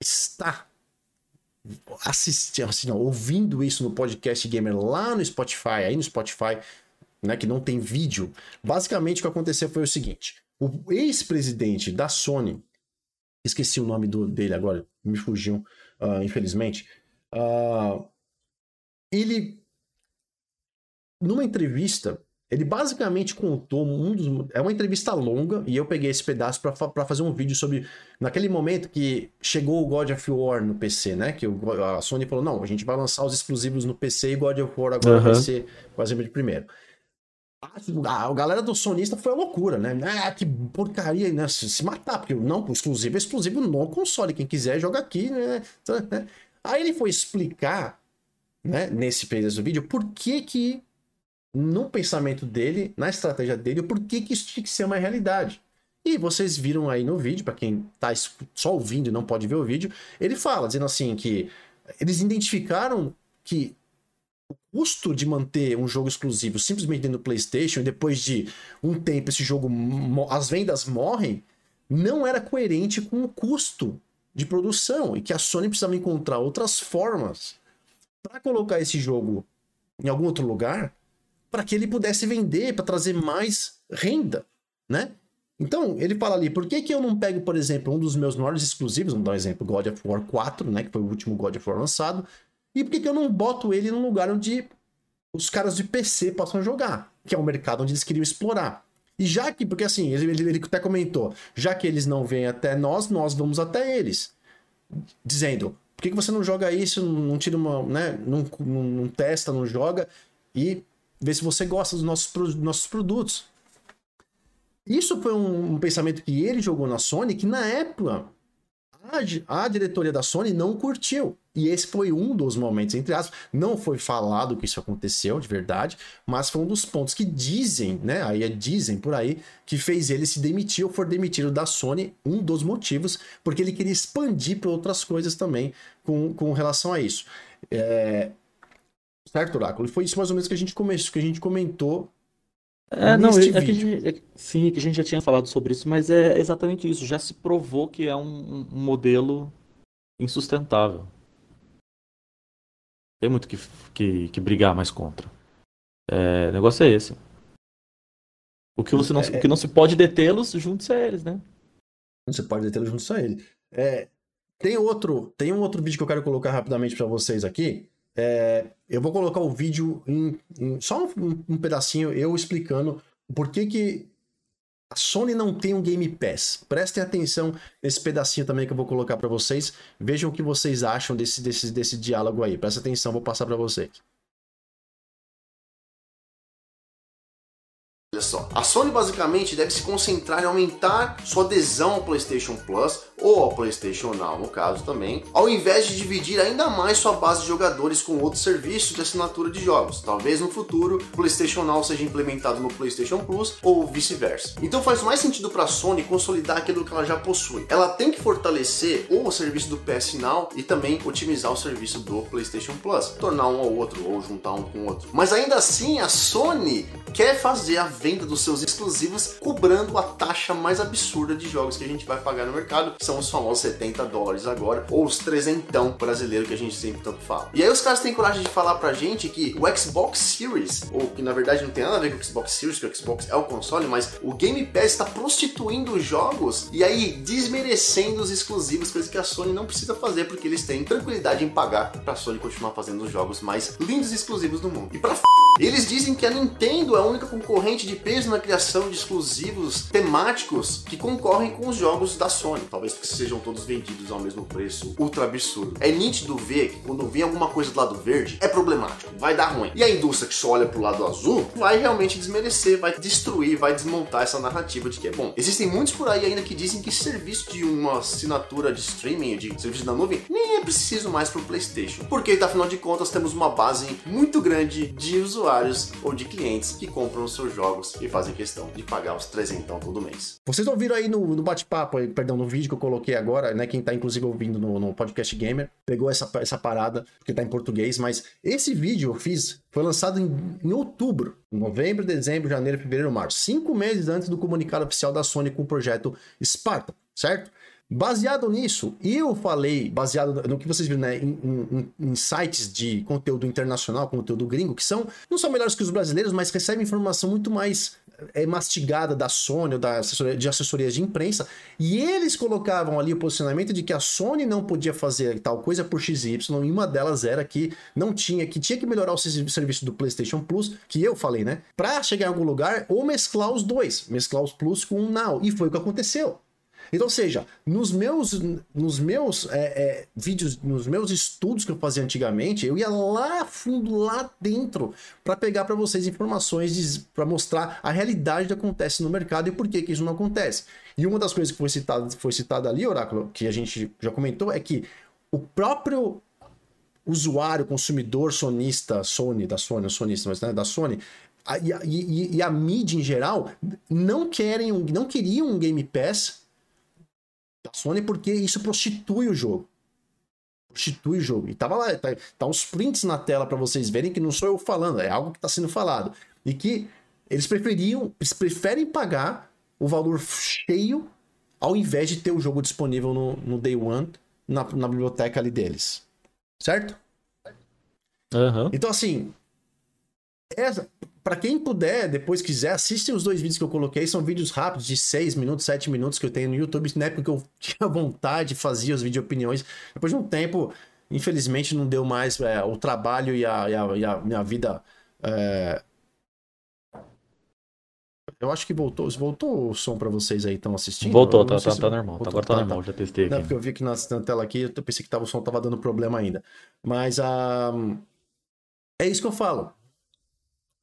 está assistindo, assim, ó, ouvindo isso no podcast Gamer lá no Spotify, aí no Spotify, né, que não tem vídeo. Basicamente, o que aconteceu foi o seguinte: o ex-presidente da Sony, esqueci o nome do, dele agora, me fugiu, uh, infelizmente. Uh, ele, numa entrevista, ele basicamente contou um dos. É uma entrevista longa e eu peguei esse pedaço para fazer um vídeo sobre. Naquele momento que chegou o God of War no PC, né? Que a Sony falou: não, a gente vai lançar os exclusivos no PC e God of War agora uhum. vai ser quase de primeiro. A, a galera do sonista foi a loucura, né? Ah, que porcaria, né? Se, se matar, porque não, exclusivo é exclusivo no console. Quem quiser joga aqui, né? Aí ele foi explicar, né, nesse pedaço do vídeo, por que que no pensamento dele, na estratégia dele, o porquê que isso tinha que ser uma realidade. E vocês viram aí no vídeo, para quem tá só ouvindo e não pode ver o vídeo, ele fala, dizendo assim que eles identificaram que o custo de manter um jogo exclusivo simplesmente dentro do PlayStation e depois de um tempo esse jogo as vendas morrem, não era coerente com o custo de produção e que a Sony precisava encontrar outras formas para colocar esse jogo em algum outro lugar para que ele pudesse vender, para trazer mais renda, né? Então, ele fala ali, por que, que eu não pego, por exemplo, um dos meus maiores exclusivos, vamos dar um exemplo, God of War 4, né, que foi o último God of War lançado, e por que, que eu não boto ele num lugar onde os caras de PC possam jogar, que é o mercado onde eles queriam explorar. E já que, porque assim, ele, ele, ele até comentou, já que eles não vêm até nós, nós vamos até eles. Dizendo, por que, que você não joga isso, não tira uma, né, não, não, não testa, não joga e vê se você gosta dos nossos, dos nossos produtos. Isso foi um, um, pensamento que ele jogou na Sony, que na época a, a, diretoria da Sony não curtiu. E esse foi um dos momentos, entre aspas, não foi falado que isso aconteceu de verdade, mas foi um dos pontos que dizem, né? Aí é dizem por aí, que fez ele se demitir ou for demitido da Sony, um dos motivos, porque ele queria expandir para outras coisas também com, com relação a isso. É... Certo, Oráculo? Foi isso mais ou menos que a gente começou, que a gente comentou é, não, é, é que gente, é, sim, que a gente já tinha falado sobre isso, mas é exatamente isso. Já se provou que é um, um modelo insustentável. Tem muito que, que, que brigar mais contra. É, o negócio é esse. O que, você não, é, o que não se pode detê-los, juntos a eles, né? Não se pode detê-los juntos a ele. É, tem outro, tem um outro vídeo que eu quero colocar rapidamente para vocês aqui, é, eu vou colocar o vídeo em, em só um, um, pedacinho eu explicando por que, que a Sony não tem um Game Pass. Prestem atenção nesse pedacinho também que eu vou colocar para vocês. Vejam o que vocês acham desse, desse, desse diálogo aí. Presta atenção, vou passar para vocês. Olha só, a Sony basicamente deve se concentrar em aumentar sua adesão ao PlayStation Plus ou ao PlayStation Now, no caso também, ao invés de dividir ainda mais sua base de jogadores com outros serviços de assinatura de jogos. Talvez no futuro o PlayStation Now seja implementado no PlayStation Plus ou vice-versa. Então faz mais sentido para a Sony consolidar aquilo que ela já possui. Ela tem que fortalecer ou o serviço do PS Now e também otimizar o serviço do PlayStation Plus, tornar um ao outro ou juntar um com o outro. Mas ainda assim, a Sony quer fazer a venda dos seus exclusivos cobrando a taxa mais absurda de jogos que a gente vai pagar no mercado, que são os famosos 70 dólares agora, ou os trezentão brasileiro que a gente sempre tanto fala. E aí os caras têm coragem de falar pra gente que o Xbox Series, ou que na verdade não tem nada a ver com o Xbox Series, que o Xbox é o console, mas o Game Pass está prostituindo os jogos e aí desmerecendo os exclusivos, coisa que a Sony não precisa fazer porque eles têm tranquilidade em pagar pra Sony continuar fazendo os jogos mais lindos e exclusivos do mundo. E pra f... eles dizem que a Nintendo é a única concorrente de peso na criação de exclusivos temáticos que concorrem com os jogos da Sony, talvez porque sejam todos vendidos ao mesmo preço ultra absurdo. É nítido ver que quando vem alguma coisa do lado verde, é problemático, vai dar ruim. E a indústria que só olha pro lado azul vai realmente desmerecer, vai destruir, vai desmontar essa narrativa de que é bom. Existem muitos por aí ainda que dizem que serviço de uma assinatura de streaming, de serviço da nuvem, nem é preciso mais pro PlayStation, porque afinal de contas temos uma base muito grande de usuários ou de clientes que compram os seus jogos e fazem questão de pagar os 300 todo mês. Vocês ouviram aí no, no bate-papo, perdão, no vídeo que eu coloquei agora, né? Quem tá inclusive ouvindo no, no podcast Gamer, pegou essa, essa parada, porque tá em português, mas esse vídeo eu fiz, foi lançado em, em outubro, novembro, dezembro, janeiro, fevereiro, março, cinco meses antes do comunicado oficial da Sony com o projeto Sparta, certo? Baseado nisso, eu falei, baseado no que vocês viram, né, em, em, em, sites de conteúdo internacional, conteúdo gringo, que são não são melhores que os brasileiros, mas recebem informação muito mais é, mastigada da Sony da assessoria, de assessorias de imprensa, e eles colocavam ali o posicionamento de que a Sony não podia fazer tal coisa por XY, e uma delas era que não tinha, que tinha que melhorar o serviço do PlayStation Plus, que eu falei, né, para chegar em algum lugar ou mesclar os dois, mesclar os Plus com o Now, e foi o que aconteceu. Então, seja, nos meus, nos meus é, é, vídeos, nos meus estudos que eu fazia antigamente, eu ia lá fundo, lá dentro, para pegar para vocês informações, para mostrar a realidade que acontece no mercado e por que, que isso não acontece. E uma das coisas que foi citada, foi citada ali, Oráculo, que a gente já comentou, é que o próprio usuário, consumidor sonista, Sony, da Sony, sonista, mas né, da Sony, a, e, e, a mídia em geral não querem, não queriam um Game Pass da Sony porque isso prostitui o jogo. Prostitui o jogo. E tava lá, tá, tá uns prints na tela para vocês verem que não sou eu falando, é algo que está sendo falado. E que eles preferiam, eles preferem pagar o valor cheio ao invés de ter o jogo disponível no, no Day One na, na biblioteca ali deles. Certo? Uhum. Então, assim, essa, para quem puder, depois quiser, assistem os dois vídeos que eu coloquei. São vídeos rápidos, de 6 minutos, 7 minutos que eu tenho no YouTube. Na época que eu tinha vontade, fazia os vídeos opiniões. Depois de um tempo, infelizmente, não deu mais é, o trabalho e a, e a, e a minha vida. É... Eu acho que voltou, voltou o som para vocês aí estão assistindo. Voltou, tá, tá, se... tá, normal. Voltou, agora tá, tá normal, já testei aqui. Não, porque eu vi aqui na, na tela aqui, eu pensei que tava, o som tava dando problema ainda. Mas a. Um... É isso que eu falo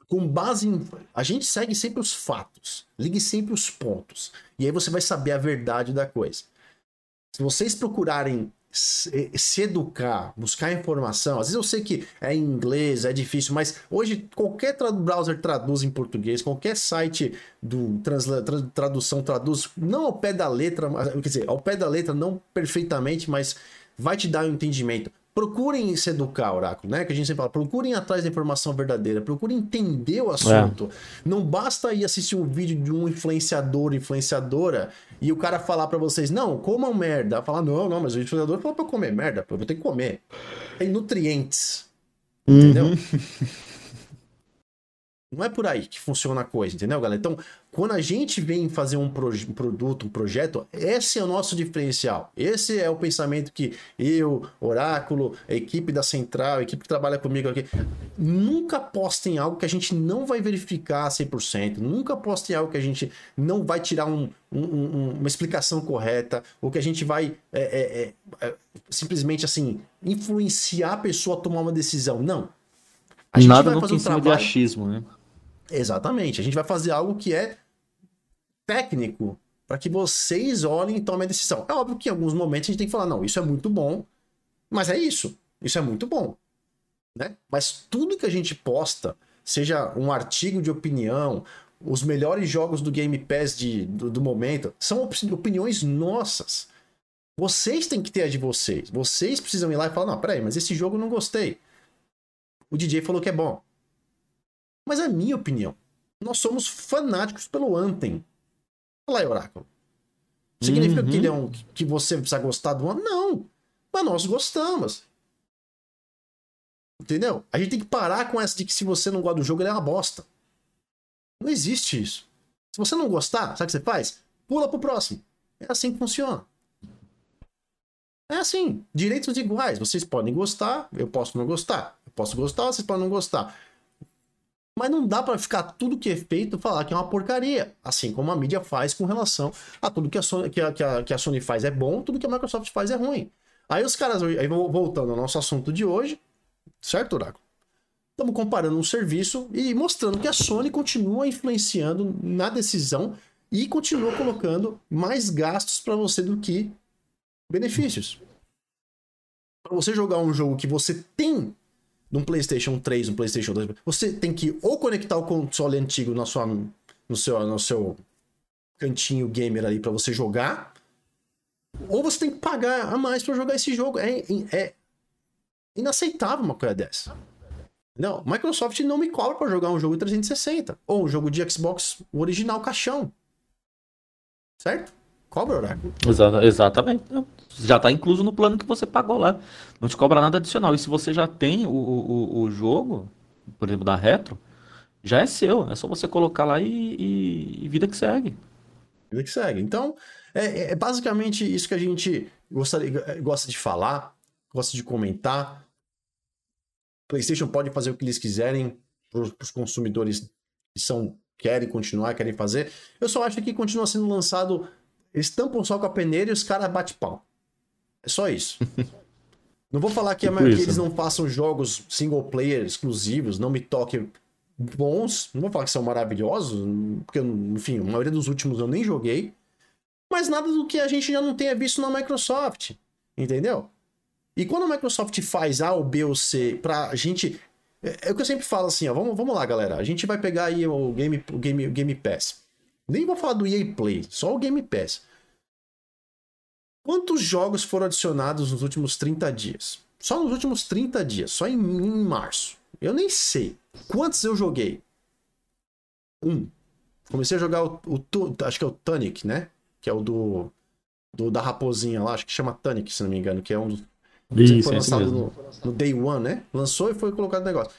com base em. A gente segue sempre os fatos, ligue sempre os pontos. E aí você vai saber a verdade da coisa. Se vocês procurarem se, educar, buscar informação, às vezes eu sei que é em inglês, é difícil, mas hoje qualquer browser traduz em português, qualquer site do tradução traduz, não ao pé da letra, quer dizer, ao pé da letra, não perfeitamente, mas vai te dar um entendimento procurem se educar, Oráculo, né? Que a gente sempre fala, procurem atrás da informação verdadeira, procurem entender o assunto. É. Não basta ir assistir um vídeo de um influenciador, influenciadora, e o cara falar para vocês, não, comam merda. Falar, não, não, mas o influenciador falou pra eu comer merda, eu vou ter que comer. Tem nutrientes. Entendeu? Não é por aí que funciona a coisa, entendeu, galera? Então, quando a gente vem fazer um, um, produto, um projeto, esse é o nosso diferencial. Esse é o pensamento que eu, Oráculo, a equipe da Central, a equipe que trabalha comigo aqui, nunca postem algo que a gente não vai verificar 100%, nunca postem algo que a gente não vai tirar um, um, uma explicação correta, ou que a gente vai é, é, é, é simplesmente assim influenciar a pessoa a tomar uma decisão. Não. A Nada no um trabalho... de achismo, né? Exatamente. A gente vai fazer algo que é técnico para que vocês olhem e tomem a decisão. É óbvio que em alguns momentos a gente tem que falar, não, isso é muito bom, mas é isso. Isso é muito bom. Né? Mas tudo que a gente posta, seja um artigo de opinião, os melhores jogos do Game Pass de, do, do momento, são opiniões nossas. Vocês têm que ter a de vocês. Vocês precisam ir lá e falar, não, peraí, mas esse jogo eu não gostei. O DJ falou que é bom. Mas é a minha opinião. Nós somos fanáticos pelo Anthem. Fala aí, Oráculo. Significa uhum. que, é um, que você precisa gostar do Anthem? Não. Mas nós gostamos. Entendeu? A gente tem que parar com essa de que se você não gosta do jogo, ele é uma bosta. Não existe isso. Se você não gostar, sabe o que você faz? Pula pro próximo. É assim que funciona. É assim, direitos iguais. Vocês podem gostar, eu posso não gostar. Eu posso gostar, vocês podem não gostar. Mas não dá para ficar tudo que é feito falar que é uma porcaria. Assim como a mídia faz com relação a tudo que a, Sony, que a, que a, que a Sony faz é bom, tudo que a Microsoft faz é ruim. Aí os caras, aí voltando ao nosso assunto de hoje, certo, Oráculo? Estamos comparando um serviço e mostrando que a Sony continua influenciando na decisão e continua colocando mais gastos para você do que benefícios. Para você jogar um jogo que você tem num PlayStation 3, um PlayStation 2, você tem que ou conectar o console antigo na sua, no, seu, no seu cantinho gamer ali para você jogar, ou você tem que pagar a mais para jogar esse jogo. É, é inaceitável uma coisa dessa. Não, Microsoft não me cobra para jogar um jogo 360 ou um jogo de Xbox original caixão. Certo? Cobra, Oráculo. Exata, exatamente. Já está incluso no plano que você pagou lá. Não te cobra nada adicional. E se você já tem o, o, o jogo, por exemplo, da Retro, já é seu. É só você colocar lá e, e, e vida que segue. Vida que segue. Então, é, é, basicamente isso que a gente gostaria, gosta de falar, gosta de comentar. PlayStation pode fazer o que eles quiserem para os consumidores que são querem continuar, querem fazer. Eu só acho que continua sendo lançado eles tampam só com a peneira e os caras bate pau. É só isso. não vou falar que, tipo que eles não façam jogos single player exclusivos, não me toquem bons. Não vou falar que são maravilhosos, porque, enfim, a maioria dos últimos eu nem joguei. Mas nada do que a gente já não tenha visto na Microsoft. Entendeu? E quando a Microsoft faz A ou B ou C pra gente É, é, o que eu sempre falo assim, ó. Vamos, vamos lá, galera. A gente vai pegar aí o Game, o Game, o Game Pass. Nem vou falar do EA Play, só o Game Pass. Quantos jogos foram adicionados nos últimos 30 dias? Só nos últimos 30 dias, só em, em março. Eu nem sei. Quantos eu joguei? Um. Comecei a jogar o, o, acho que é o Tunic, né? Que é o do, do da raposinha lá, acho que chama Tunic, se não me engano, que é um dos isso, foi lançado no, no, Day One, né? Lançou e foi colocado no negócio.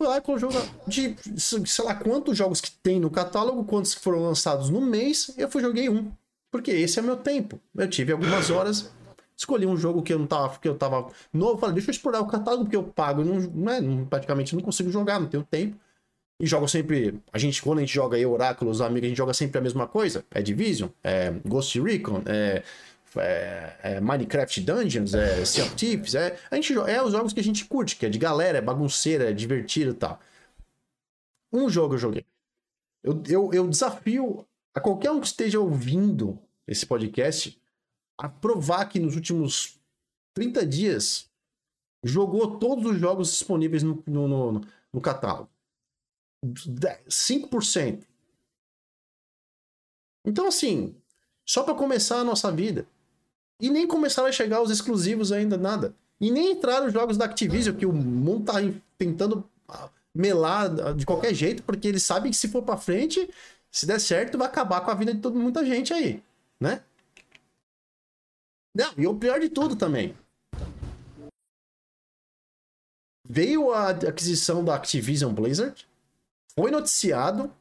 Foi lá e colocou de sei lá quantos jogos que tem no catálogo, quantos que foram lançados no mês, eu fui joguei um. Porque esse é meu tempo. Eu tive algumas horas, escolhi um jogo que eu não tava, que eu tava novo, falei, deixa eu explorar o catálogo, porque eu pago, não, é, praticamente não consigo jogar, não tenho tempo. E jogo sempre. A gente, quando a gente joga aí Oráculo, os amigos, a gente joga sempre a mesma coisa. É Division, é Ghost Recon, é é, é Minecraft Dungeons, é Sea of Thieves, é, a gente, é os jogos que a gente curte, que é de galera, é bagunceira, é divertido e tal. Um jogo eu joguei. Eu, eu, eu desafio a qualquer um que esteja ouvindo esse podcast a provar que nos últimos 30 dias jogou todos os jogos disponíveis no, no, no, no catálogo. 5%. Então, assim, só para começar a nossa vida. E nem começaram a chegar os exclusivos ainda, nada. E nem entraram os jogos da Activision, que o mundo tá tentando ah, melar de qualquer jeito, porque eles sabem que se for para frente, se der certo, vai acabar com a vida de toda muita gente aí, né? Não, e o pior de tudo também. Veio a aquisição da Activision Blizzard, foi noticiado.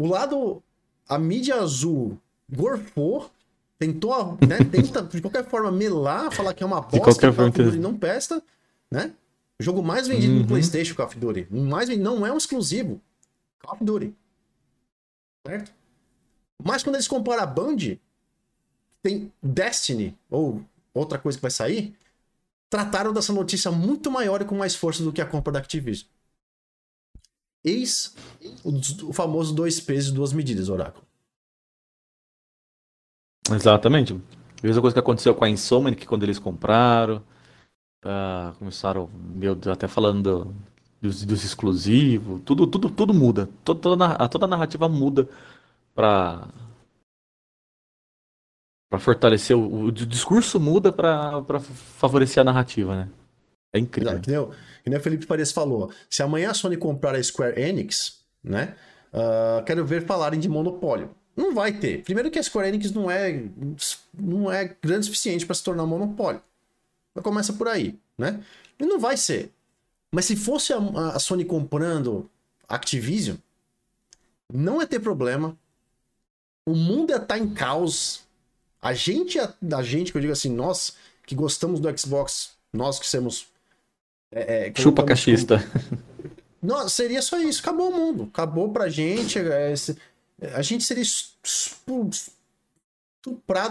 O lado, a mídia azul gorfou tentou, né, tenta de qualquer forma melar, falar que é uma bosta, que Call of Duty não presta, né? O jogo mais vendido uhum. no PlayStation, Call of Duty. Mais vendido, não é um exclusivo. Call of Duty. Certo? Mas quando eles comparam a Band, tem Destiny, ou outra coisa que vai sair, trataram dessa notícia muito maior e com mais força do que a compra da Activision. Eis o, o famoso dois pesos e duas medidas, Oráculo. Exatamente. A mesma coisa que aconteceu com a Insomniac, que quando eles compraram, uh, começaram, meu Deus, até falando do, dos, dos, exclusivos, tudo, tudo, tudo muda. Toda, toda, a narrativa muda para para fortalecer o, o, discurso muda para favorecer a narrativa, né? É incrível. Exato, que nem o Felipe Paredes falou. Se amanhã a Sony comprar a Square Enix, né? Uh, quero ver falarem de monopólio. Não vai ter. Primeiro que a Square Enix não é, não é grande o suficiente para se tornar um monopólio. Começa por aí, né? E não vai ser. Mas se fosse a, a Sony comprando Activision, não ia ter problema. O mundo ia estar tá em caos. A gente, a, a gente, que eu digo assim, nós que gostamos do Xbox, nós que somos. É, é, Chupa cachista. Como... Não, seria só isso. Acabou o mundo. Acabou pra gente. É, a gente seria estuprado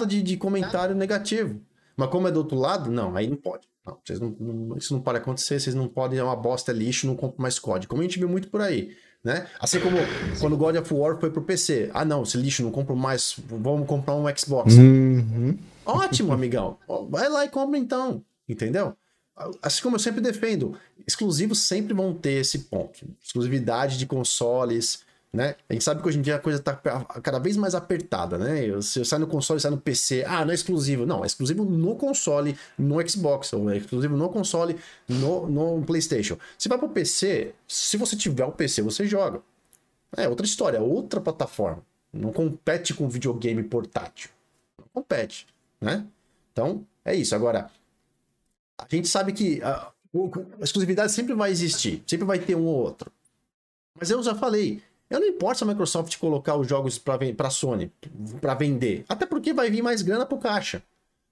de, de comentário negativo. Mas como é do outro lado, não, aí não pode. Não, vocês não, não, isso não pode acontecer, vocês não podem, é uma bosta, é lixo, não compro mais código. Como a gente viu muito por aí, né? Assim como quando God of War foi pro PC. Ah, não, esse lixo, não compro mais, vamos comprar um Xbox. Uhum. Ótimo, amigão. Vai lá e compra então, entendeu? Assim como eu sempre defendo, exclusivos sempre vão ter esse ponto. Exclusividade de consoles, né? A gente sabe que hoje em dia a coisa está cada vez mais apertada, né? Você sai no console, sai no PC, ah, não é exclusivo. Não, é exclusivo no console, no Xbox, ou é exclusivo no console, no, no PlayStation. Se vai para o PC, se você tiver o PC, você joga. É outra história, outra plataforma. Não compete com videogame portátil. Não compete, né? Então, é isso. Agora, a gente sabe que a, a exclusividade sempre vai existir, sempre vai ter um ou outro. Mas eu já falei, eu não importa se a Microsoft colocar os jogos para Sony, para vender. Até porque vai vir mais grana pro caixa.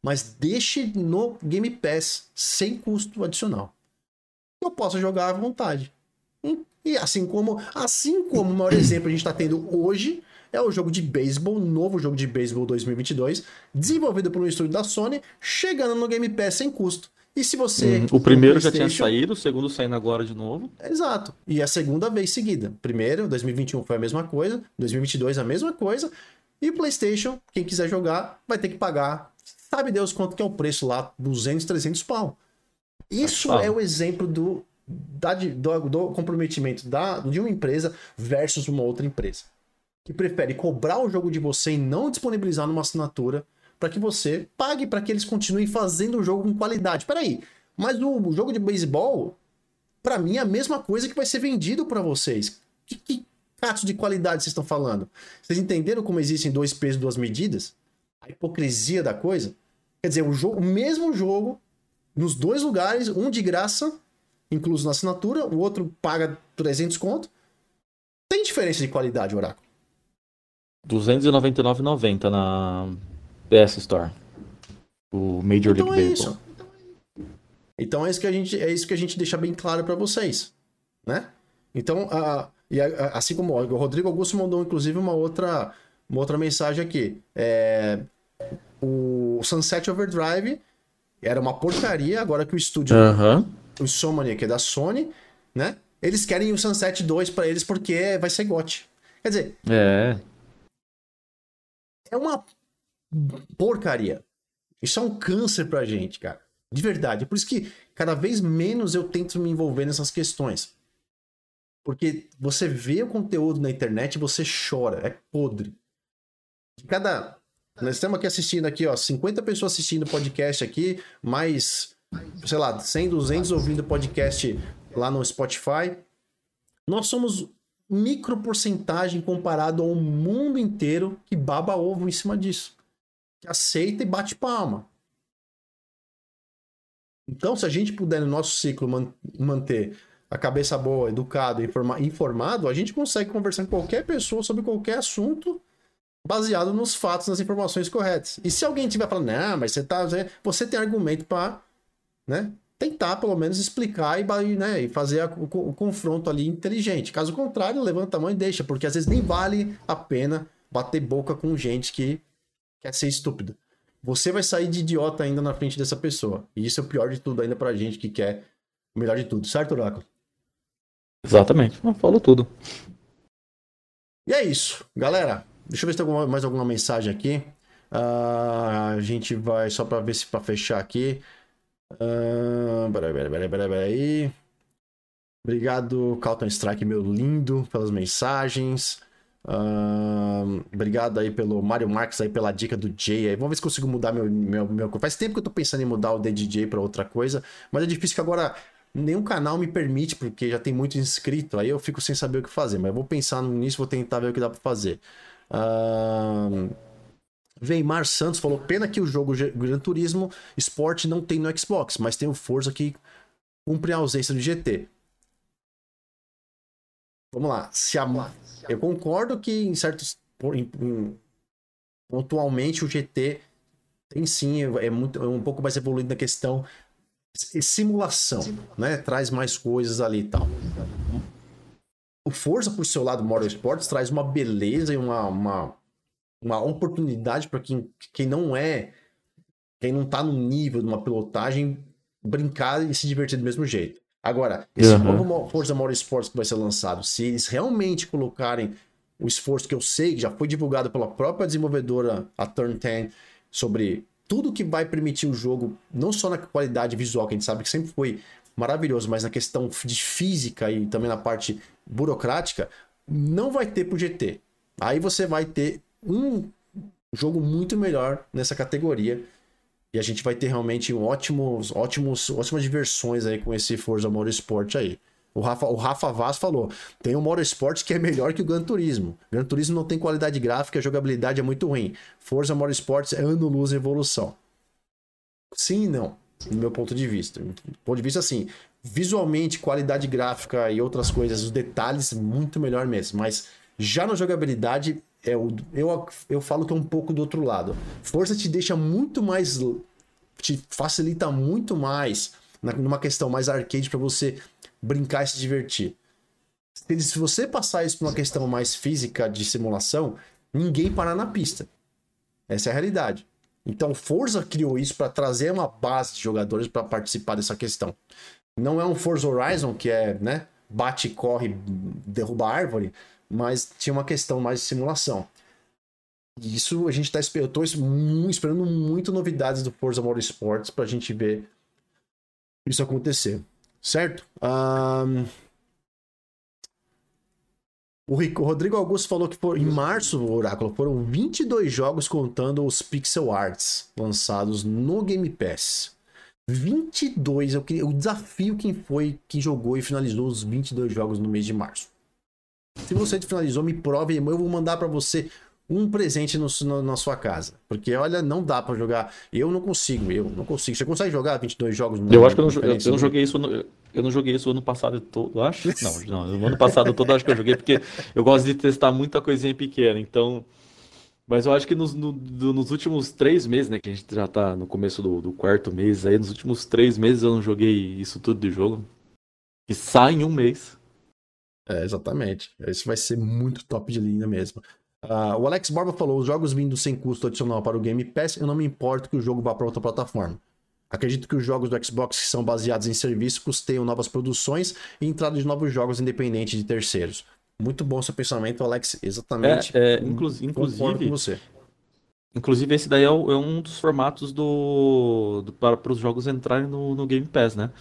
Mas deixe no Game Pass sem custo adicional. Eu posso jogar à vontade. E assim como, assim como o maior exemplo a gente está tendo hoje é o jogo de beisebol, novo jogo de beisebol 2022, desenvolvido por um estúdio da Sony, chegando no Game Pass sem custo. E se você. Uhum. O primeiro já tinha saído, o segundo saindo agora de novo. Exato. E a segunda vez seguida. Primeiro, 2021 foi a mesma coisa, 2022 a mesma coisa. E o PlayStation, quem quiser jogar, vai ter que pagar. Sabe Deus quanto que é o preço lá? 200, 300 pau. Isso é o exemplo do, da, do, do comprometimento da, de uma empresa versus uma outra empresa. Que prefere cobrar o jogo de você e não disponibilizar numa assinatura para que você pague para que eles continuem fazendo o jogo com qualidade. Peraí, mas o jogo de beisebol, para mim, é a mesma coisa que vai ser vendido para vocês. Que, que de qualidade vocês estão falando? Vocês entenderam como existem dois pesos, duas medidas? A hipocrisia da coisa? Quer dizer, o, jogo, o mesmo jogo, nos dois lugares, um de graça, incluso na assinatura, o outro paga 300 conto. Tem diferença de qualidade, Oráculo? 299,90 na PS Store. O Major então League é Baseball. Isso. Então é isso que a gente, é isso que a gente deixa bem claro para vocês, né? Então, a, e a, assim como o Rodrigo Augusto mandou inclusive uma outra, uma outra mensagem aqui. É, o Sunset Overdrive era uma porcaria, agora que o estúdio, uhum. o Insomnia, que é da Sony, né? Eles querem o Sunset 2 para eles porque vai ser GOT. Quer dizer, é. É uma porcaria. Isso é um câncer pra gente, cara. De verdade. É por isso que cada vez menos eu tento me envolver nessas questões. Porque você vê o conteúdo na internet e você chora. É podre. Cada. Nós estamos aqui assistindo aqui, ó, 50 pessoas assistindo podcast aqui, mais, sei lá, 100, 200 ouvindo podcast lá no Spotify. Nós somos micro porcentagem comparado ao mundo inteiro que baba ovo em cima disso. Que aceita e bate palma. Então, se a gente puder no nosso ciclo man manter a cabeça boa, educado, informa informado, a gente consegue conversar com qualquer pessoa sobre qualquer assunto baseado nos fatos, nas informações corretas. E se alguém tiver falando, não, mas você tá. Você tem argumento para né, tentar, pelo menos, explicar e, né, e fazer a, o, o, confronto ali inteligente. Caso contrário, levanta a mão e deixa, porque às vezes nem vale a pena bater boca com gente que quer ser estúpida você vai sair de idiota ainda na frente dessa pessoa. E isso é o pior de tudo ainda pra gente que quer o melhor de tudo, certo, Oráculo? Exatamente. Não, falou tudo. E é isso. Galera, deixa eu ver se tem mais alguma mensagem aqui. Uh, a gente vai só para ver se para fechar aqui. Uh, peraí, peraí, peraí, peraí. Obrigado, Calton Strike, meu lindo, pelas mensagens. Obrigado aí pelo Mário Marques aí pela dica do Jay. Aí. Vamos ver se consigo mudar meu, meu, meu. Faz tempo que eu tô pensando em mudar o DJ para outra coisa, mas é difícil que agora nenhum canal me permite, porque já tem muito inscrito. Aí eu fico sem saber o que fazer. Mas eu vou pensar nisso, vou tentar ver o que dá para fazer. Uh, Veimar Santos falou: pena que o jogo Gran Turismo Sport não tem no Xbox, mas tem o Forza que cumpre a ausência do GT. Vamos lá. Se a, eu concordo que em certos. Pontualmente o GT tem sim, é, muito, é um pouco mais evoluído na questão simulação, né? Traz mais coisas ali e tal. O Forza, por seu lado, Motorsports, traz uma beleza e uma, uma, uma oportunidade para quem, quem não é, quem não tá no nível de uma pilotagem, brincar e se divertir do mesmo jeito. Agora, esse uhum. novo Forza Motorsports que vai ser lançado, se eles realmente colocarem o esforço que eu sei, que já foi divulgado pela própria desenvolvedora, a Turn 10, sobre tudo que vai permitir o jogo, não só na qualidade visual, que a gente sabe que sempre foi maravilhoso, mas na questão de física e também na parte burocrática, não vai ter pro GT. Aí você vai ter um jogo muito melhor nessa categoria e a gente vai ter realmente ótimos, ótimos, ótimas diversões aí com esse Forza Motorsport aí. O Rafa, o Rafa Vaz falou: tem um Motorsport que é melhor que o Gran Turismo. Gran Turismo não tem qualidade gráfica, a jogabilidade é muito ruim. Forza Motorsport é ano luz evolução. Sim e não, do meu ponto de vista. Do ponto de vista assim, visualmente, qualidade gráfica e outras coisas, os detalhes, muito melhor mesmo. Mas já na jogabilidade, é o, eu, eu falo que é um pouco do outro lado. Força te deixa muito mais. te facilita muito mais numa questão mais arcade para você brincar e se divertir. Se você passar isso para uma questão mais física de simulação, ninguém para na pista. Essa é a realidade. Então, Forza criou isso para trazer uma base de jogadores para participar dessa questão. Não é um Forza Horizon que é, né, bate, corre, derruba árvore, mas tinha uma questão mais de simulação. E isso a gente está esperando, esperando muito novidades do Forza Motorsports para a gente ver isso acontecer, certo? Um... O Rodrigo Augusto falou que em março, o Oráculo, foram 22 jogos contando os pixel arts lançados no Game Pass. 22, eu, eu desafio quem foi que jogou e finalizou os 22 jogos no mês de março. Se você finalizou, me prove, eu vou mandar para você um presente no, no, na sua casa. Porque, olha, não dá para jogar. Eu não consigo, eu não consigo. Você consegue jogar 22 jogos no Eu acho que eu não, eu, eu não joguei isso. No, eu não joguei isso ano passado todo, acho. Não, não, no ano passado todo acho que eu joguei, porque eu gosto de testar muita coisinha pequena. Então. Mas eu acho que nos, no, nos últimos três meses, né? Que a gente já tá no começo do, do, quarto mês aí, nos últimos três meses eu não joguei isso tudo de jogo. E sai em um mês. É, exatamente. Isso vai ser muito top de linha mesmo. Uh, o Alex Borba falou: os jogos vindo sem custo adicional para o Game Pass, eu não me importo que o jogo vá para outra plataforma. Acredito que os jogos do Xbox que são baseados em serviço custeiam novas produções e entrada de novos jogos independentes de terceiros. Muito bom seu pensamento, Alex. Exatamente. É, é, inclu inclusive, com você. Inclusive, esse daí é, é um dos formatos do, do para, para os jogos entrarem no, no Game Pass, né?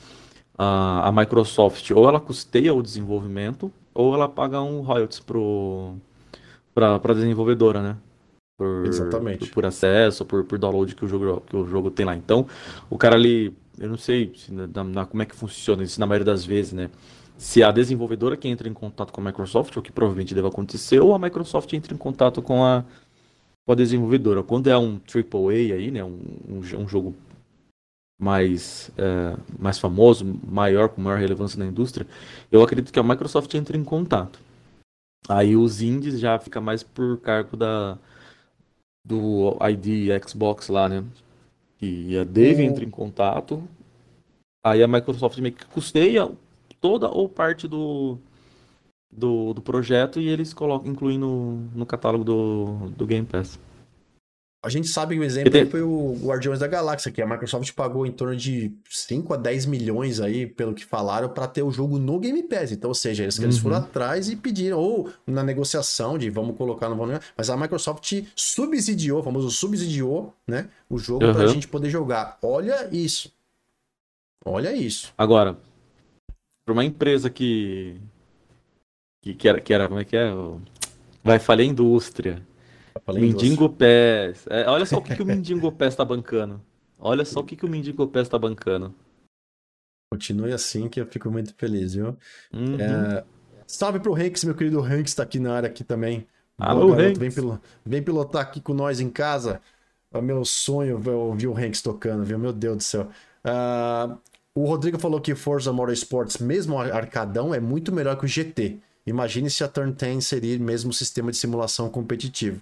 A, a Microsoft ou ela custeia o desenvolvimento ou ela paga um royalties pro para desenvolvedora, né? Por, Exatamente. Por, por, acesso, por, por download que o, jogo, que o jogo tem lá. Então, o cara ali, eu não sei se na, na, como é que funciona isso na maioria das vezes, né? Se a desenvolvedora que entra em contato com a Microsoft, o que provavelmente deve acontecer, ou a Microsoft entra em contato com a, com a desenvolvedora. Quando é um AAA aí, né? Um, um, um jogo mais, é, mais famoso, maior, com maior relevância na indústria, eu acredito que a Microsoft entra em contato. Aí os indies já fica mais por cargo da do ID Xbox lá, né? E a Dave entra em contato. Aí a Microsoft meio que custeia toda ou parte do, do, do projeto e eles colocam, incluem no, no catálogo do, do Game Pass. A gente sabe que o exemplo tem... foi o Guardiões da Galáxia, que a Microsoft pagou em torno de 5 a 10 milhões aí, pelo que falaram, para ter o jogo no Game Pass. Então, ou seja, eles, uhum. eles foram atrás e pediram, ou na negociação de vamos colocar no volume, mas a Microsoft subsidiou, o famoso subsidiou, né, o jogo uhum. para a gente poder jogar. Olha isso. Olha isso. Agora, para uma empresa que, que, que, era, que era, como é que é? Vai falhar a indústria Mindingo Pés. É, olha só o que, que o Mindingo Pés tá bancando. Olha só o que, que o Mindingo Pés tá bancando. Continue assim que eu fico muito feliz, viu? Uhum. É... Salve pro Hanks, meu querido Hanks tá aqui na área aqui também. Alô, Boa, Hanks. Vem. Vem pilotar aqui com nós em casa. É meu sonho ouvir o Hanks tocando, viu? Meu Deus do céu. Uh... O Rodrigo falou que Forza Motorsports, mesmo arcadão, é muito melhor que o GT. Imagine se a Turn 10 seria mesmo sistema de simulação competitivo.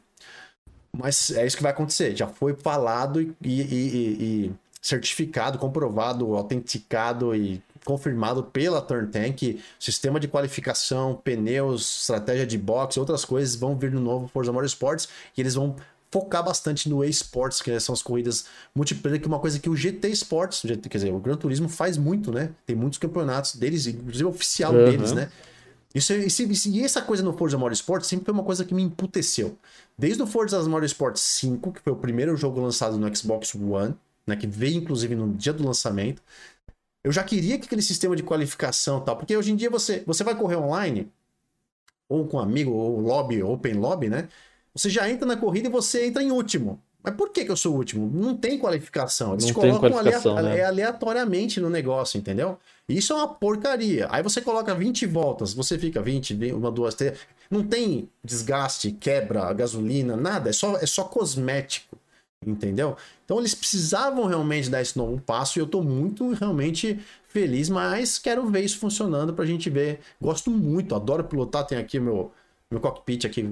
Mas é isso que vai acontecer. Já foi falado e, e, e, e certificado, comprovado, autenticado e confirmado pela Turn Tank, sistema de qualificação, pneus, estratégia de boxe, outras coisas vão vir no novo Forza Motorsports e eles vão focar bastante no esports, que são as corridas multiplayer, que é uma coisa que o GT Sports, quer dizer, o Gran Turismo faz muito, né? Tem muitos campeonatos deles, inclusive oficial uhum. deles, né? Isso, isso, isso, e essa coisa no Forza Motorsport sempre foi uma coisa que me emputeceu. Desde o Forza Motorsport 5, que foi o primeiro jogo lançado no Xbox One, né, que veio inclusive no dia do lançamento, eu já queria que aquele sistema de qualificação tal, porque hoje em dia você, você vai correr online, ou com um amigo, ou lobby, open lobby, né? Você já entra na corrida e você entra em último. Mas por que, que eu sou o último? Não tem qualificação. Eles não colocam qualificação, aleator né? aleatoriamente no negócio, entendeu? Isso é uma porcaria. Aí você coloca 20 voltas, você fica 20, uma, duas, três. Não tem desgaste, quebra, gasolina, nada. É só, é só cosmético. Entendeu? Então eles precisavam realmente dar esse novo passo e eu tô muito realmente feliz, mas quero ver isso funcionando pra gente ver. Gosto muito, adoro pilotar. Tem aqui meu, meu cockpit aqui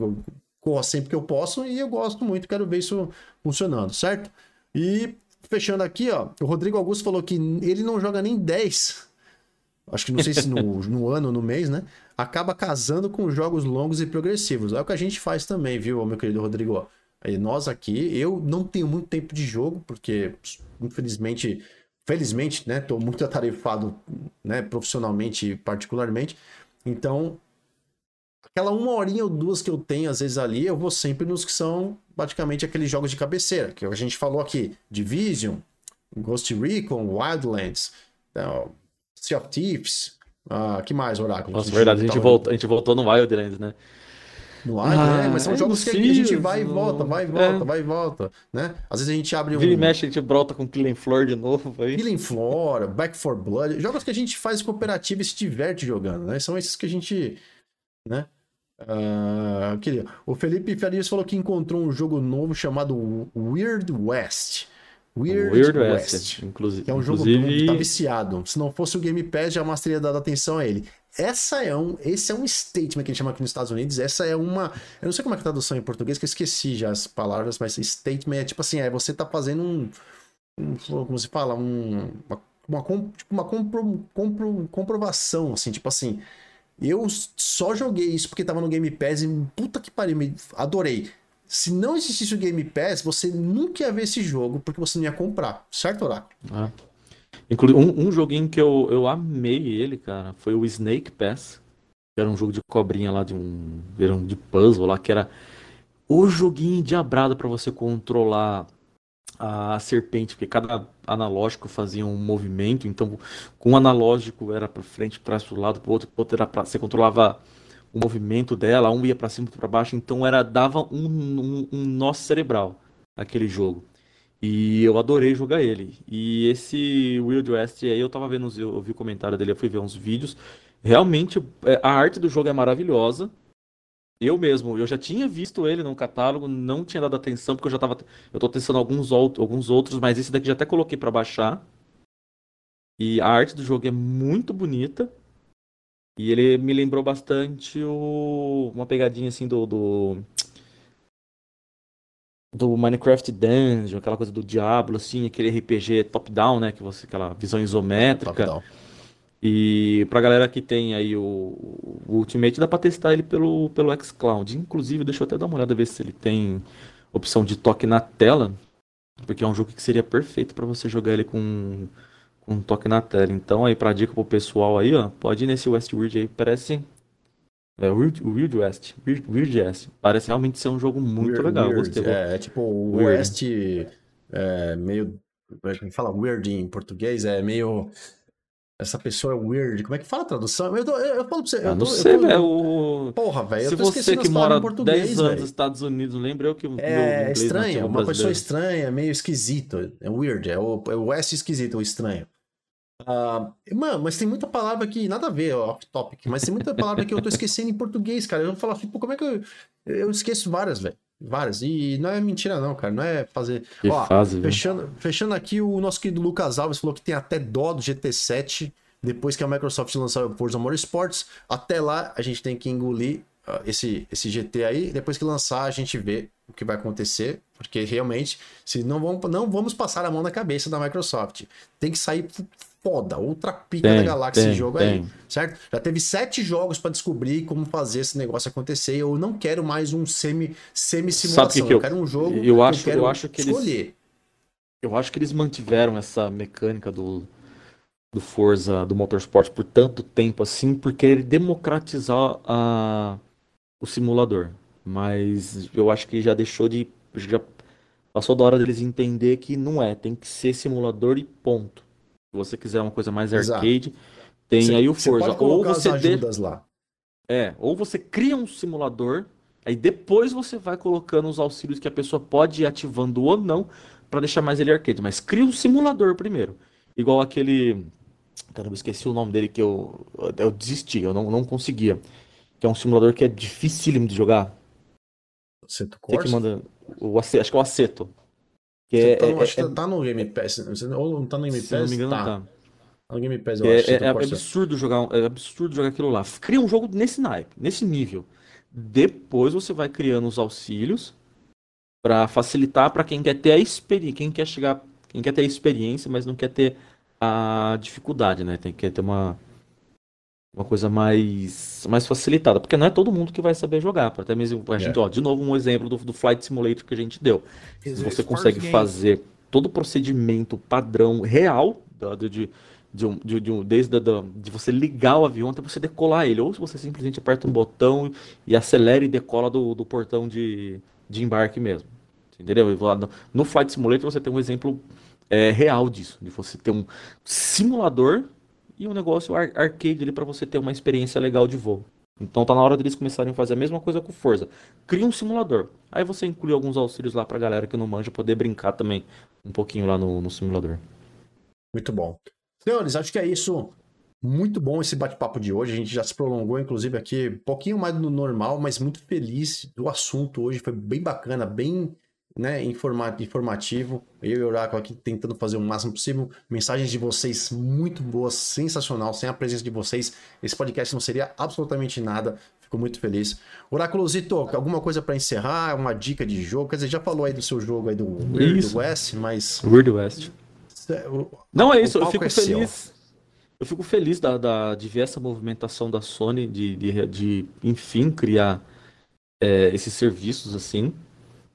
corro sempre que eu posso e eu gosto muito, quero ver isso funcionando, certo? E fechando aqui, ó, o Rodrigo Augusto falou que ele não joga nem 10. Acho que não sei se no, no ano ou no mês, né? Acaba casando com jogos longos e progressivos. É o que a gente faz também, viu, meu querido Rodrigo? Aí nós aqui, eu não tenho muito tempo de jogo, porque infelizmente, felizmente, né, tô muito atarefado, né, profissionalmente e particularmente. Então, aquela uma horinha ou duas que eu tenho, às vezes, ali, eu vou sempre nos que são praticamente aqueles jogos de cabeceira, que a gente falou aqui: Division, Ghost Recon, Wildlands. Então, sea of Thieves. Ah, que mais, Oráculo? Nossa, verdade, a gente, voltou, a gente voltou no Wildlands, né? No ar, ah, né? Mas são é jogos que a gente vai e volta, vai e volta, é. vai e volta, né? Às vezes a gente abre um... Vira e mexe, a gente brota com Killing Floor de novo aí. Killing Floor, Back for Blood, jogos que a gente faz cooperativo e se diverte jogando, né? São esses que a gente, né? Uh, queria. O Felipe Farias falou que encontrou um jogo novo chamado Weird West. Weird, Weird West, West, inclusive. Que é um jogo que tá viciado. Se não fosse o Game Pass, já teria dado atenção a ele. Essa é um, esse é um statement que a gente chama aqui nos Estados Unidos. Essa é uma. Eu não sei como é que é a tradução em português, que eu esqueci já as palavras, mas statement é tipo assim: é você tá fazendo um. um como se fala? Um, uma, uma, tipo uma compro, compro, comprovação, assim, tipo assim. Eu só joguei isso porque tava no Game Pass e puta que pariu, me adorei. Se não existisse o Game Pass, você nunca ia ver esse jogo porque você não ia comprar, certo, Oráculo? Ah. Inclusive, um, um, joguinho que eu, eu amei ele, cara, foi o Snake Pass. Que era um jogo de cobrinha lá, de um. Um de puzzle lá, que era o joguinho diabrado para você controlar a serpente, porque cada analógico fazia um movimento, então com um analógico era para frente, para o lado, para o outro, outro era você controlava o movimento dela, um ia para cima, para baixo, então era dava um, um, um nó cerebral aquele jogo. E eu adorei jogar ele. E esse Wild West aí, eu tava vendo, eu vi o comentário dele, eu fui ver uns vídeos. Realmente, é, a arte do jogo é maravilhosa. Eu mesmo, eu já tinha visto ele no catálogo, não tinha dado atenção, porque eu já tava. Eu tô testando alguns, alguns outros, mas esse daqui já até coloquei para baixar. E a arte do jogo é muito bonita. E ele me lembrou bastante o... uma pegadinha assim do, do do Minecraft Dungeon, aquela coisa do Diablo, assim, aquele RPG top-down, né? Que você, aquela visão isométrica. E pra galera que tem aí o, o, Ultimate, dá pra testar ele pelo, pelo xCloud. Inclusive, deixa eu até dar uma olhada ver se ele tem opção de toque na tela. Porque é um jogo que seria perfeito para você jogar ele com, com um toque na tela. Então aí, pra dica pro pessoal aí, ó, pode ir nesse Westward aí, parece é, Weird, Weird West. Weird, Weird West. Parece realmente ser um jogo muito Weird, legal. Weird. Gostei. É, é tipo o West é, meio. Como é que fala weird em português? É meio. Essa pessoa é weird. Como é que fala a tradução? Eu, eu, eu falo pra você. Eu, não tô, sei, velho. O... Porra, velho. Se você que mora 10 anos nos Estados Unidos, lembra eu que. É estranho, uma pessoa estranha, meio esquisito. É weird. É o, é o West esquisito, o estranho. Uh, mano, mas tem muita palavra que nada a ver, off-topic, mas tem muita palavra que eu tô esquecendo em português, cara. Eu vou falar, tipo, como é que eu. Eu esqueço várias, velho. Várias. E não é mentira, não, cara. Não é fazer. Que Ó, fase, fechando, fechando aqui, o nosso querido Lucas Alves falou que tem até dó do GT7 depois que a Microsoft lançar o Forza Motorsports. Até lá, a gente tem que engolir uh, esse, esse GT aí. Depois que lançar, a gente vê o que vai acontecer. Porque realmente, se não vamos, não vamos passar a mão na cabeça da Microsoft. Tem que sair foda, outra pica tem, da galáxia tem, esse jogo tem. aí, certo? Já teve sete jogos para descobrir como fazer esse negócio acontecer. Eu não quero mais um semi semi simulação. Que que eu, eu, quero um jogo. Eu acho, que eu, eu acho que escolher. Eles, eu acho que eles mantiveram essa mecânica do do Forza, do Motorsport por tanto tempo assim, porque ele democratizar a, o simulador. Mas eu acho que já deixou de já passou da hora deles entender que não é, tem que ser simulador e ponto. Se você quiser uma coisa mais arcade, Exato. tem cê, aí o Forza. ou você ajudas de... lá. É, ou você cria um simulador, aí depois você vai colocando os auxílios que a pessoa pode ir ativando ou não para deixar mais ele arcade. Mas cria um simulador primeiro. Igual aquele. Caramba, esqueci o nome dele que eu, eu desisti, eu não, não conseguia. Que é um simulador que é dificílimo de jogar. Aceto Corsa? que manda. O, acho que é o Aceto. Que é, tá, no, é, acho que é, tá no Game Pass. Ou não tá no Game Pass? Se não me engano, tá. tá. tá no Game Pass, eu é, acho. É, é absurdo jogar, é absurdo jogar aquilo lá. Cria um jogo nesse naipe, nesse nível. Depois você vai criando os auxílios para facilitar para quem quer ter a experiência, quem quer chegar, quem quer ter a experiência, mas não quer ter a dificuldade, né? Tem que ter uma uma coisa mais, mais facilitada, porque não é todo mundo que vai saber jogar. Até mesmo a gente, é. ó, de novo um exemplo do, do Flight Simulator que a gente deu. Você consegue fazer todo o procedimento padrão real de, de, de, de, de desde da, de você ligar o avião até você decolar ele, ou se você simplesmente aperta um botão e acelera e decola do, do portão de, de embarque mesmo. Entendeu? No Flight Simulator você tem um exemplo é, real disso, de você ter um simulador e um negócio ar arcade ali para você ter uma experiência legal de voo. Então tá na hora deles começarem a fazer a mesma coisa com Forza. Cria um simulador. Aí você inclui alguns auxílios lá pra galera que não manja poder brincar também um pouquinho lá no, no simulador. Muito bom. Senhores, acho que é isso. Muito bom esse bate-papo de hoje. A gente já se prolongou, inclusive, aqui um pouquinho mais do normal, mas muito feliz do assunto hoje. Foi bem bacana, bem né, informativo. Eu e o Oráculo aqui tentando fazer o máximo possível. Mensagens de vocês muito boas, sensacional. Sem a presença de vocês, esse podcast não seria absolutamente nada. Fico muito feliz. Oráculo Zito, alguma coisa para encerrar? Uma dica de jogo? Quer dizer, já falou aí do seu jogo aí do Weird West, mas. Weird West. Não é isso, eu fico é feliz. Seu. Eu fico feliz da, da, de ver essa movimentação da Sony de, de, de enfim, criar é, esses serviços assim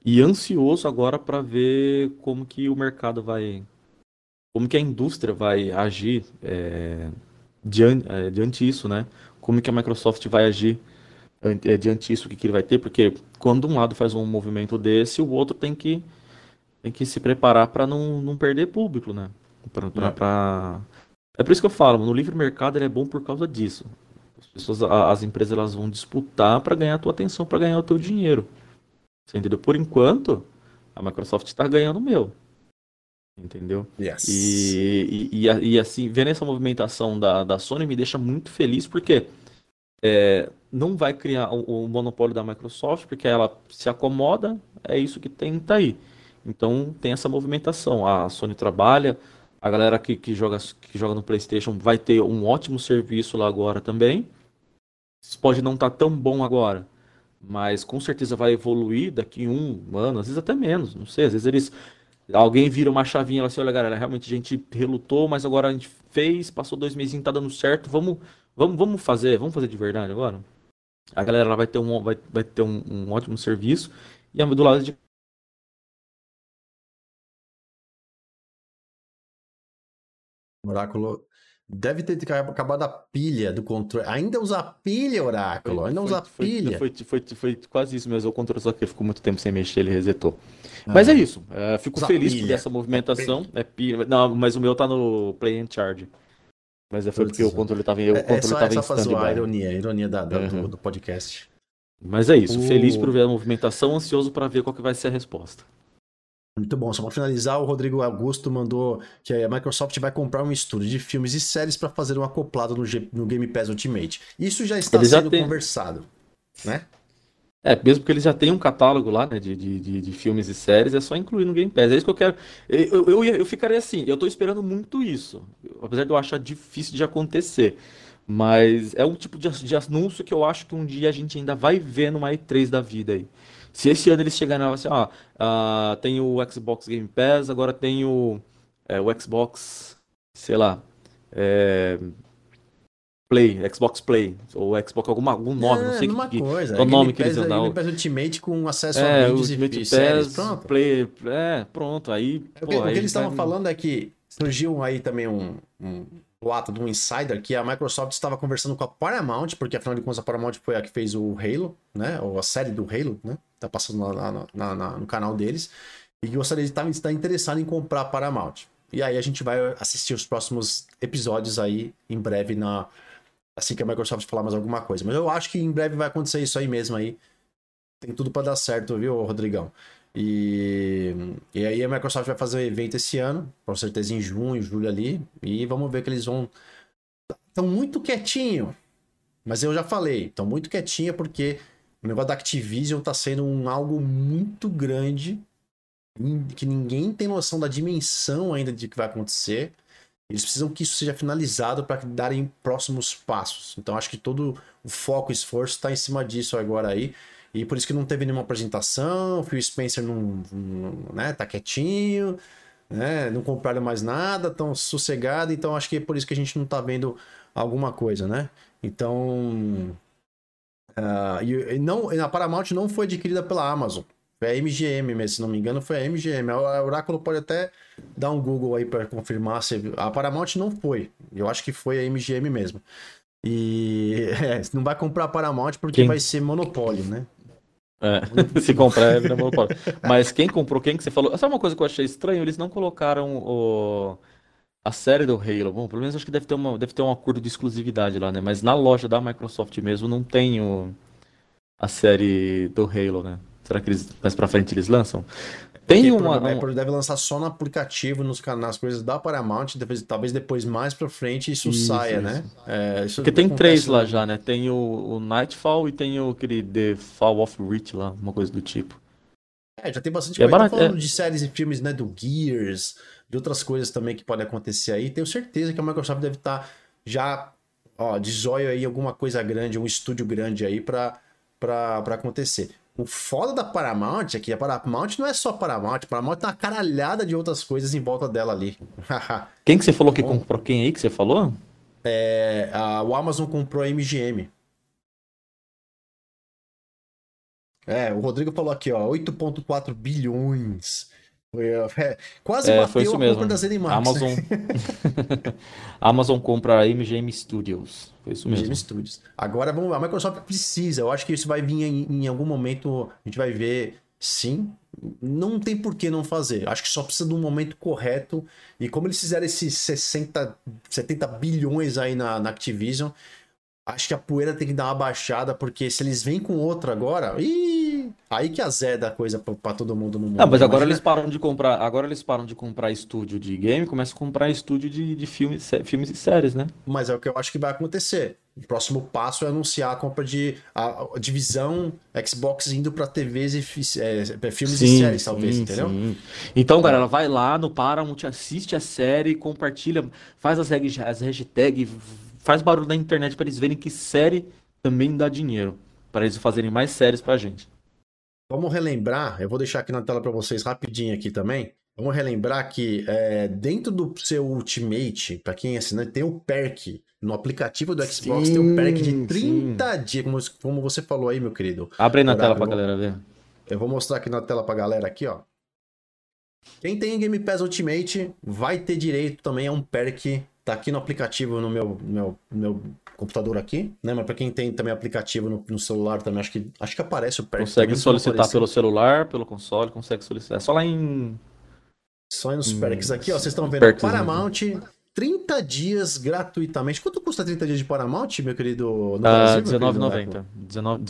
e ansioso agora para ver como que o mercado vai, como que a indústria vai agir é, diante, é, diante isso, né? Como que a Microsoft vai agir é, diante isso, o que, que ele vai ter, porque quando um lado faz um movimento desse, o outro tem que, tem que se preparar para não, não perder público, né? Pra, pra, é. Pra... é por isso que eu falo, no livre mercado ele é bom por causa disso. As pessoas, as empresas elas vão disputar para ganhar a tua atenção, para ganhar o teu dinheiro. Entendeu? Por enquanto, a Microsoft está ganhando o meu. Entendeu? Yes. E, e, e, e, assim, vendo essa movimentação da, da Sony me deixa muito feliz porque é, não vai criar o, o, monopólio da Microsoft, porque ela se acomoda, é isso que tem, tá aí. Então tem essa movimentação. A Sony trabalha, a galera que, que, joga, que joga no PlayStation vai ter um ótimo serviço lá agora também. Pode não estar tá tão bom agora, mas com certeza vai evoluir daqui um ano, às vezes até menos, não sei, às vezes eles alguém vira uma chavinha assim, olha galera, realmente a gente relutou, mas agora a gente fez, passou dois meses, tá dando certo, vamos, vamos, vamos fazer, vamos fazer de verdade agora. A galera vai ter um, vai, vai ter um, um ótimo serviço e do lado de Oráculo Deve ter acabado a pilha do controle. Ainda usa pilha, Oráculo. Foi, Ainda usa pilha. Foi, foi, foi, quase isso mesmo. O controle só que ficou muito tempo sem mexer, ele resetou. Ah, mas é isso. É, fico feliz por essa movimentação. É pilha. Não, mas o meu tá no Play and Charge. Mas é foi porque o controle tava, o controle é, é só, tava é só em stand-by. A ironia, a ironia da, da uhum. do, do, podcast. Mas é isso. Feliz por ver a movimentação, ansioso para ver qual que vai ser a resposta. Muito bom. Só para finalizar, o Rodrigo Augusto mandou que a Microsoft vai comprar um estúdio de filmes e séries para fazer um acoplado no, G no, Game Pass Ultimate. Isso já está sendo tem... conversado, né? É, mesmo porque eles já têm um catálogo lá, né, de, de, de, filmes e séries, é só incluir no Game Pass. É isso que eu quero. Eu, eu, eu, ficaria assim, eu tô esperando muito isso. Apesar de eu achar difícil de acontecer. Mas é um tipo de, de anúncio que eu acho que um dia a gente ainda vai ver numa E3 da vida aí. Se esse ano eles chegarem lá assim, ó, uh, tem o Xbox Game Pass, agora tem o, é, o Xbox, sei lá, é, Play, Xbox Play, ou Xbox alguma, algum nome, é, não sei que, coisa. qual nome que eles iam dar. Game Pass Ultimate com acesso é, a vídeos e séries, pronto. Play, é, pronto, aí... É, pô, o que, aí o que eles estavam vai... falando é que surgiu aí também um, um boato de um insider que a Microsoft estava conversando com a Paramount, porque afinal de contas a Paramount foi a que fez o Halo, né? Ou a série do Halo, né? Tá passando lá, no canal deles. E gostaria de estar, estar interessado em comprar Paramount. E aí a gente vai assistir os próximos episódios aí em breve na assim que a Microsoft falar mais alguma coisa. Mas eu acho que em breve vai acontecer isso aí mesmo aí. Tem tudo para dar certo, viu, Rodrigão? E, e aí a Microsoft vai fazer um evento esse ano, com certeza em junho, julho ali, e vamos ver que eles vão. Estão muito quietinho, mas eu já falei, estão muito quietinho porque o negócio da Activision está sendo um algo muito grande, que ninguém tem noção da dimensão ainda de que vai acontecer. Eles precisam que isso seja finalizado para darem próximos passos. Então acho que todo o foco e esforço está em cima disso agora aí. E por isso que não teve nenhuma apresentação, o Phil Spencer não, não né, tá quietinho, né, não compraram mais nada, tão sossegado, então acho que é por isso que a gente não tá vendo alguma coisa, né? Então, uh, e, não, a Paramount não foi adquirida pela Amazon, foi a MGM mesmo, se não me engano, foi a MGM. A Oráculo pode até dar um Google aí para confirmar se a Paramount não foi. Eu acho que foi a MGM mesmo. E é, não vai comprar a Paramount porque Quem? vai ser monopólio, né? É, se comprar é vira monopólio. Mas quem comprou, quem que você falou? Sabe uma coisa que eu achei estranho? Eles não colocaram o, a série do Halo. Bom, pelo menos acho que deve ter, uma, deve ter um acordo de exclusividade lá, né? Mas na loja da Microsoft mesmo não tem o, a série do Halo, né? Será que eles, mais pra frente eles lançam? Tem uma. A Apple deve lançar só no aplicativo, nos nas coisas da Paramount, depois, talvez depois mais pra frente isso, isso saia, isso. né? É, isso Porque tem três lá já, né? Tem o, o, Nightfall e tem o aquele The Fall of Reach lá, uma coisa do tipo. É, já tem bastante é coisa. Barato, falando é... de séries e filmes, né? Do Gears, de outras coisas também que podem acontecer aí. Tenho certeza que a Microsoft deve estar tá já, ó, de zóio aí alguma coisa grande, um estúdio grande aí pra acontecer. O foda da Paramount é que a Paramount não é só Paramount, a Paramount tem uma caralhada de outras coisas em volta dela ali. quem que você falou que comprou? Quem aí que você falou? É, a, o Amazon comprou a MGM. É, o Rodrigo falou aqui, ó, 8.4 bilhões. É, quase é, bateu foi isso a mesmo. compra da ZeniMax. Amazon... Amazon compra a MGM Studios. Foi isso mesmo. MGM Studios. Agora vamos, a Microsoft precisa. Eu acho que isso vai vir em, em algum momento. A gente vai ver sim. Não tem por que não fazer. Acho que só precisa de um momento correto. E como eles fizeram esses 60, 70 bilhões aí na, na Activision, acho que a poeira tem que dar uma baixada, porque se eles vêm com outra agora, ih, aí que azeda a coisa para todo mundo no mundo. Não, mas agora Imagina... eles param de comprar, agora eles param de comprar estúdio de game, começam a comprar estúdio de, de filmes, filmes e séries, né? Mas é o que eu acho que vai acontecer. O próximo passo é anunciar a compra de a, a divisão Xbox indo para TVs e é, filmes sim, e séries, talvez, sim, entendeu? Sim. Então, cara, ela vai lá no Paramount, assiste a série, compartilha, faz as, as hashtags, faz barulho na internet para eles verem que série também dá dinheiro, para eles fazerem mais séries pra gente. Vamos relembrar, eu vou deixar aqui na tela para vocês rapidinho aqui também. Vamos relembrar que é, dentro do seu Ultimate, para quem é assinante, tem o perk. No aplicativo do Xbox sim, tem o perk de 30 sim. dias, como, como, você falou aí, meu querido. Abre aí na tela pra galera ver. Eu vou mostrar aqui na tela pra galera aqui, ó. Quem tem Game Pass Ultimate vai ter direito também a um perk Tá aqui no aplicativo no meu, meu, meu computador aqui, né? Mas para quem tem também aplicativo no, no, celular também, acho que, acho que aparece o perto. Consegue solicitar pelo celular, pelo console, consegue solicitar. É só lá em. Só nos hum, perks aqui, ó. Vocês estão vendo Paramount, 30 dias gratuitamente. Quanto custa 30 dias de Paramount, meu querido? No ah, R$19,90.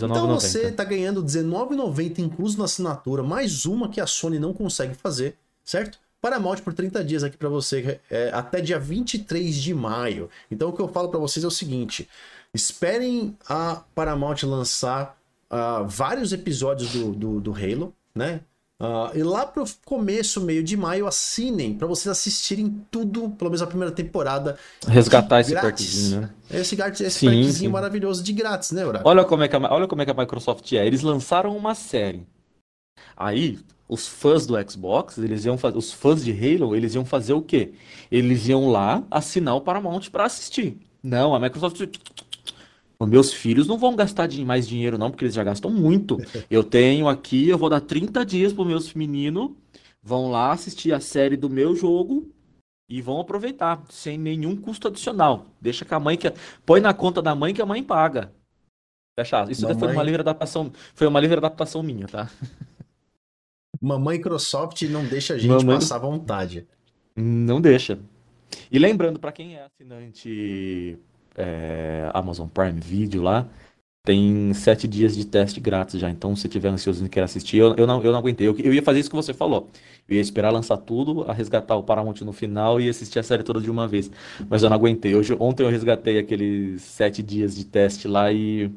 Então você tá ganhando R$19,90 incluso na assinatura, mais uma que a Sony não consegue fazer, certo? Paramount por 30 dias aqui para você, é, até dia 23 de maio. Então o que eu falo para vocês é o seguinte: esperem a Paramount lançar uh, vários episódios do, do, do Halo, né? Uh, e lá pro começo, meio de maio, assinem para vocês assistirem tudo, pelo menos a primeira temporada. Resgatar esse perkzinho, né? Esse, esse sim, perkzinho sim. maravilhoso de grátis, né, Horácio? Olha como, é que a, olha como é que a Microsoft é. Eles lançaram uma série. Aí, os fãs do Xbox, eles iam fazer, os fãs de Halo, eles iam fazer o quê? Eles iam lá assinar o Paramount para assistir. Não, a Microsoft os meus filhos não vão gastar mais dinheiro não, porque eles já gastam muito. Eu tenho aqui, eu vou dar 30 dias para meus meninos, vão lá assistir a série do meu jogo e vão aproveitar sem nenhum custo adicional. Deixa que a mãe que põe na conta da mãe que a mãe paga. Fecha. Isso Mamãe... foi uma livre adaptação, foi uma livre adaptação minha, tá? Mamãe Microsoft não deixa a gente Mamãe... passar vontade. Não deixa. E lembrando, para quem é assinante é, Amazon Prime Video lá, tem sete dias de teste grátis já. Então, se tiver ansioso e quer assistir, eu, eu, não, eu não aguentei. Eu, eu ia fazer isso que você falou. Eu ia esperar lançar tudo, a resgatar o Paramount no final e assistir a série toda de uma vez. Mas eu não aguentei. Hoje, ontem eu resgatei aqueles sete dias de teste lá e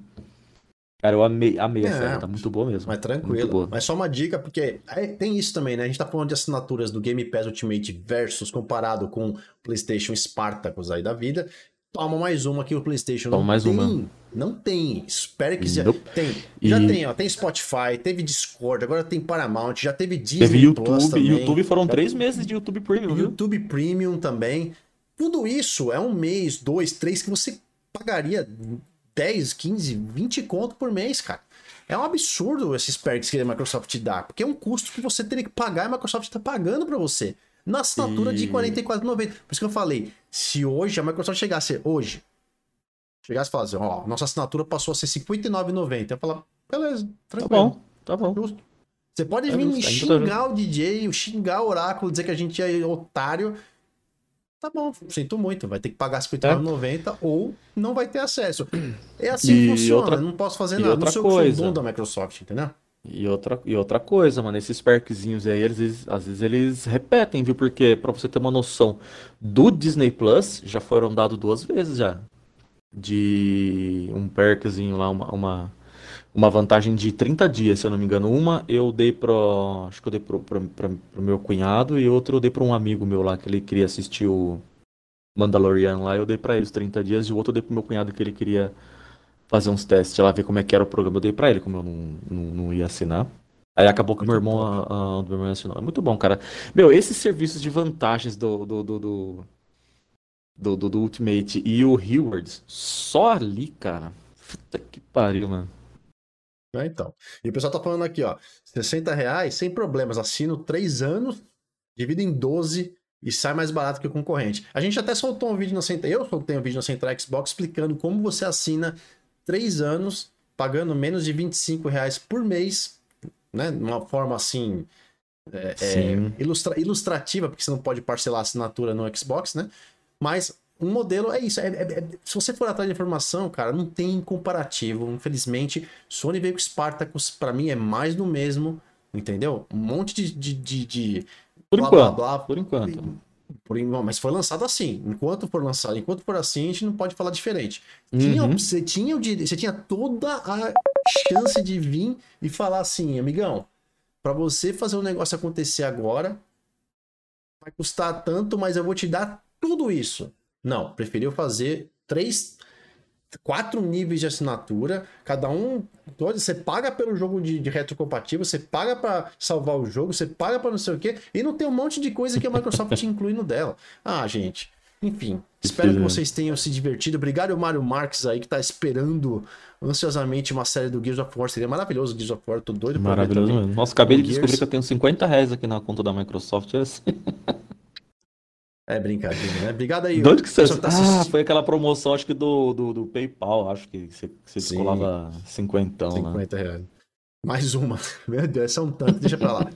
Cara, eu amei, amei é, a série, tá muito boa mesmo. Mas tranquilo. Mas só uma dica, porque é, tem isso também, né? A gente tá falando de assinaturas do Game Pass Ultimate versus comparado com PlayStation Spartacus aí da vida. Toma mais uma que o PlayStation Toma não mais tem. Uma. Não tem. Espero que nope. já tem. Já e... tem, ó. Tem Spotify, teve Discord, agora tem Paramount, já teve Disney teve YouTube, Plus também. YouTube foram três meses de YouTube Premium, YouTube viu? Premium também. Tudo isso é um mês, dois, três que você pagaria 10, 15, 20 conto por mês, cara. É um absurdo esses perks que a Microsoft te dá, porque é um custo que você teria que pagar e a Microsoft está pagando para você. Na assinatura e... de R$ 44,90. Por isso que eu falei, se hoje a Microsoft chegasse hoje, chegasse e falasse, ó, nossa assinatura passou a ser R$ 59,90. Eu falar, beleza, tranquilo. Tá bom. Tá bom. Você pode é vir me xingar o DJ, xingar o Oráculo, dizer que a gente é otário. Tá bom, sinto muito. Vai ter que pagar R$59,90 é. ou não vai ter acesso. É assim que funciona. Outra... Não posso fazer nada. Outra não sou coisa. da Microsoft, entendeu? E outra, e outra coisa, mano, esses perkzinhos aí, eles, às vezes eles repetem, viu? Porque, pra você ter uma noção, do Disney Plus já foram dados duas vezes já. De um perkzinho lá, uma, uma, uma vantagem de 30 dias, se eu não me engano. Uma eu dei pro. Acho que eu dei pro, pro, pro, pro meu cunhado e outro eu dei pra um amigo meu lá que ele queria assistir o Mandalorian lá. Eu dei pra ele os 30 dias e o outro eu dei pro meu cunhado que ele queria fazer uns testes lá, ver como é que era o programa. Eu dei pra ele, como eu não, não, não ia assinar. Aí acabou que meu irmão, a, a, meu irmão assinou. É muito bom, cara. Meu, esses serviços de vantagens do, do, do, do, do, do, do Ultimate e o Rewards, só ali, cara. Puta que pariu, mano. É, então. E o pessoal tá falando aqui, ó. 60 reais, sem problemas. Assino 3 anos, divido em 12 e sai mais barato que o concorrente. A gente até soltou um vídeo na Central. Eu soltei um vídeo na Central Xbox explicando como você assina três anos, pagando menos de 25 reais por mês, né? De uma forma assim. É, é, ilustra, ilustrativa, porque você não pode parcelar a assinatura no Xbox, né? Mas um modelo é isso. É, é, é, se você for atrás de informação, cara, não tem comparativo. Infelizmente, Sony veio com Spartacus, para mim é mais do mesmo, entendeu? Um monte de. de, de, de por blá, enquanto. Blá, blá, por enquanto. Por, mas foi lançado assim. Enquanto for lançado, enquanto for assim, a gente não pode falar diferente. Tinha, uhum. você, tinha você tinha toda a chance de vir e falar assim, amigão, para você fazer o um negócio acontecer agora, vai custar tanto, mas eu vou te dar tudo isso. Não, preferiu fazer três, quatro níveis de assinatura, cada um. Você paga pelo jogo de, de retrocompatível, você paga para salvar o jogo, você paga para não sei o quê, e não tem um monte de coisa que a Microsoft inclui no dela. Ah, gente. Enfim, espero que vocês tenham se divertido. Obrigado, Mário Marques aí, que tá esperando ansiosamente uma série do Gears of War. Seria maravilhoso o Gears of War, tô doido pra Maravilhoso mesmo. Nossa, acabei de descobrir que eu tenho 50 reais aqui na conta da Microsoft. É assim. É brincadeira, né? Obrigado aí. De onde que você... Tá ah, foi aquela promoção, acho que do, do, do PayPal, acho que você, você descolava 50, 50 né? reais. Mais uma. Meu Deus, são tantos, deixa pra lá.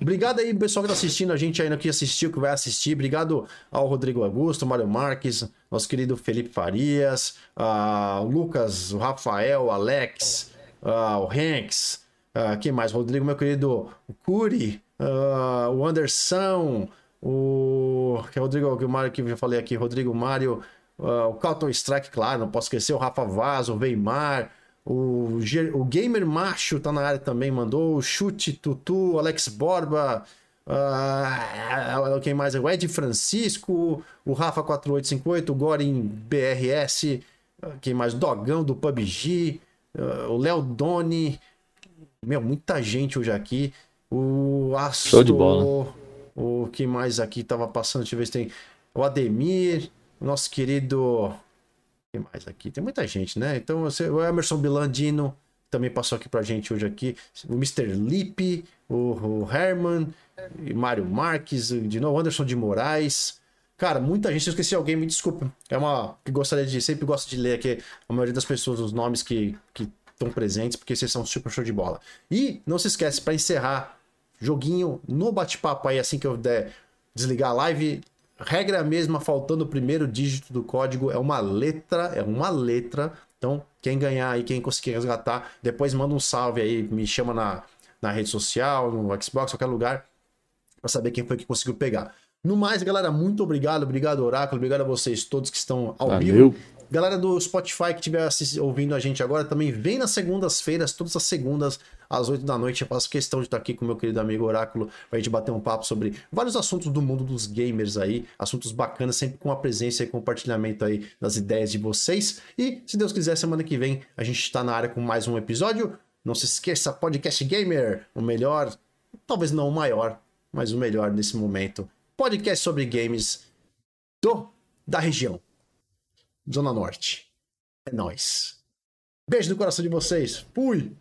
Obrigado aí, pessoal que tá assistindo a gente ainda que assistiu, que vai assistir. Obrigado ao Rodrigo Augusto, Mário Marques, nosso querido Felipe Farias, uh, o Lucas, o Rafael, o Alex, uh, o Hanks, uh, quem mais? Rodrigo, meu querido o Curi, uh, o Anderson, o que é o Rodrigo que o Mário que eu já falei aqui, Rodrigo Mário, uh, o Calton Strike, claro, não posso esquecer, o Rafa Vaz, o Veimar, o, o Gamer Macho tá na área também, mandou, o Chute Tutu, Alex Borba, uh, quem mais? O Ed Francisco, o Rafa 4858, o Gorin BRS, uh, quem mais? Dogão do PUBG, uh, o Léo Doni, meu, muita gente hoje aqui. O Astro, Show de bola. O que mais aqui tava passando? Deixa eu ver se tem. O Ademir, nosso querido. Que mais aqui? Tem muita gente, né? Então, você... o Emerson Bilandino também passou aqui pra gente hoje aqui. O Mr. Lipe, o, o Herman, Mário Marques, de novo, Anderson de Moraes. Cara, muita gente, eu esqueci alguém, me desculpa. É uma que gostaria de, sempre gosto de ler aqui a maioria das pessoas, os nomes que estão presentes, porque vocês são super show de bola. E não se esquece, para encerrar joguinho no bate-papo aí, assim que eu der desligar a live. Regra é mesma, faltando o primeiro dígito do código, é uma letra, é uma letra. Então, quem ganhar aí, quem conseguir resgatar, depois manda um salve aí, me chama na, na rede social, no Xbox, qualquer lugar, para saber quem foi que conseguiu pegar. No mais, galera, muito obrigado. Obrigado, Oráculo. Obrigado a vocês todos que estão ao Valeu. vivo. Galera do Spotify que estiver ouvindo a gente agora, também vem nas segundas-feiras, todas as segundas, às 8 da noite. Eu faço questão de estar aqui com meu querido amigo Oráculo pra gente bater um papo sobre vários assuntos do mundo dos gamers aí, assuntos bacanas, sempre com a presença e compartilhamento aí das ideias de vocês. E, se Deus quiser, semana que vem a gente está na área com mais um episódio. Não se esqueça, Podcast Gamer, o melhor, talvez não o maior, mas o melhor nesse momento. Podcast sobre games do da região. Zona Norte. É nóis. Beijo no coração de vocês. Fui!